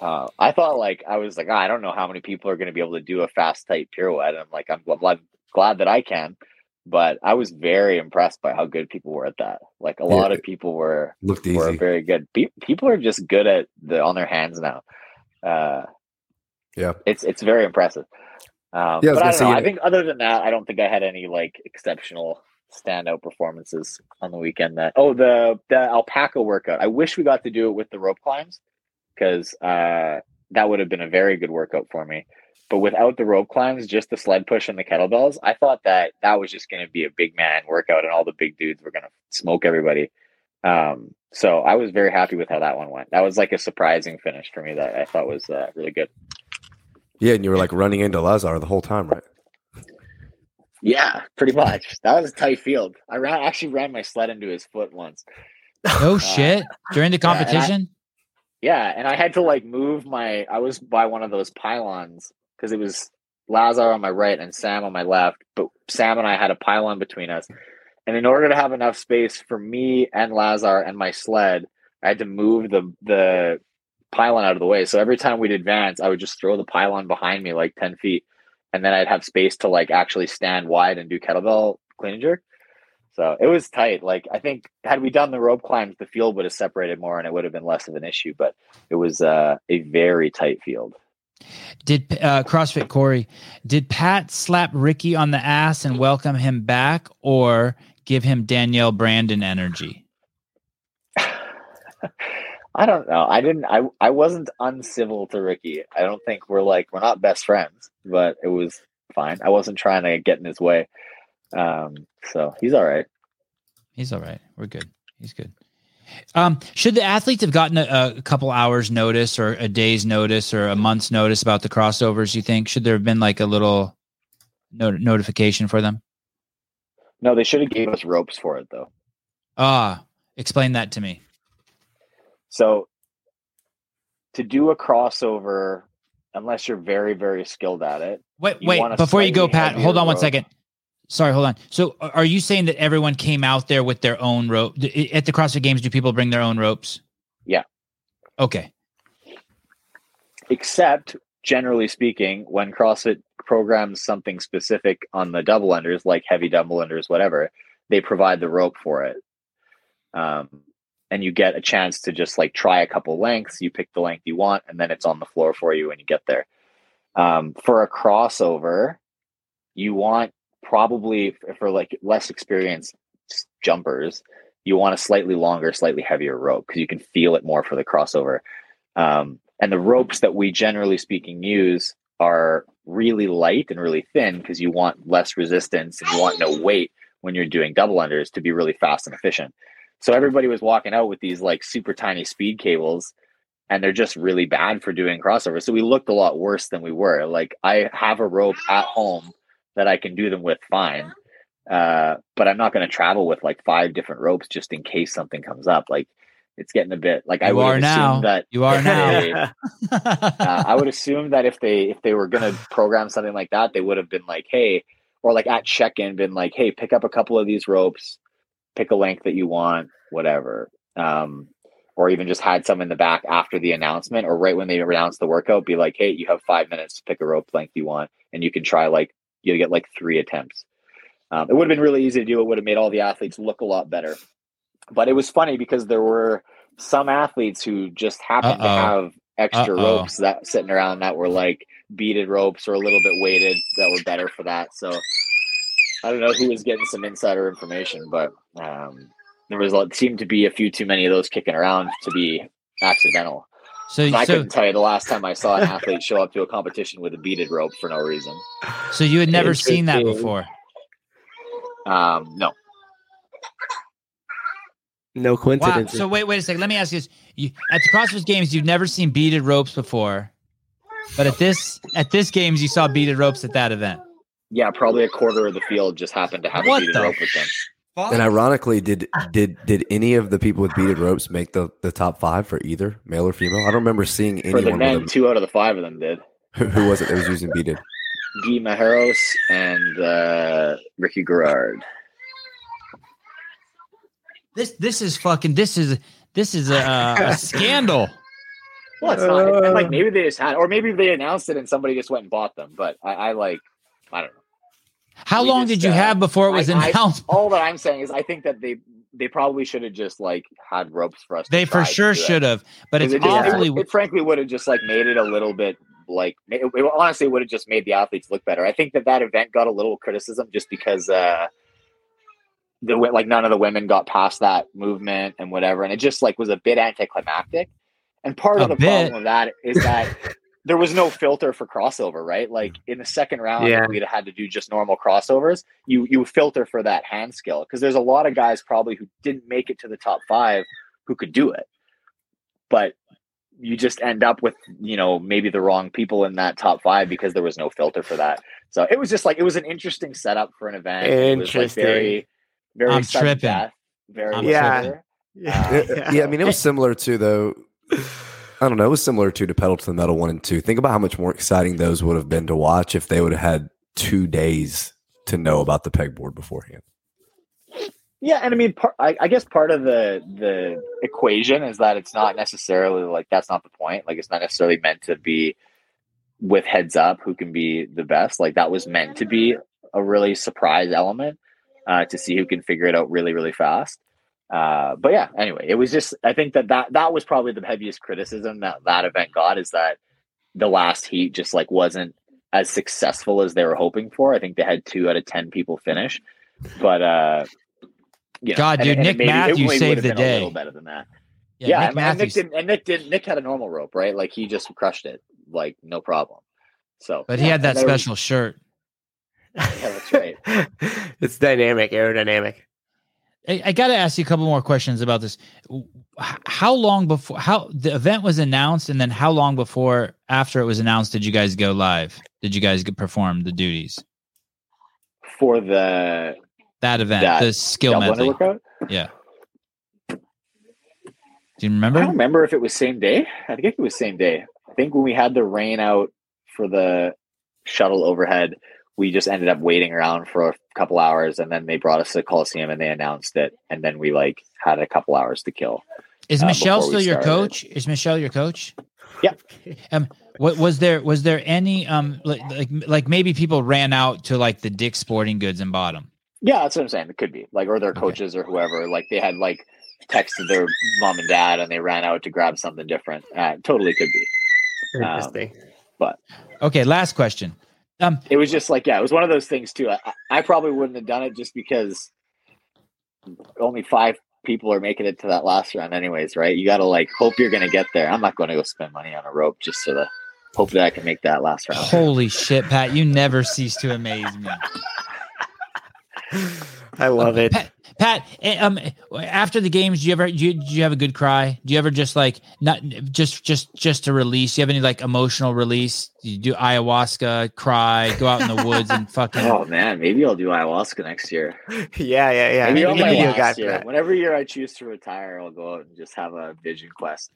Uh, I thought like I was like "Ah, I don't know how many people are going to be able to do a fast tight pirouette. And I'm like I'm glad, glad that I can, but I was very impressed by how good people were at that. Like a Yeah, lot of people were looked were very good. Pe- people are just good at the on their hands now. Uh, Yeah. it's it's very impressive. Um, Yeah, I but I don't know. I think other than that, I don't think I had any like exceptional standout performances on the weekend. That oh the the alpaca workout. I wish we got to do it with the rope climbs because uh, that would have been a very good workout for me. but without the rope climbs, just the sled push and the kettlebells, I thought that that was just going to be a big man workout, and all the big dudes were going to smoke everybody. Um, so I was very happy with how that one went. That was like a surprising finish for me that I thought was uh, really good. Yeah, and you were like running into Lazar the whole time, right? Yeah, pretty much. That was a tight field. I ran actually ran my sled into his foot once. Oh shit! During the yeah, competition, Yeah, and I had to like move my. I was by one of those pylons because it was Lazar on my right and Sam on my left. But Sam and I had a pylon between us, and in order to have enough space for me and Lazar and my sled, I had to move the the pylon out of the way. So every time we'd advance, I would just throw the pylon behind me like ten feet, and then I'd have space to like actually stand wide and do kettlebell clean and jerk. So it was tight. Like I think had we done the rope climbs, the field would have separated more and it would have been less of an issue. But it was uh, a very tight field. did uh, CrossFit Corey? Did Pat slap Ricky on the ass and welcome him back, or give him Danielle Brandon energy? I don't know. I didn't. I I wasn't uncivil to Ricky. I don't think we're like we're not best friends, but it was fine. I wasn't trying to get in his way. Um, so he's all right. He's all right. We're good. He's good. Um, should the athletes have gotten a, a couple hours notice or a day's notice or a month's notice about the crossovers? You think should there have been like a little not- notification for them? No, they should have gave us ropes for it though. Ah, explain that to me. So to do a crossover, unless you're very very skilled at it, Wait, wait. Before you go, Pat, hold on one rope. second. Sorry, hold on. So, are you saying that everyone came out there with their own rope at the CrossFit Games? Do people bring their own ropes? Yeah. Okay. except generally speaking, when CrossFit programs something specific on the double unders, like heavy double unders, whatever, they provide the rope for it. Um, and you get a chance to just like try a couple lengths. You pick the length you want, and then it's on the floor for you when you get there. Um, for a crossover, you want probably for like less experienced jumpers, you want a slightly longer, slightly heavier rope because you can feel it more for the crossover. Um, and the ropes that we generally speaking use are really light and really thin because you want less resistance and you want no weight when you're doing double unders to be really fast and efficient. So everybody was walking out with these like super tiny speed cables and they're just really bad for doing crossovers. So we looked a lot worse than we were. Like I have a rope at home that I can do them with fine. Uh, but I'm not going to travel with like five different ropes just in case something comes up. Like it's getting a bit like I would are now. that You are now. they- uh, I would assume that if they if they were gonna program something like that, they would have been like, hey, or like at check-in, been like, hey, pick up a couple of these ropes, pick a length that you want, whatever. Um, or even just had some in the back after the announcement, or right when they announced the workout, be like, hey, you have five minutes to pick a rope length you want, and you can try like you get like three attempts. Um, it would have been really easy to do. It would have made all the athletes look a lot better. But it was funny because there were some athletes who just happened to Uh-oh. have extra Uh-oh. ropes that sitting around that were like beaded ropes or a little bit weighted that were better for that. So I don't know who was getting some insider information, but um, there was seemed to be a few too many of those kicking around to be accidental. So, And I so, couldn't tell you the last time I saw an athlete show up to a competition with a beaded rope for no reason. so you had never seen that before. Um, no, No Wow. coincidence. So wait, wait a second. Let me ask you this: you, at the CrossFit Games, you've never seen beaded ropes before, but at this at this games, you saw beaded ropes at that event. yeah, probably a quarter of the field just happened to have What a beaded the rope with them. And ironically, did did did any of the people with beaded ropes make the, the top five for either male or female? I don't remember seeing For the anyone men, two out of the five of them did. Who was it that was using beaded? Gui Malheiros and uh, Ricky Garard. This this is fucking this is this is a, a scandal. Well, it's not. and, like Uh. maybe they just had, or maybe they announced it and somebody just went and bought them. But I, I like, I don't know. How long just, did you uh, have before it was I- I- announced? All that I'm saying is, I think that they they probably should have just like had ropes for us. to they for sure should have, but it's it, just, it, awfully. would- it frankly would have just like made it a little bit like it, it honestly would have just made the athletes look better. I think that that event got a little criticism just because uh the like none of the women got past that movement and whatever, and it just like was a bit anticlimactic. And part A of the bit. problem with that is that there was no filter for crossover, right? Like mm. in the second round, Yeah. we'd had to do just normal crossovers, you you filter for that hand skill because there's a lot of guys probably who didn't make it to the top five who could do it, but you just end up with you know maybe the wrong people in that top five because there was no filter for that. So it was just like it was an interesting setup for an event. It was like Interesting. very very I'm tripping. death, very I'm Yeah. filter. yeah, yeah, I mean, it was similar to though. I don't know. It was similar to the pedal to the metal one and two. Think about how much more exciting those would have been to watch if they would have had two days to know about the pegboard beforehand. Yeah, and I mean, par- I, I guess part of the the equation is that it's not necessarily like that's not the point. Like, it's not necessarily meant to be with heads up who can be the best. Like, that was meant to be a really surprise element uh, to see who can figure it out really, really fast. Uh, but yeah, anyway, it was just I think that that that was probably the heaviest criticism that that event got is that the last heat just like wasn't as successful as they were hoping for. I think they had two out of ten people finish, but uh, you know, God, dude, and Nick Matthews saved the day. A little better than that. Yeah, Yeah, Nick and, and Nick didn't, and Nick did. Nick had a normal rope, right? Like he just crushed it, like no problem. So, but he had that there was- special shirt. Yeah, that's right. it's dynamic, aerodynamic. I, I got to ask you a couple more questions about this. How long before how the event was announced, and then how long before after it was announced did you guys go live? Did you guys get perform the duties? for the That event, That the skill medley. Yeah. Do you remember? I don't remember if it was same day. I think it was same day. I think when we had the rain out for the shoulder overhead, we just ended up waiting around for a couple hours, and then they brought us to the Coliseum and they announced it, and then we like had a couple hours to kill. Is uh, Michelle still your started. coach? Is Michelle your coach? Yep. Um, what was there? Was there any um like like like maybe people ran out to like the Dick Sporting Goods and bought them? Yeah, that's what I'm saying. It could be like, or their Okay. coaches or whoever. Like they had like texted their mom and dad, and they ran out to grab something different. Uh, totally could be. Um, Interesting. Okay, last question. Um, It was just like, yeah, it was one of those things too. I, I probably wouldn't have done it just because only five people are making it to that last round, anyways, right? You got to like hope you're going to get there. I'm not going to go spend money on a rope just so to hope that I can make that last round. holy shit, Pat! You never cease to amaze me. I love it. Pat, Pat, eh, um, after the games, do you ever do you, do you have a good cry? Do you ever just like not just just just to release? Do you have any like emotional release? Do you do ayahuasca, cry, go out in the woods and fucking? Oh man, maybe I'll do ayahuasca next year. Yeah, yeah, yeah. maybe Maybe on you my need a last guy year. Whenever year I choose to retire, I'll go out and just have a vision quest.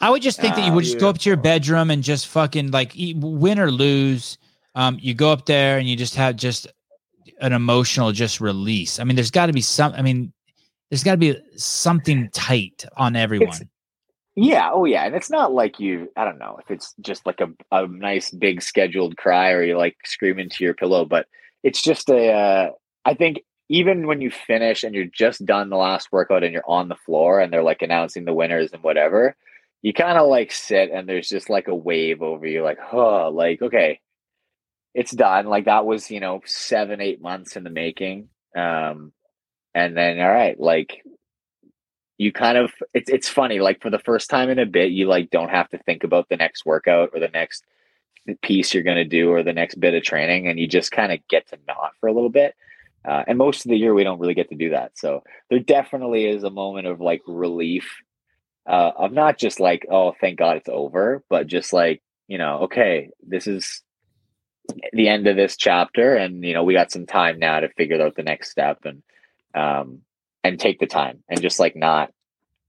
I would just think that you would just go up to your bedroom and just fucking like eat, win or lose. Um, you go up there and you just have just an emotional just release. I mean, there's got to be some. I mean, there's got to be something tight on everyone. Yeah, oh yeah, and it's not like you. I don't know if it's just like a a nice big scheduled cry or you like scream into your pillow, but it's just a. Uh, I think even when you finish and you're just done the last workout and you're on the floor and they're like announcing the winners and whatever, you kind of like sit and there's just like a wave over you, like oh, like okay, it's done. Like that was you know seven eight months in the making, um, and then all right, like you kind of it's it's funny like for the first time in a bit you like don't have to think about the next workout or the next piece you're going to do or the next bit of training and you just kind of get to not for a little bit. Uh, and most of the year we don't really get to do that. So there definitely is a moment of like relief uh, of not just like oh thank god it's over but just like you know okay this is the end of this chapter and you know we got some time now to figure out the next step and um and take the time and just like not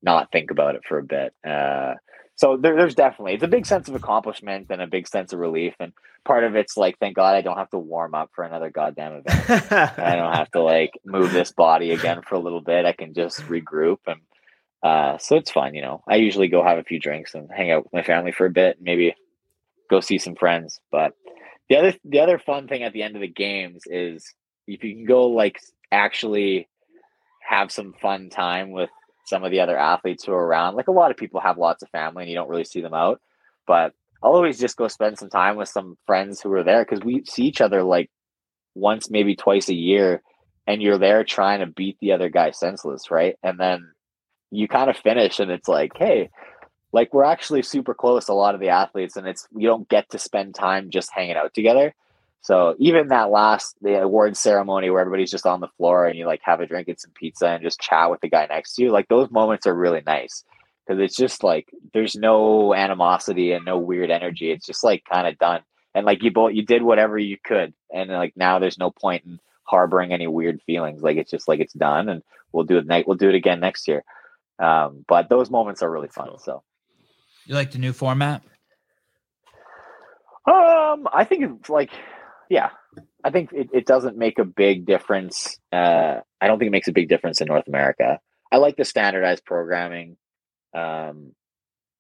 not think about it for a bit. Uh so there, there's definitely it's a big sense of accomplishment and a big sense of relief and part of it's like thank god i don't have to warm up for another goddamn event. I don't have to like move this body again for a little bit. I can just regroup and uh so it's fun you know. I usually go have a few drinks and hang out with my family for a bit maybe go see some friends but the other the other fun thing at the end of the games is if you can go like actually have some fun time with some of the other athletes who are around. Like a lot of people have lots of family and you don't really see them out. But I'll always just go spend some time with some friends who are there because we see each other like once, maybe twice a year, and you're there trying to beat the other guy senseless, right? And then you kind of finish and it's like, hey, like we're actually super close a lot of the athletes and it's you don't get to spend time just hanging out together. So even that last the award ceremony where everybody's just on the floor and you like have a drink and some pizza and just chat with the guy next to you like those moments are really nice. Because it's just like there's no animosity and no weird energy. It's just like kind of done. And like you both you did whatever you could. And like now there's no point in harboring any weird feelings. Like it's just like it's done and we'll do it night we'll do it again next year. Um, but those moments are really fun so You like the new format? Um, I think it's like, yeah, I think it, it doesn't make a big difference. Uh, I don't think it makes a big difference in North America. I like the standardized programming. Um,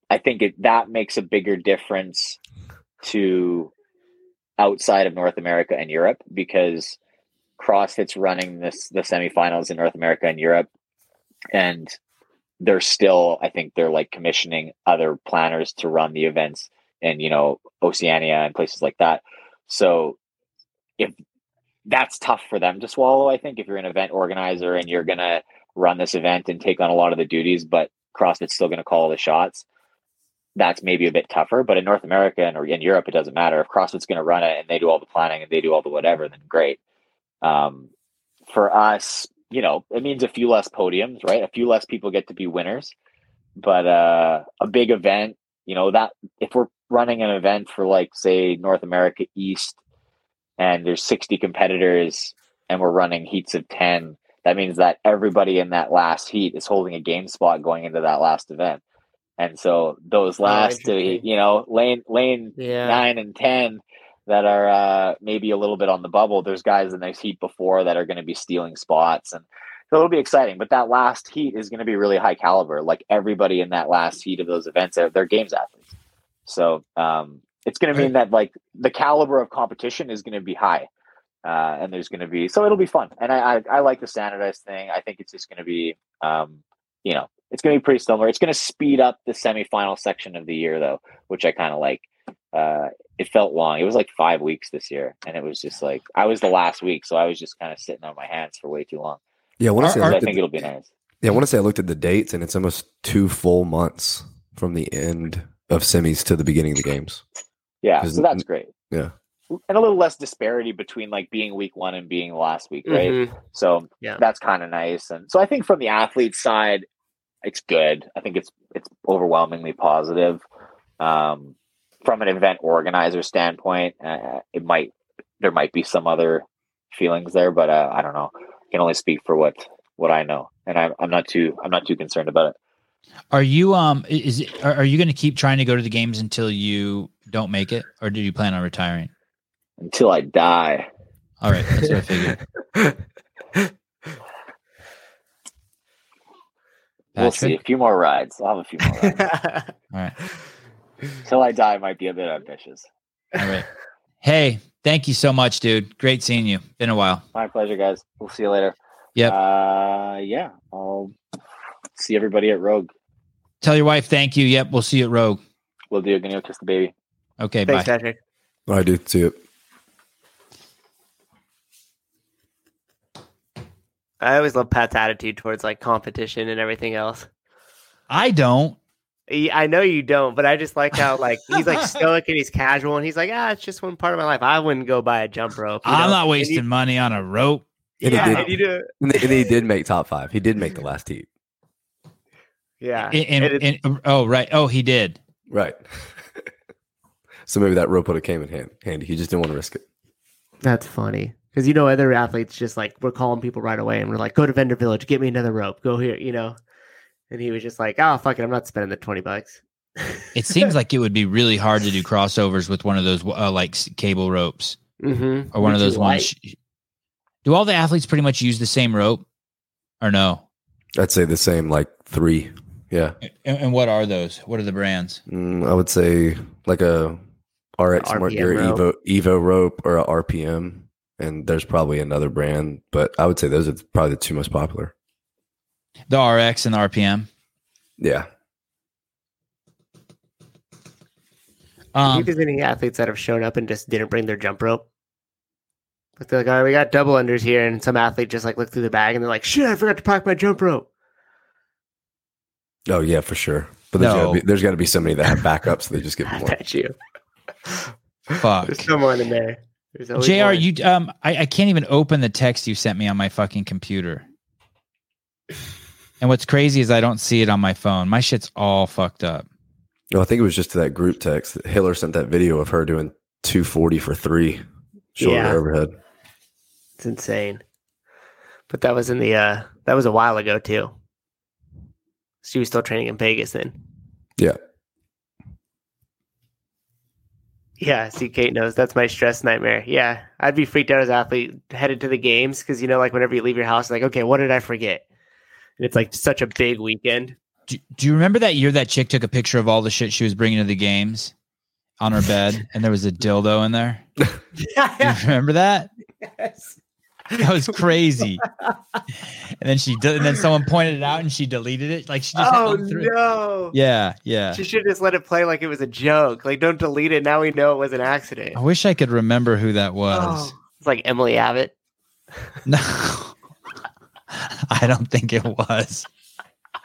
I think it that makes a bigger difference to outside of North America and Europe because CrossFit's running this the semifinals in North America and Europe, and they're still I think they're like commissioning other planners to run the events in you know Oceania and places like that. So if that's tough for them to swallow, I think if you're an event organizer and you're gonna run this event and take on a lot of the duties, but CrossFit's still gonna call the shots, that's maybe a bit tougher. But in North America and or in Europe, it doesn't matter. If CrossFit's gonna run it and they do all the planning and they do all the whatever, then great. Um, for us, you know, it means a few less podiums, right? A few less people get to be winners. But uh, a big event, you know, that if we're running an event for like say North America East and there's 60 competitors and we're running heats of 10, that means that everybody in that last heat is holding a game spot going into that last event. And so those last two, interesting. you know, lane lane Yeah. nine and ten that are uh, maybe a little bit on the bubble. There's guys in those heat before that are going to be stealing spots, and so it'll be exciting. But that last heat is going to be really high caliber. Like everybody in that last heat of those events, they're, they're games athletes. So um, it's going to mean that like the caliber of competition is going to be high, uh, and there's going to be so it'll be fun. And I, I I like the standardized thing. I think it's just going to be um, you know it's going to be pretty similar. It's going to speed up the semifinal section of the year though, which I kind of like. Uh, it felt long. It was like five weeks this year, and it was just like I was the last week, so I was just kind of sitting on my hands for way too long. Yeah, I want say I I think at, it'll be nice. yeah, I want to say I looked at the dates, and it's almost two full months from the end of semis to the beginning of the games. Yeah, so that's great. Yeah. and a little less disparity between like being week one and being last week, right? Mhm. So Yeah. that's kind of nice. And so I think from the athlete side, it's good. I think it's it's overwhelmingly positive. Um, from an event organizer standpoint, uh, it might there might be some other feelings there, but uh, I don't know. I can only speak for what what I know, and I'm I'm not too I'm not too concerned about it. Are you um is it, are, you going to keep trying to go to the games until you don't make it, or do you plan on retiring? Until I die, All right, that's what I figured. we'll see. A few more rides. I'll have a few more rides. All right, Until I die might be a bit ambitious. all right. Hey, thank you so much, dude. Great seeing you. Been a while. My pleasure, guys. We'll see you later. Yep. Uh, yeah, I'll see everybody at Rogue. Tell your wife thank you. Yep, we'll see you at Rogue. We'll do. Gonna go kiss the baby. Okay, Thanks, bye. Patrick. I do see it. I always love Pat's attitude towards like competition and everything else. I don't. He- I know you don't, but I just like how like he's like stoic and he's casual and he's like, ah, it's just one part of my life. I wouldn't go buy a jump rope. I'm know? not wasting you- money on a rope. And he did. and you do. And he- did make top five. He did make the last heat. Yeah, In, in, and it's- oh, right. Oh, he did. Right. so maybe that rope would have came in hand, handy. He just didn't want to risk it. That's funny because you know other athletes just like we're calling people right away and we're like, go to Vendor Village, get me another rope, go here, you know. And he was just like, oh fuck it, I'm not spending the twenty bucks. It seems like it would be really hard to do crossovers with one of those uh, like cable ropes mm-hmm. or one of those ones. Do all the athletes pretty much use the same rope, or no? I'd say the same, like three. Yeah. And, and what are those? What are the brands? Mm, I would say like a RX Smart RPM Gear. Evo Evo rope or a RPM, and there's probably another brand, but I would say those are probably the two most popular. The RX and the RPM. Yeah, Do you Um, think there's any athletes that have shown up and just didn't bring their jump rope? Like they're like, all right, we got double unders here, and some athlete just like looked through the bag and they're like, shit, I forgot to pack my jump rope. oh yeah, for sure. But there's No. gotta be there's gotta be somebody that have backups, so they just get I more. bet you. Fuck. There's someone in there. There's always Jr. one. You um, I, I can't even open the text you sent me on my fucking computer. And what's crazy is I don't see it on my phone. My shit's all fucked up. No, I think it was just to that group text. that Hiller sent that video of her doing 240 for three shoulder Yeah. overhead. It's insane. But that was in the uh that was a while ago too. She was still training in Vegas then. Yeah. Yeah, see, Kate knows that's my stress nightmare. Yeah, I'd be freaked out as an athlete headed to the games because you know, like whenever you leave your house, like, okay, what did I forget? And it's like such a big weekend. Do, do you remember that year that chick took a picture of all the shit she was bringing to the games on her bed, and there was a dildo in there? You remember that? yes. That was crazy. and then she did, and then someone pointed it out, and she deleted it. Like she just Oh had it. no! Yeah, yeah. She should just let it play like it was a joke. Like, don't delete it. Now we know it was an accident. I wish I could remember who that was. Oh, it's like Emily Abbott. No, I don't think it was.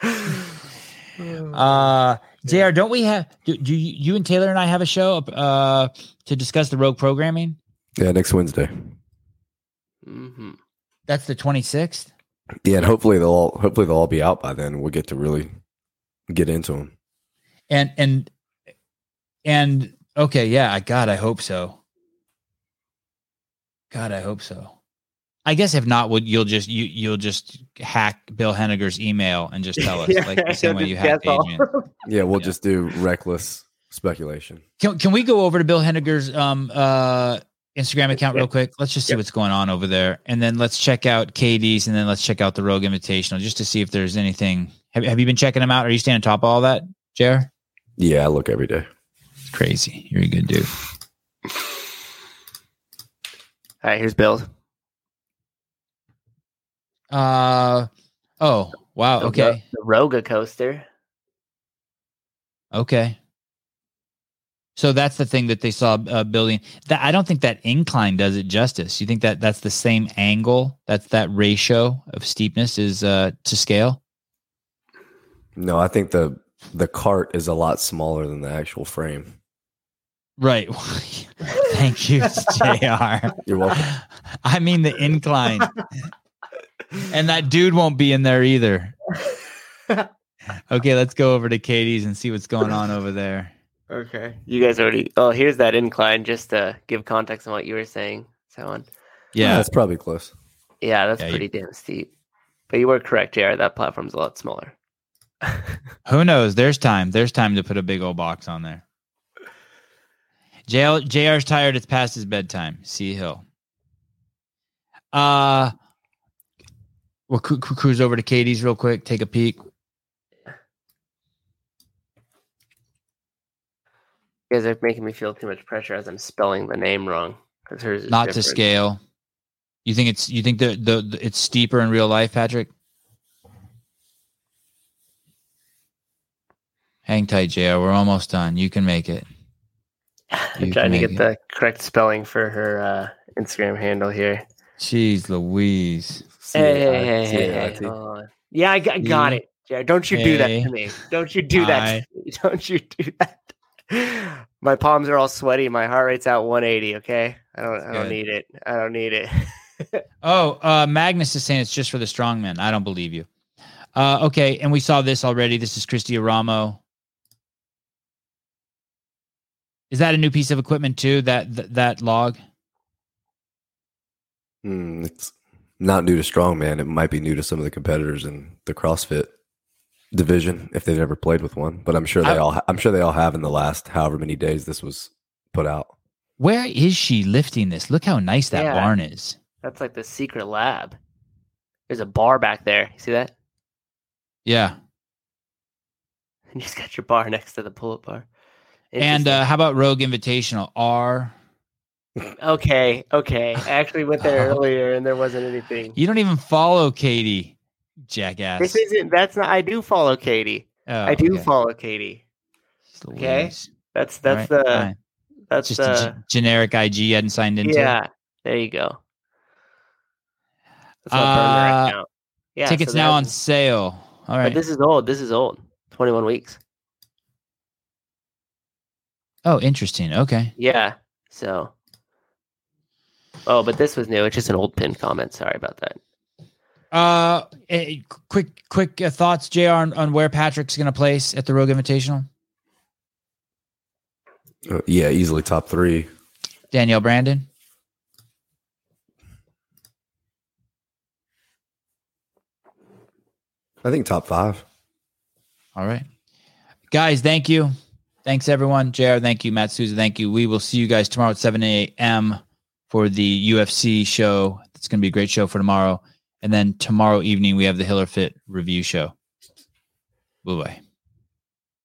Uh, Jr. Don't we have? Do, do you, you and Taylor and I have a show uh to discuss the rogue programming? Yeah, next Wednesday. Mm-hmm. That's the twenty sixth. Yeah, and hopefully they'll all hopefully they'll all be out by then. We'll get to really get into them. And and and okay, yeah. God, I hope so. God, I hope so. I guess if not, would you'll just you you'll just hack Bill Henniger's email and just tell us like the same way you hacked Adrian. Yeah, we'll Yeah. just do reckless speculation. Can can we go over to Bill Henniger's um uh Instagram account real quick? Let's just see Yep. what's going on over there, and then let's check out KD's, and then let's check out the Rogue Invitational just to see if there's anything. Have Have you been checking them out? Are you staying on top of all that, Jer? Yeah, I look every day. It's crazy. You're a good dude. All right, here's Bill. Uh oh wow. The Okay. Ro- the Roga coaster. Okay. So that's the thing that they saw uh, building. That I don't think that incline does it justice. You think that that's the same angle? That's that ratio of steepness is uh, to scale. No, I think the the cart is a lot smaller than the actual frame. Right. Thank you, Jr. You're welcome. I mean the incline, and that dude won't be in there either. Okay, let's go over to Caity's and see what's going on over there. Okay. You guys already. Oh, here's that incline. Just to give context on what you were saying, so on. Yeah, that's probably close. Yeah, that's Yeah, you- pretty damn steep. But you were correct, JR. That platform's a lot smaller. Who knows? There's time. There's time to put a big old box on there. JL, JR's tired. It's past his bedtime. See Hill. Uh, we'll cru- cru- cruise over to Caity's real quick. Take a peek. You guys are making me feel too much pressure as I'm spelling the name wrong. Because hers is Not to scale. You think it's you think the, the the it's steeper in real life, Patrick? Hang tight, JR. We're almost done. You can make it. I'm trying to get make the correct spelling for her uh, Instagram handle here. Jeez Louise. Hey, hey, hey, hey, C-A-I-T. hey. Yeah, I got, got E- it. Yeah, don't you do that to me. Don't you do that. To me. Don't you do that. My palms are all sweaty. My heart rate's at 180. Okay, I don't. I don't need it. I don't need it. Oh, uh, Magnus is saying it's just for the strongmen. I don't believe you. Uh, okay, and we saw this already. This is Christy Aramo. Is that a new piece of equipment too? That that, that log? Hmm, it's not new to strongman. It might be new to some of the competitors in the CrossFit division if they've never played with one. But I'm sure they I- all. Ha- I'm sure they all have in the last however many days this was put out. Where is she lifting this? Look how nice that Yeah. barn is. That's like the secret lab. There's a bar back there. You see that? Yeah. And you just got your bar next to the pull-up bar. And uh, how about Rogue Invitational? R. Okay, okay. I actually went there Oh. earlier and there wasn't anything. You don't even follow Caity, jackass. This isn't. That's not. I do follow Caity. Oh, I do okay. follow Caity. okay. That's that's right, the fine. that's just the a generic IG you hadn't signed into. yeah. There you go. That's my burner Uh, account. Yeah, Tickets so now on sale. All right, But this is old. This is old. Twenty-one weeks. Oh, interesting. Okay. Yeah. So. Oh, but this was new. It's just an old pinned comment. Sorry about that. Uh, eh, quick, quick uh, thoughts, Jr. On, on where Patrick's going to place at the Rogue Invitational. Uh, yeah, easily top three. Danielle Brandon. I think top five. All right, guys. Thank you. Thanks everyone. Jr. Thank you. Matt Souza. Thank you. We will see you guys tomorrow at seven a.m. for the UFC show. It's going to be a great show for tomorrow. And then tomorrow evening we have the Hiller Fit review show. Bye bye.